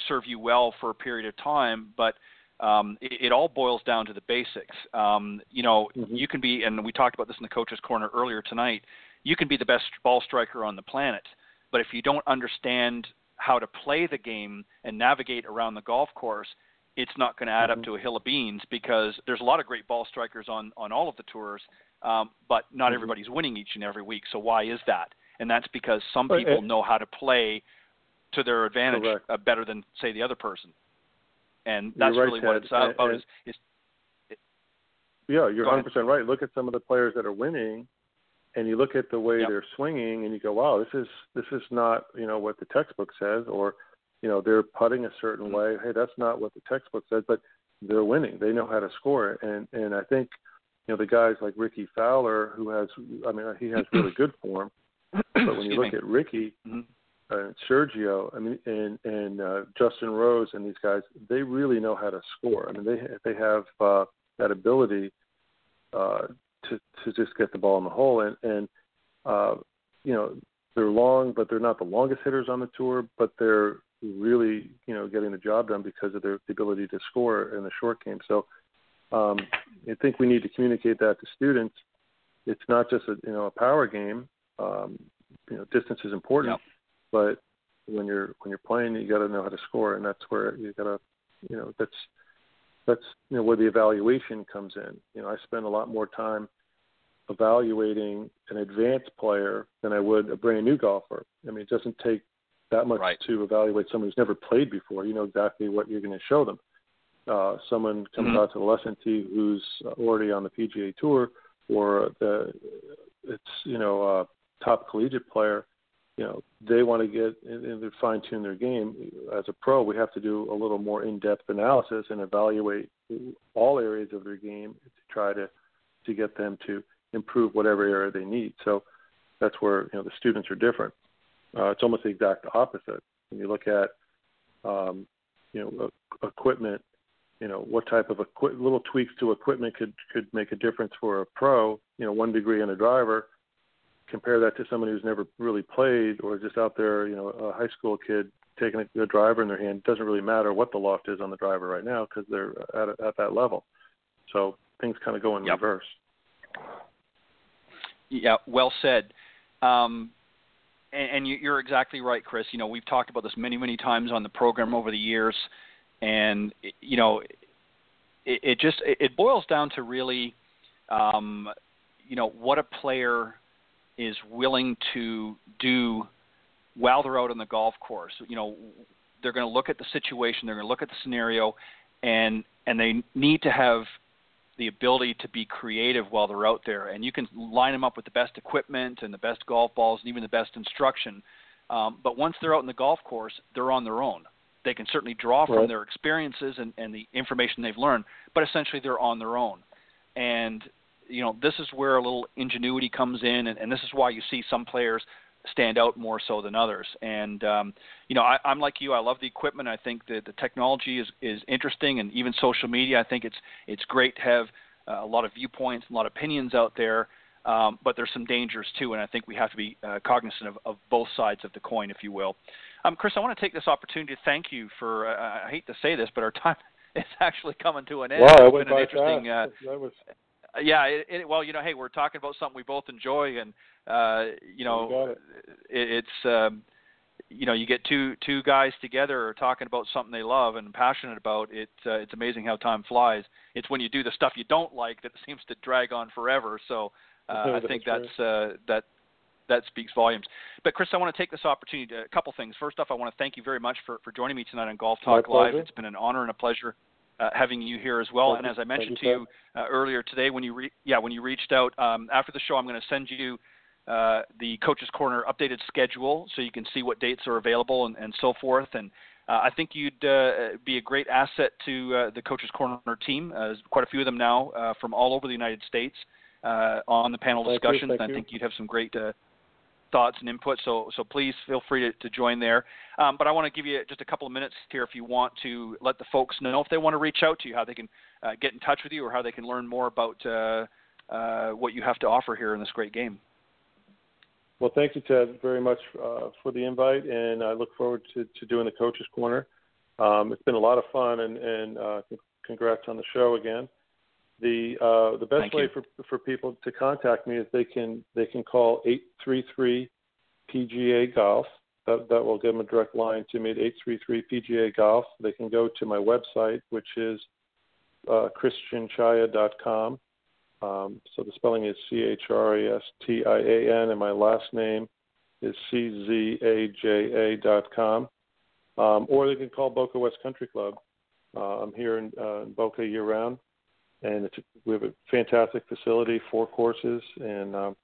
serve you well for a period of time, but um, it, it all boils down to the basics. Um, you know, mm-hmm. you can be, and we talked about this in the coaches' corner earlier tonight. You can be the best ball striker on the planet, but if you don't understand how to play the game and navigate around the golf course, it's not going to add mm-hmm. up to a hill of beans because there's a lot of great ball strikers on on all of the tours, um, but not mm-hmm. everybody's winning each and every week. So why is that? And that's because some people know how to play to their advantage uh, better than say the other person. And that's right, really Ted. what it's about. And, is, is it, yeah, you're 100 percent right. Look at some of the players that are winning, and you look at the way yep. they're swinging, and you go, "Wow, this is this is not you know what the textbook says," or you know they're putting a certain mm-hmm. way. Hey, that's not what the textbook says, but they're winning. They know how to score, and and I think you know the guys like Rickie Fowler, who has, I mean, he has really good form, but when you look me. at Rickie. Mm-hmm. Uh, Sergio, I mean, and and uh, Justin Rose, and these guys, they really know how to score. I mean, they they have uh, that ability uh, to to just get the ball in the hole, and and uh, you know they're long, but they're not the longest hitters on the tour, but they're really you know getting the job done because of their the ability to score in the short game. So um, I think we need to communicate that to students. It's not just a you know a power game. Um, you know, distance is important, yep. but when you're when you're playing, you got to know how to score, and that's where you got to you know that's that's you know where the evaluation comes in. You know, I spend a lot more time evaluating an advanced player than I would a brand new golfer. I mean, it doesn't take that much right. to evaluate someone who's never played before. You know exactly what you're going to show them. Uh, someone comes mm-hmm. out to the lesson tee who's already on the PGA Tour, or the it's you know a top collegiate player. You know they want to get and fine tune their game. As a pro, we have to do a little more in depth analysis and evaluate all areas of their game to try to to get them to improve whatever area they need. So that's where you know the students are different. Uh, it's almost the exact opposite. When you look at um, you know equipment, you know what type of equi- little tweaks to equipment could could make a difference for a pro. You know, one degree in a driver. Compare that to someone who's never really played or just out there. You know, a high school kid taking a, a driver in their hand. It doesn't really matter what the loft is on the driver right now because they're at at that level. So things kind of go in yep. reverse. Yeah, well said. Um, and, and you, you're exactly right, Chris. You know, we've talked about this many, many times on the program over the years, and you know, it, it just it boils down to really, um, you know, what a player is willing to do while they're out on the golf course. You know, they're going to look at the situation, they're going to look at the scenario, and and they need to have the ability to be creative while they're out there. And you can line them up with the best equipment and the best golf balls and even the best instruction. Um, but once they're out in the golf course, they're on their own. They can certainly draw from right. their experiences and, and the information they've learned, but essentially they're on their own. And you know, this is where a little ingenuity comes in, and, and this is why you see some players stand out more so than others. And um, you know, I, I'm like you. I love the equipment. I think that the technology is is interesting, and even social media. I think it's it's great to have uh, a lot of viewpoints, and a lot of opinions out there. Um, but there's some dangers too, and I think we have to be uh, cognizant of, of both sides of the coin, if you will. Um, Chris, I want to take this opportunity to thank you for. Uh, I hate to say this, but our time is actually coming to an end. Wow, it's been an interesting. Uh, that was yeah, it, it, well, you know, hey, we're talking about something we both enjoy, and uh, you know, it. it, it's um, you know, you get two two guys together talking about something they love and passionate about. It uh, it's amazing how time flies. It's when you do the stuff you don't like that seems to drag on forever. So uh, I think that's uh, that that speaks volumes. But Chris, I want to take this opportunity to a couple things. First off, I want to thank you very much for for joining me tonight on Golf Talk Live. It's been an honor and a pleasure uh, having you here as well. Thank and as I mentioned Thank to you, you uh, earlier today, when you re- yeah when you reached out um, after the show, I'm going to send you uh, the Coaches Corner updated schedule so you can see what dates are available and, and so forth. And uh, I think you'd uh, be a great asset to uh, the Coaches Corner team. Uh, there's quite a few of them now uh, from all over the United States uh, on the panel Thank you, discussions. I you. think you'd have some great uh, thoughts and input. So so please feel free to, to join there. Um, but I want to give you just a couple of minutes here if you want to let the folks know if they want to reach out to you, how they can uh, get in touch with you, or how they can learn more about uh, uh, what you have to offer here in this great game. Well, thank you, Ted, very much uh, for the invite, and I look forward to, to doing the Coaches Corner. Um, it's been a lot of fun, and, and uh, congrats on the show again. The uh, the best Thank way you. for for people to contact me is they can they can call eight three three PGA Golf. That that will give them a direct line to me at eight three three PGA Golf. They can go to my website, which is uh, christianczaja.com. Um, so the spelling is C H R A S T I A N, and my last name is C Z A J A dot com. Um, or they can call Boca West Country Club. Uh, I'm here in, uh, in Boca year round, and it's, we have a fantastic facility, four courses, and um,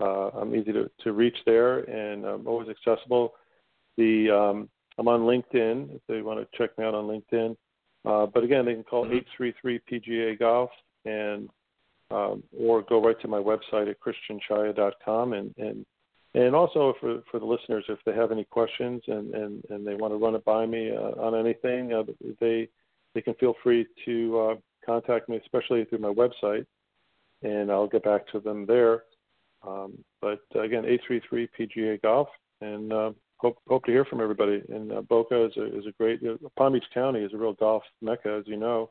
uh, I'm easy to, to reach there, and I'm always accessible. The um, I'm on LinkedIn if they want to check me out on LinkedIn. Uh, but again, they can call Mhm. 833 PGA Golf and um, or go right to my website at christianczaja.com and and and also for for the listeners, if they have any questions and and, and they want to run it by me uh, on anything, uh, they they can feel free to uh, contact me, especially through my website, and I'll get back to them there. Um, but again, 833 PGA Golf, and uh, hope hope to hear from everybody. And uh, Boca is a is a great uh, Palm Beach County is a real golf mecca, as you know.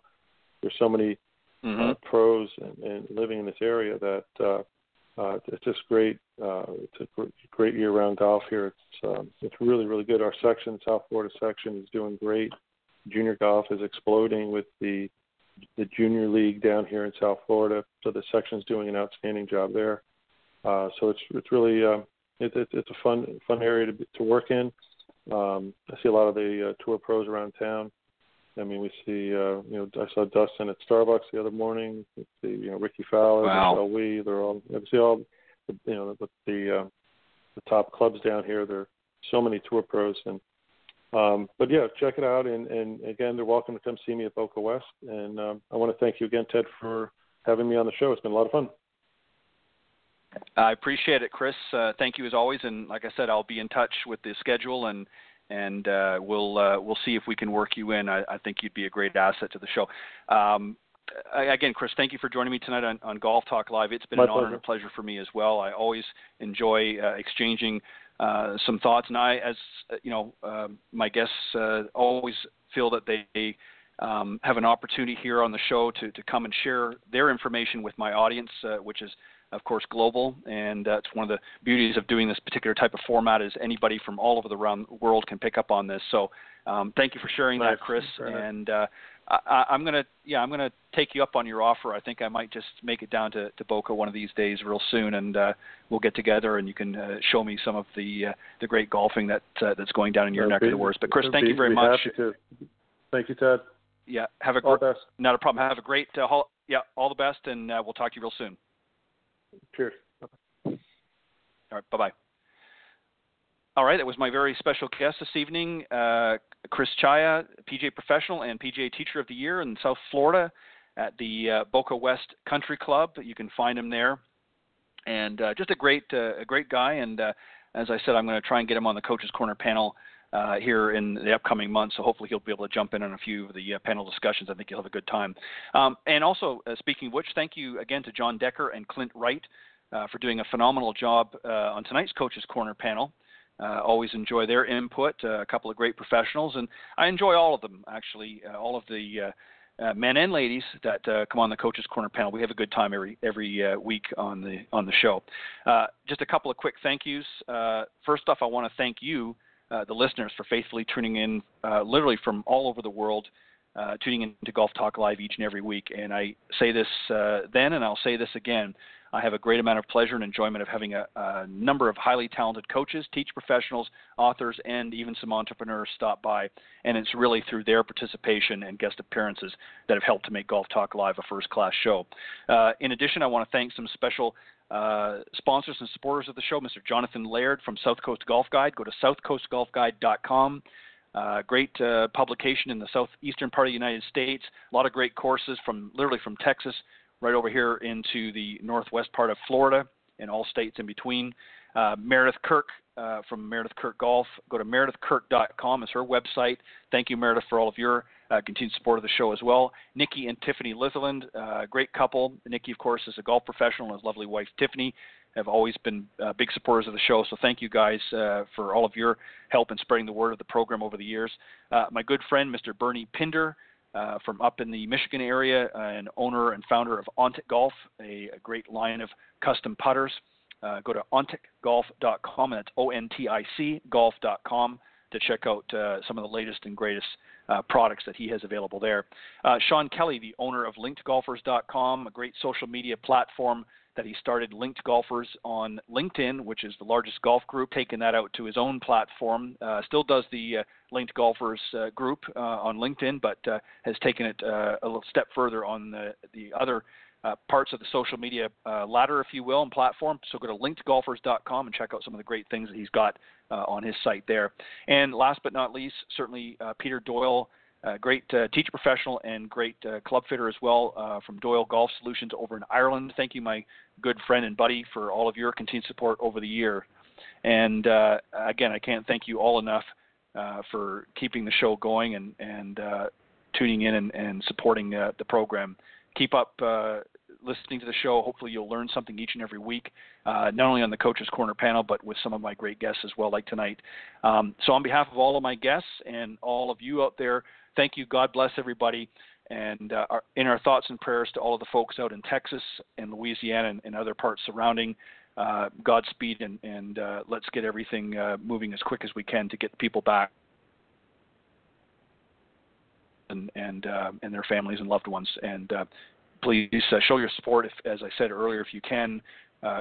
There's so many Mm-hmm. uh, pros and, and living in this area that uh, uh, it's just great. Uh, it's a gr- great year-round golf here. It's um, it's really really good. Our section, South Florida section, is doing great. Junior golf is exploding with the the junior league down here in South Florida. So the section's doing an outstanding job there. Uh, so it's it's really uh, it, it, it's a fun fun area to to work in. Um, I see a lot of the uh, tour pros around town. I mean, we see, uh, you know, I saw Dustin at Starbucks the other morning. We see, you know, Rickie Fowler, Wow. Michelle Wie. They're all, I see all, the, you know, the the, uh, the top clubs down here. There are so many tour pros, and um, but yeah, check it out. And and again, they're welcome to come see me at Boca West. And um, I want to thank you again, Ted, for having me on the show. It's been a lot of fun. I appreciate it, Chris. Uh, thank you as always. And like I said, I'll be in touch with the schedule and and uh, we'll uh, we'll see if we can work you in. I, I think you'd be a great asset to the show. Um, again, Chris, thank you for joining me tonight on, on Golf Talk Live. It's been My an honor and a pleasure for me as well. I always enjoy uh, exchanging uh, some thoughts, and I, as uh, you know, um my guests uh, always feel that they um, have an opportunity here on the show to, to come and share their information with my audience, uh, which is, of course, global. And uh, it's one of the beauties of doing this particular type of format is anybody from all over the round world can pick up on this. So um, thank you for sharing Nice. that, Chris. And uh, I, I- I'm gonna, yeah, I'm gonna take you up on your offer. I think I might just make it down to, to Boca one of these days, real soon, and uh, we'll get together and you can uh, show me some of the uh, the great golfing that uh, that's going down in your I'd neck be- of the woods. But Chris, thank be- you very much. Thank you, Ted. Yeah, have a All great, the best. not a problem. Have a great, uh, hol- yeah, all the best, and uh, we'll talk to you real soon. Cheers. All right, bye bye. All right, that was my very special guest this evening, uh, Chris Czaja, PGA professional and PGA Teacher of the Year in South Florida at the uh, Boca West Country Club. You can find him there, and uh, just a great, uh, a great guy. And uh, as I said, I'm going to try and get him on the Coaches Corner panel uh, here in the upcoming months. So hopefully he'll be able to jump in on a few of the panel discussions. I think you'll have a good time. Um, and also, speaking of which, thank you again to Jon Decker and Clint Wright for doing a phenomenal job on tonight's Coaches Corner panel. Uh, always enjoy their input. Uh, a couple of great professionals, and I enjoy all of them actually. Uh, all of the uh, uh, men and ladies that uh, come on the Coaches Corner panel. We have a good time every every week on the on the show. Just a couple of quick thank yous. First off, I want to thank you, the listeners, for faithfully tuning in, literally from all over the world. Tuning into Golf Talk Live each and every week, and I say this then, and I'll say this again. I have a great amount of pleasure and enjoyment of having a, a number of highly talented coaches, teach professionals, authors, and even some entrepreneurs stop by. And it's really through their participation and guest appearances that have helped to make Golf Talk Live a first class show. Uh, in addition, I want to thank some special uh, sponsors and supporters of the show, Mr. Jonathan Laird from South Coast Golf Guide. Go to southcoastgolfguide.com. Uh, great uh, publication in the southeastern part of the United States. A lot of great courses from literally from Texas right over here into the northwest part of Florida and all states in between. Uh, Meredith Kirk uh, from Meredith Kirk Golf. Go to meredithkirk.com is her website. Thank you, Meredith, for all of your uh, continued support of the show as well. Nikki and Tiffany Litherland, uh, great couple. Nikki, of course, is a golf professional, and his lovely wife Tiffany have always been uh, big supporters of the show. So thank you guys uh, for all of your help in spreading the word of the program over the years. My good friend, Mr. Bernie Pinder. Uh, from up in the Michigan area, uh, and owner and founder of Ontic Golf, a, a great line of custom putters. Uh, go to onticgolf.com, and that's O-N-T-I-C golf.com to check out some of the latest and greatest uh, products that he has available there. Uh, Sean Kelly, the owner of LinkedGolfers.com, a great social media platform that he started Linked Golfers on LinkedIn, which is the largest golf group, taking that out to his own platform. Uh, still does the uh, Linked Golfers uh, group uh, on LinkedIn, but uh, has taken it uh, a little step further on the, the other parts of the social media ladder, if you will, and platform. So go to linkedgolfers.com and check out some of the great things that he's got on his site there. And last but not least, certainly Peter Doyle great uh, teacher professional and great uh, club fitter as well uh, from Doyle Golf Solutions over in Ireland. Thank you, my good friend and buddy, for all of your continued support over the year. And uh, again, I can't thank you all enough uh, for keeping the show going and, and tuning in and, and supporting the program. Keep up listening to the show. Hopefully, you'll learn something each and every week, uh, not only on the Coaches Corner panel, but with some of my great guests as well, like tonight. Um, so, on behalf of all of my guests and all of you out there thank you. God bless everybody. And uh, our, in our thoughts and prayers to all of the folks out in Texas and Louisiana and, and other parts surrounding, uh, Godspeed and, and uh, let's get everything uh, moving as quick as we can to get people back and and uh, and their families and loved ones. And uh, please show your support, if, as I said earlier, if you can,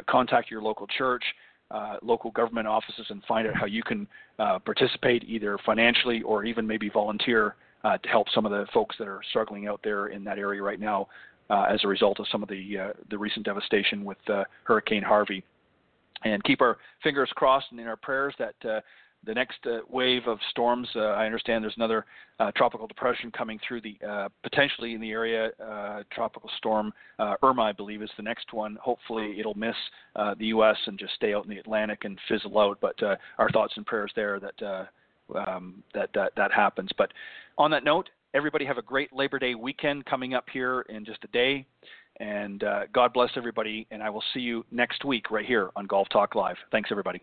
contact your local church. Uh, local government offices and find out how you can uh, participate either financially or even maybe volunteer uh, to help some of the folks that are struggling out there in that area right now uh, as a result of some of the uh, the recent devastation with uh, Hurricane Harvey. And keep our fingers crossed and in our prayers that uh, the next uh, wave of storms. I understand there's another tropical depression coming through the potentially in the area. tropical storm Irma, I believe, is the next one. Hopefully, it'll miss the U.S. and just stay out in the Atlantic and fizzle out. But our thoughts and prayers there that um, that, that that happens. But on that note, everybody have a great Labor Day weekend coming up here in just a day. And uh, God bless everybody. And I will see you next week right here on Golf Talk Live. Thanks, everybody.